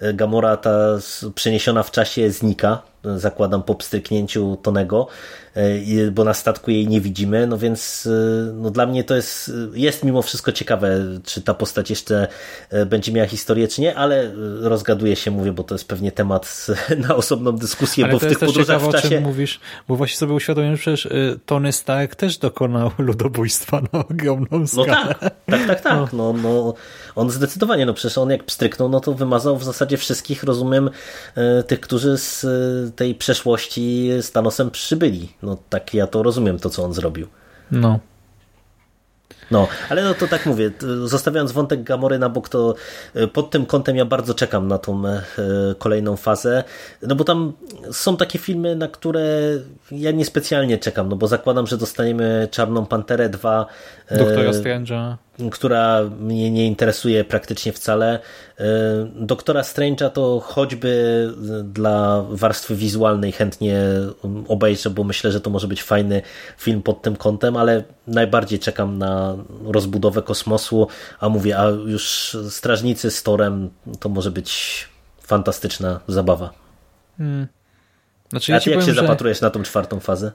e, Gamora ta przeniesiona w czasie znika, zakładam po pstryknięciu Tonego, e, bo na statku jej nie widzimy, no więc e, no dla mnie to jest, jest mimo wszystko ciekawe, czy ta postać jeszcze e, będzie miała historię, czy nie, ale rozgaduję się, mówię, bo to jest pewnie temat [LAUGHS] na osobną dyskusję, ale bo w tych podróżach ciekawe, w czasie... Mówisz, bo właśnie sobie uświadomiłem, że przecież Tony Stark też dokonał [LAUGHS] ludobójstwa na ogromną skalę. No tak, tak, tak, tak. No, no, on zdecydowanie, no przecież on jak pstryknął, no to wymazał w zasadzie wszystkich, rozumiem, tych, którzy z tej przeszłości z Thanosem przybyli. No tak ja to rozumiem, to co on zrobił. No. No, ale no to tak mówię, zostawiając wątek Gamory na bok, to e, pod tym kątem ja bardzo czekam na tą e, kolejną fazę, no bo tam są takie filmy, na które ja niespecjalnie czekam, no bo zakładam, że dostaniemy Czarną Panterę 2. Doktora Strange'a która mnie nie interesuje praktycznie wcale. E, Doktora Strange'a to choćby dla warstwy wizualnej chętnie obejrzę, bo myślę, że to może być fajny film pod tym kątem, ale najbardziej czekam na rozbudowę kosmosu, a mówię, a już Strażnicy z Torem to może być fantastyczna zabawa. Hmm. Znaczy, A ja ty ci jak powiem, się że... zapatrujesz na tą czwartą fazę?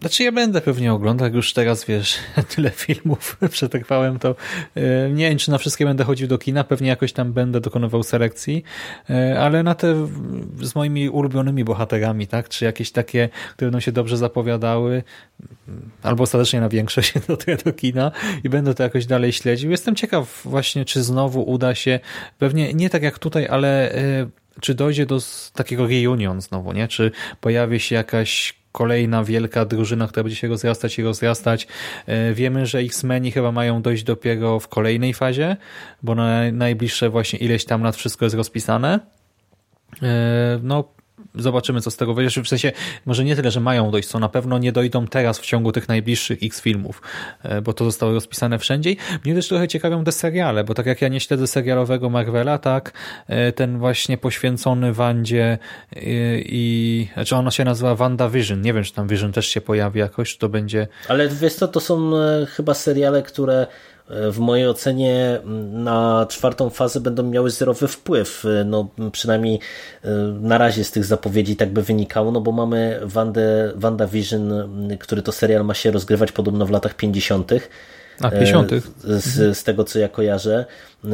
Znaczy ja będę pewnie oglądał, już teraz wiesz, [LAUGHS] tyle filmów [LAUGHS] przetrwałem, to e, nie wiem, czy na wszystkie będę chodził do kina, pewnie jakoś tam będę dokonywał selekcji, e, ale na te z moimi ulubionymi bohaterami, tak, czy jakieś takie, które będą się dobrze zapowiadały, albo ostatecznie na większość [LAUGHS] dotrę do kina i będę to jakoś dalej śledził. Jestem ciekaw właśnie, czy znowu uda się, pewnie nie tak jak tutaj, ale e, czy dojdzie do takiego reunion znowu, nie? Czy pojawi się jakaś kolejna wielka drużyna, która będzie się rozrastać i rozrastać. E, Wiemy, że X-Meni chyba mają dojść dopiero w kolejnej fazie, bo na najbliższe właśnie ileś tam lat wszystko jest rozpisane. E, No, zobaczymy, co z tego wyjdzie. W sensie, może nie tyle, że mają dojść, co na pewno nie dojdą teraz w ciągu tych najbliższych X filmów, e, bo to zostało rozpisane wszędzie. Mnie też trochę ciekawią te seriale, bo tak jak ja nie śledzę serialowego Marvela, tak, e, ten właśnie poświęcony Wandzie e, i, znaczy ono się nazywa WandaVision. Nie wiem, czy tam Vision też się pojawi jakoś, czy to będzie Ale wiesz co, to są chyba seriale, które w mojej ocenie m, na czwartą fazę będą miały zerowy wpływ. E, No, przynajmniej e, na razie z tych zapowiedzi tak by wynikało, no bo mamy Wandę, WandaVision, m, który to serial ma się rozgrywać podobno w latach 50. A, 50. E, Z, z tego co ja kojarzę.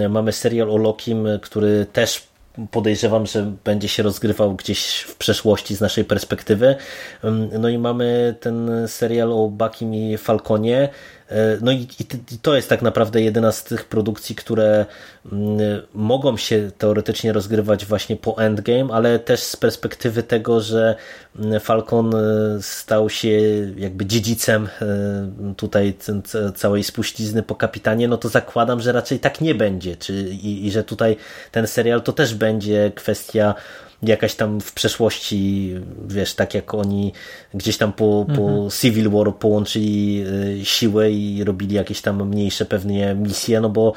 Mamy serial o Lokim, który też podejrzewam, że będzie się rozgrywał gdzieś w przeszłości z naszej perspektywy. Ym, No i mamy ten serial o Buckim i Falconie. E, No i, i to jest tak naprawdę jedyna z tych produkcji, które mm, mogą się teoretycznie rozgrywać właśnie po Endgame, ale też z perspektywy tego, że mm, Falcon e, stał się jakby dziedzicem e, tutaj całej spuścizny po kapitanie, no to zakładam, że raczej tak nie będzie. Czy, i, I że tutaj ten serial to też będzie kwestia jakaś tam w przeszłości, wiesz, tak jak oni gdzieś tam po, po Civil War połączyli y, siły i robili jakieś tam mniejsze pewnie misje, no bo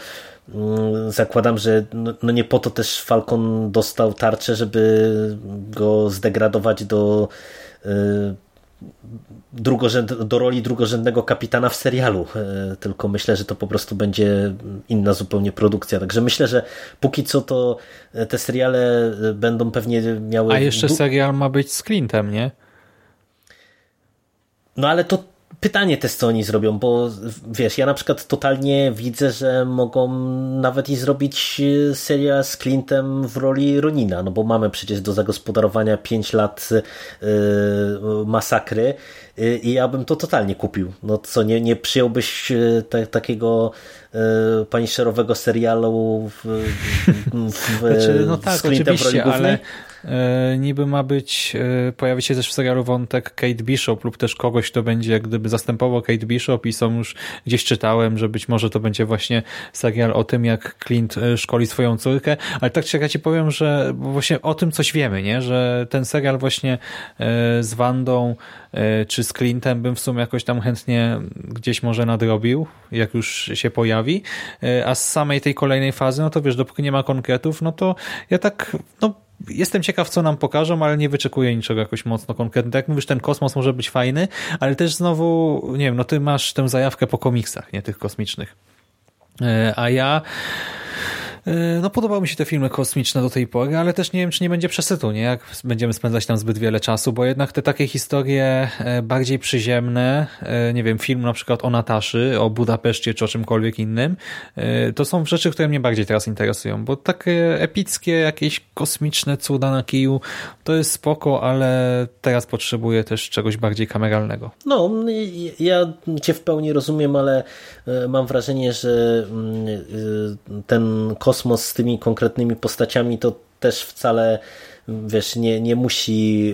mm, zakładam, że no, no nie po to też Falcon dostał tarczę, żeby go zdegradować do y, drugorzęd, do roli drugorzędnego kapitana w serialu, e, tylko myślę, że to po prostu będzie inna zupełnie produkcja. Także myślę, że póki co to e, te seriale e, będą pewnie miały. A jeszcze serial ma być z Clintem, nie? No ale to pytanie też, co oni zrobią, bo wiesz, ja na przykład totalnie widzę, że mogą nawet i zrobić e, serial z Clintem w roli Ronina, no bo mamy przecież do zagospodarowania 5 lat e, masakry e, i ja bym to totalnie kupił. No co, nie, nie przyjąłbyś e, ta, takiego e, paniszerowego serialu w, w, Znaczy, no tak, z Clintem w roli głównej? ale niby ma być, e, pojawi się też w serialu wątek Kate Bishop lub też kogoś, kto będzie gdyby zastępował Kate Bishop i są już, gdzieś czytałem, że być może to będzie właśnie serial o tym, jak Clint e, szkoli swoją córkę, ale tak czy jak ja ci powiem, że właśnie o tym coś wiemy, nie? że ten serial właśnie e, z Wandą e, czy z Clintem bym w sumie jakoś tam chętnie gdzieś może nadrobił, jak już się pojawi, E, a z samej tej kolejnej fazy, no to wiesz, dopóki nie ma konkretów, no to ja tak, no Jestem ciekaw, co nam pokażą, ale nie wyczekuję niczego jakoś mocno konkretnego. Tak jak mówisz, ten kosmos może być fajny, ale też znowu, nie wiem, no ty masz tę zajawkę po komiksach, nie tych kosmicznych. E, A ja no podobały mi się te filmy kosmiczne do tej pory, ale też nie wiem, czy nie będzie przesytu, nie? Jak będziemy spędzać tam zbyt wiele czasu, bo jednak te takie historie e, bardziej przyziemne, e, nie wiem, film na przykład o Nataszy, o Budapeszcie czy o czymkolwiek innym, e, to są rzeczy, które mnie bardziej teraz interesują, bo takie epickie, jakieś kosmiczne cuda na kiju, to jest spoko, ale teraz potrzebuję też czegoś bardziej kameralnego. No, ja Cię w pełni rozumiem, ale e, mam wrażenie, że e, ten kosmos z tymi konkretnymi postaciami to też wcale wiesz, nie, nie musi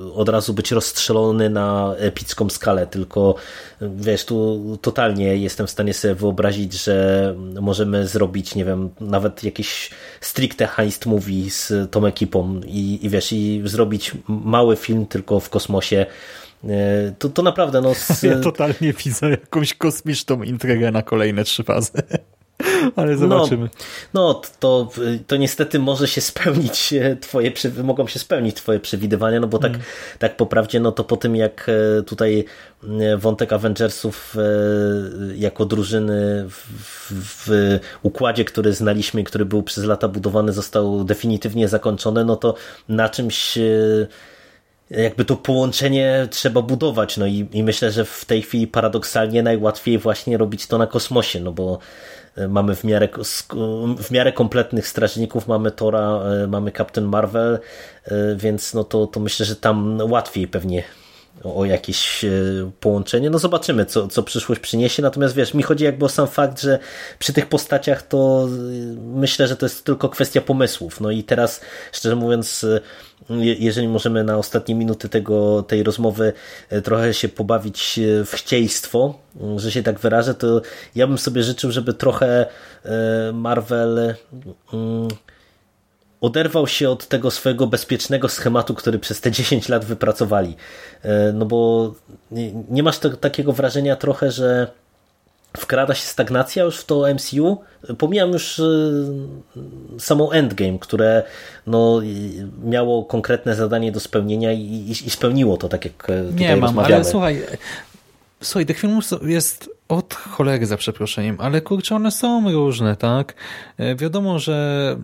e, od razu być rozstrzelony na epicką skalę, tylko wiesz, tu totalnie jestem w stanie sobie wyobrazić, że możemy zrobić, nie wiem, nawet jakiś stricte heist movie z tą ekipą i, i wiesz, i zrobić mały film tylko w kosmosie, E, To, to naprawdę, no. Z, [LAUGHS] Ja totalnie widzę jakąś kosmiczną intrygę na kolejne trzy fazy. [LAUGHS] Ale zobaczymy. No, to, to niestety może się spełnić e, twoje, mogą się spełnić twoje przewidywania, no bo tak, tak po prawdzie, no to po tym jak e, tutaj e, wątek Avengersów jako drużyny w, w, układzie, który znaliśmy, który był przez lata budowany, został definitywnie zakończony, no to na czymś jakby to połączenie trzeba budować. No i, i myślę, że w tej chwili paradoksalnie najłatwiej właśnie robić to na kosmosie, no bo mamy w miarę, w miarę kompletnych strażników, mamy Tora, e, mamy Captain Marvel, e, więc no to, to myślę, że tam łatwiej pewnie o jakieś połączenie. No zobaczymy, co, co przyszłość przyniesie. Natomiast wiesz, mi chodzi jakby o sam fakt, że przy tych postaciach to myślę, że to jest tylko kwestia pomysłów. No i teraz, szczerze mówiąc, jeżeli możemy na ostatnie minuty tego, tej rozmowy e, trochę się pobawić e, w chcieństwo, że się tak wyrażę, to ja bym sobie życzył, żeby trochę e, Marvel oderwał się od tego swojego bezpiecznego schematu, który przez te 10 lat wypracowali. No bo nie masz takiego wrażenia trochę, że wkrada się stagnacja już w to MCU. Pomijam już y, samą Endgame, które no, miało konkretne zadanie do spełnienia i, i, i spełniło to, tak jak tutaj Nie mam, ale słuchaj, słuchaj, tych filmów jest od cholery za przeproszeniem, ale kurczę, one są różne, tak? E, wiadomo, że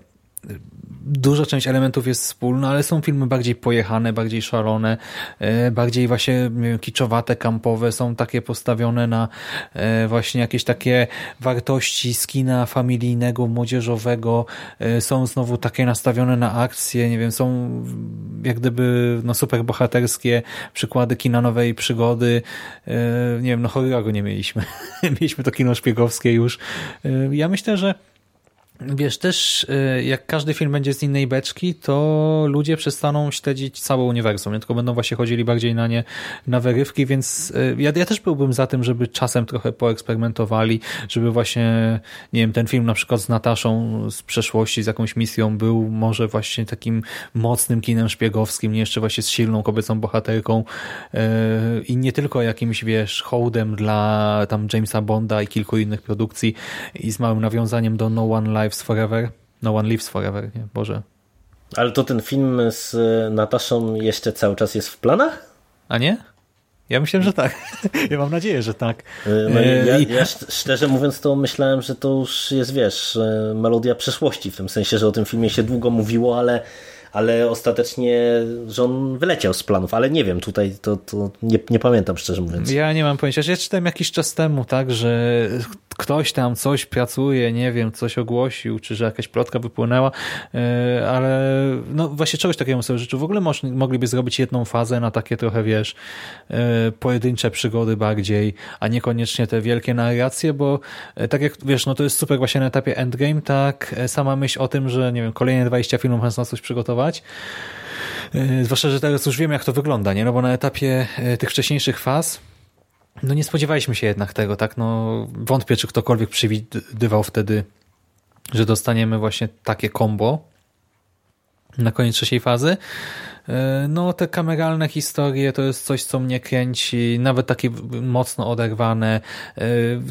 duża część elementów jest wspólna, ale są filmy bardziej pojechane, bardziej szalone, e, bardziej właśnie kiczowate, kampowe, są takie postawione na e, właśnie jakieś takie wartości z kina familijnego, młodzieżowego, e, są znowu takie nastawione na akcje, nie wiem, są jak gdyby no, super bohaterskie przykłady kina nowej przygody, nie wiem, no horroru nie mieliśmy. [LAUGHS] mieliśmy to kino szpiegowskie już. Ja myślę, że Wiesz, też y, jak każdy film będzie z innej beczki, to ludzie przestaną śledzić całe uniwersum, nie? tylko będą właśnie chodzili bardziej na nie, na wyrywki, więc y, ja, ja też byłbym za tym, żeby czasem trochę poeksperymentowali, żeby właśnie, nie wiem, ten film na przykład z Nataszą z przeszłości, z jakąś misją był może właśnie takim mocnym kinem szpiegowskim, nie jeszcze właśnie z silną kobiecą bohaterką y, i nie tylko jakimś, wiesz, hołdem dla tam Jamesa Bonda i kilku innych produkcji i z małym nawiązaniem do No One Life Lives Forever. No One Lives Forever, nie? Boże. Ale to ten film z Nataszą jeszcze cały czas jest w planach? A nie? Ja myślę, że tak. [LAUGHS] Ja mam nadzieję, że tak. Y, no ja, ja, szczerze mówiąc to myślałem, że to już jest, wiesz, y, melodia przeszłości, w tym sensie, że o tym filmie się długo mówiło, ale ale ostatecznie, że on wyleciał z planów, ale nie wiem, tutaj to, to nie, nie pamiętam szczerze mówiąc. Ja nie mam pojęcia, ja czytałem jakiś czas temu, tak, że ktoś tam coś pracuje, nie wiem, coś ogłosił, czy że jakaś plotka wypłynęła, e, ale no właśnie czegoś takiego sobie życzył. W ogóle mogliby zrobić jedną fazę na takie trochę, wiesz, e, pojedyncze przygody bardziej, a niekoniecznie te wielkie narracje, bo e, tak jak, wiesz, no to jest super właśnie na etapie endgame, tak, sama myśl o tym, że, nie wiem, kolejne 20 filmów można coś przygotować, Zwłaszcza, że teraz już wiem, jak to wygląda, nie? No bo na etapie tych wcześniejszych faz no nie spodziewaliśmy się jednak tego, tak? No wątpię, czy ktokolwiek przewidywał wtedy, że dostaniemy właśnie takie combo na koniec trzeciej fazy. E, no te kameralne historie to jest coś, co mnie kręci, nawet takie mocno oderwane, e,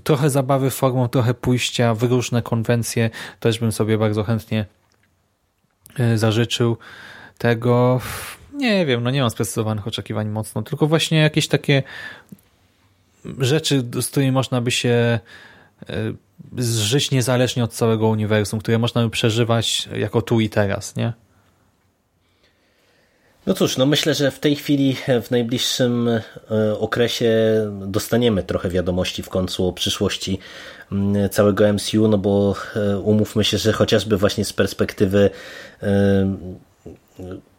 trochę zabawy formą, trochę pójścia w różne konwencje, też bym sobie bardzo chętnie e, zażyczył tego. Nie wiem, no nie mam sprecyzowanych oczekiwań mocno, tylko właśnie jakieś takie rzeczy, z którymi można by się e, zżyć niezależnie od całego uniwersum, które można by przeżywać jako tu i teraz, nie? No cóż, no myślę, że w tej chwili, w najbliższym e, okresie dostaniemy trochę wiadomości w końcu o przyszłości całego MCU, no bo e, umówmy się, że chociażby właśnie z perspektywy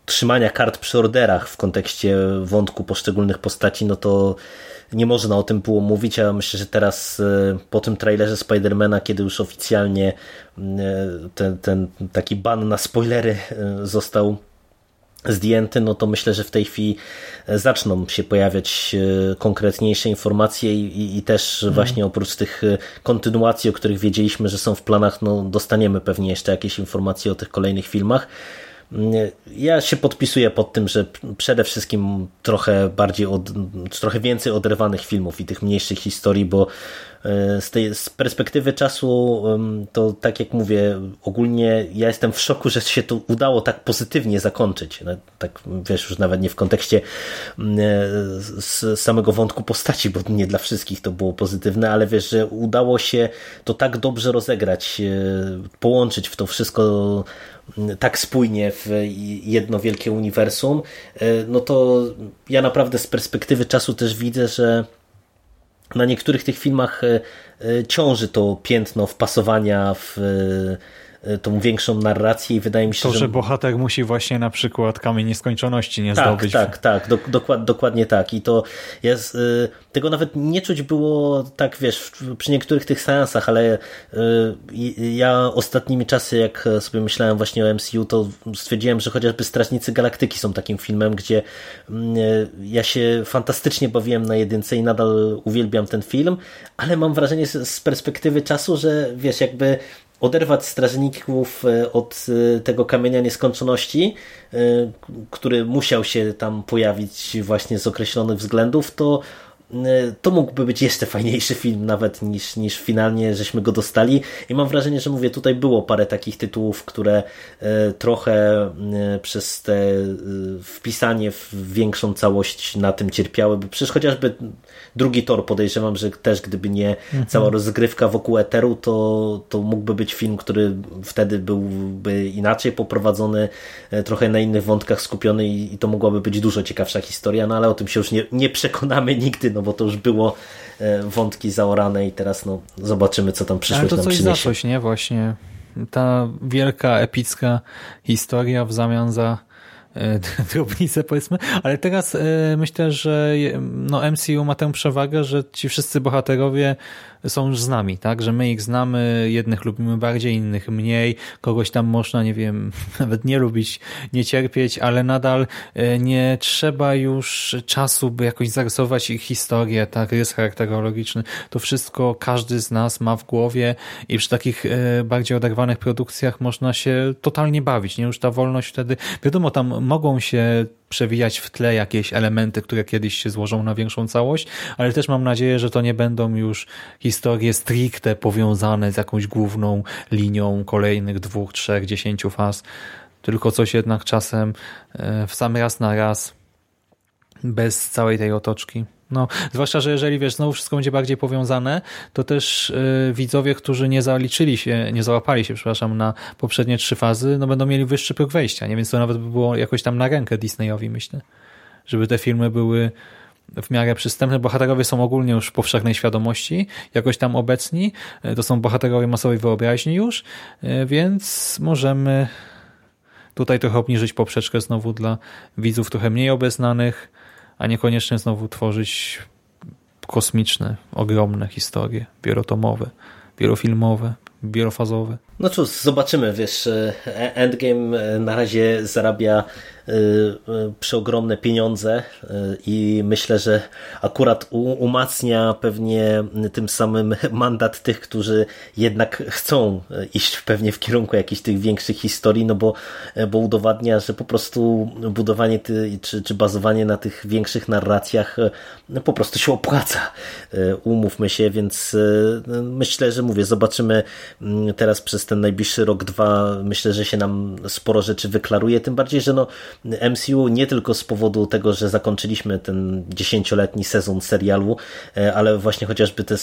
trzymania kart przy orderach w kontekście wątku poszczególnych postaci, no to nie można o tym było mówić, a myślę, że teraz e, po tym trailerze Spidermana, kiedy już oficjalnie e, ten, ten taki ban na spoilery e, został zdjęty, no to myślę, że w tej chwili zaczną się pojawiać konkretniejsze informacje i, i też mhm. właśnie oprócz tych kontynuacji, o których wiedzieliśmy, że są w planach, no dostaniemy pewnie jeszcze jakieś informacje o tych kolejnych filmach. Ja się podpisuję pod tym, że przede wszystkim trochę bardziej, od, trochę więcej oderwanych filmów i tych mniejszych historii, bo z tej z perspektywy czasu to tak jak mówię, ogólnie ja jestem w szoku, że się to udało tak pozytywnie zakończyć. No, tak wiesz, już nawet nie w kontekście z samego wątku postaci, bo nie dla wszystkich to było pozytywne, ale wiesz, że udało się to tak dobrze rozegrać, połączyć w to wszystko tak spójnie w jedno wielkie uniwersum, no to ja naprawdę z perspektywy czasu też widzę, że na niektórych tych filmach e, e, ciąży to piętno wpasowania w E, tą większą narrację i wydaje mi się, to, że... że bohater musi właśnie na przykład kamień nieskończoności nie tak, zdobyć. Tak, tak, do, dokład, dokładnie tak i to jest, y, tego nawet nie czuć było tak, wiesz, przy niektórych tych seansach, ale y, ja ostatnimi czasy, jak sobie myślałem właśnie o MCU, to stwierdziłem, że chociażby Strażnicy Galaktyki są takim filmem, gdzie mm, ja się fantastycznie bawiłem na jedynce i nadal uwielbiam ten film, ale mam wrażenie z perspektywy czasu, że wiesz, jakby oderwać strażników e, od e, tego kamienia nieskończoności, e, który musiał się tam pojawić właśnie z określonych względów, to to mógłby być jeszcze fajniejszy film nawet niż, niż finalnie żeśmy go dostali. I mam wrażenie, że mówię, tutaj było parę takich tytułów, które trochę przez te wpisanie w większą całość na tym cierpiały, bo przecież chociażby drugi tor podejrzewam, że też gdyby nie mhm. cała rozgrywka wokół Eteru, to, to mógłby być film, który wtedy byłby inaczej poprowadzony, e, trochę na innych wątkach skupiony i, i to mogłaby być dużo ciekawsza historia, no ale o tym się już nie, nie przekonamy [LAUGHS] nigdy, no bo to już było e, wątki zaorane i teraz no, zobaczymy, co tam przyszłość ale to nam coś przyniesie. za coś, nie? Właśnie ta wielka, epicka historia w zamian za E, [LAUGHS] drobnicę powiedzmy, ale teraz e, myślę, że no MCU ma tę przewagę, że ci wszyscy bohaterowie są już z nami, tak? Że my ich znamy, jednych lubimy bardziej, innych mniej, kogoś tam można, nie wiem, [LAUGHS] nawet nie lubić, nie cierpieć, ale nadal e, nie trzeba już czasu, by jakoś zarysować ich historię, tak? Rys charakterologiczny. To wszystko każdy z nas ma w głowie i przy takich e, bardziej oderwanych produkcjach można się totalnie bawić, nie? Już ta wolność wtedy, wiadomo, tam mogą się przewijać w tle jakieś elementy, które kiedyś się złożą na większą całość, ale też mam nadzieję, że to nie będą już historie stricte powiązane z jakąś główną linią kolejnych dwóch, trzech, dziesięciu faz, tylko coś jednak czasem e, w sam raz na raz bez całej tej otoczki. No, zwłaszcza, że jeżeli wiesz, znowu wszystko będzie bardziej powiązane, to też yy, widzowie, którzy nie zaliczyli się, nie załapali się, przepraszam, na poprzednie trzy fazy, no będą mieli wyższy próg wejścia, nie? Więc to nawet by było jakoś tam na rękę Disneyowi, myślę. Żeby te filmy były w miarę przystępne. Bohaterowie są ogólnie już w powszechnej świadomości, jakoś tam obecni. Y, to są bohaterowie masowej wyobraźni już, y, więc możemy tutaj trochę obniżyć poprzeczkę znowu dla widzów trochę mniej obeznanych, a niekoniecznie znowu tworzyć kosmiczne, ogromne historie, wielotomowe, wielofilmowe, wielofazowe. No cóż, zobaczymy, wiesz, e, Endgame e, na razie zarabia przeogromne pieniądze i myślę, że akurat umacnia pewnie tym samym [LAUGHS] mandat tych, którzy jednak chcą iść pewnie w kierunku jakichś tych większych historii, no bo, bo udowadnia, że po prostu budowanie ty, czy, czy bazowanie na tych większych narracjach no po prostu się opłaca. Umówmy się, więc myślę, że mówię, zobaczymy mm, teraz przez ten najbliższy rok, dwa, myślę, że się nam sporo rzeczy wyklaruje, tym bardziej, że no MCU nie tylko z powodu tego, że zakończyliśmy ten dziesięcioletni sezon serialu, e, ale właśnie chociażby też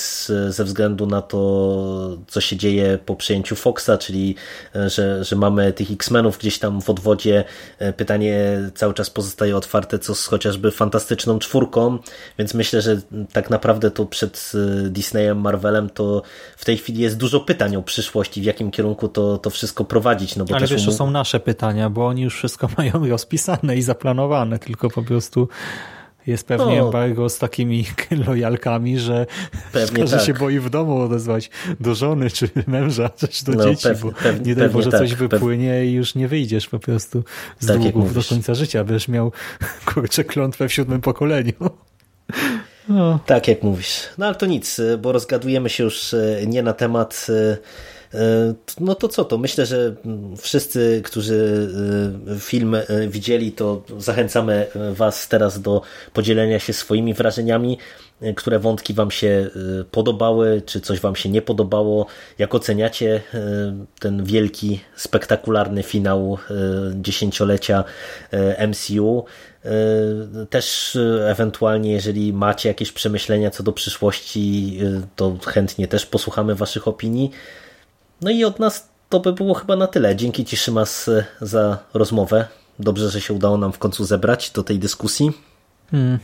ze względu na to, co się dzieje po przejęciu Foxa, czyli e, że, że mamy tych X-Menów gdzieś tam w odwodzie. E, pytanie cały czas pozostaje otwarte, co z chociażby fantastyczną czwórką, więc myślę, że tak naprawdę to przed Disneyem, Marvelem to w tej chwili jest dużo pytań o przyszłość i w jakim kierunku to, to wszystko prowadzić. No bo Ale wiesz, um... to są nasze pytania, bo oni już wszystko [LAUGHS] mają rozpisane i zaplanowane, tylko po prostu jest pewnie no. embargo z takimi [LAUGHS] lojalkami, że pewnie każdy tak. się boi w domu odezwać do żony, czy męża, [LAUGHS] czy do no, dzieci, pew, bo pew, nie daj Boże tak, coś wypłynie i już nie wyjdziesz po prostu z tak długów do końca życia. Będziesz miał kurczę klątwę w siódmym pokoleniu. No. Tak jak mówisz. No ale to nic, bo rozgadujemy się już e, nie na temat e, No to co to? Myślę, że wszyscy, którzy film widzieli, to zachęcamy Was teraz do podzielenia się swoimi wrażeniami, które wątki Wam się podobały, czy coś Wam się nie podobało, jak oceniacie ten wielki, spektakularny finał dziesięciolecia MCU. Też ewentualnie, jeżeli macie jakieś przemyślenia co do przyszłości, to chętnie też posłuchamy Waszych opinii. No i od nas to by było chyba na tyle. Dzięki Ci, Szymas, za rozmowę. Dobrze, że się udało nam w końcu zebrać do tej dyskusji. Hmm.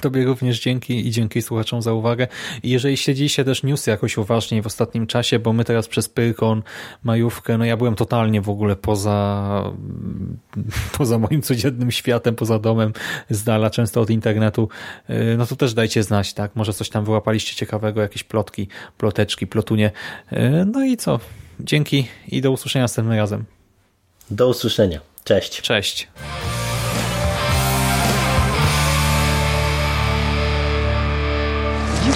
Tobie również dzięki i dzięki słuchaczom za uwagę. I jeżeli śledziliście też newsy jakoś uważniej w ostatnim czasie, bo my teraz przez Pyrkon, majówkę, no ja byłem totalnie w ogóle poza [LAUGHS] poza moim codziennym światem, poza domem, z dala, często od internetu, y, no to też dajcie znać, tak? Może coś tam wyłapaliście ciekawego, jakieś plotki, ploteczki, plotunie. Y, no i co? Dzięki i do usłyszenia następnym razem. Do usłyszenia. Cześć. Cześć.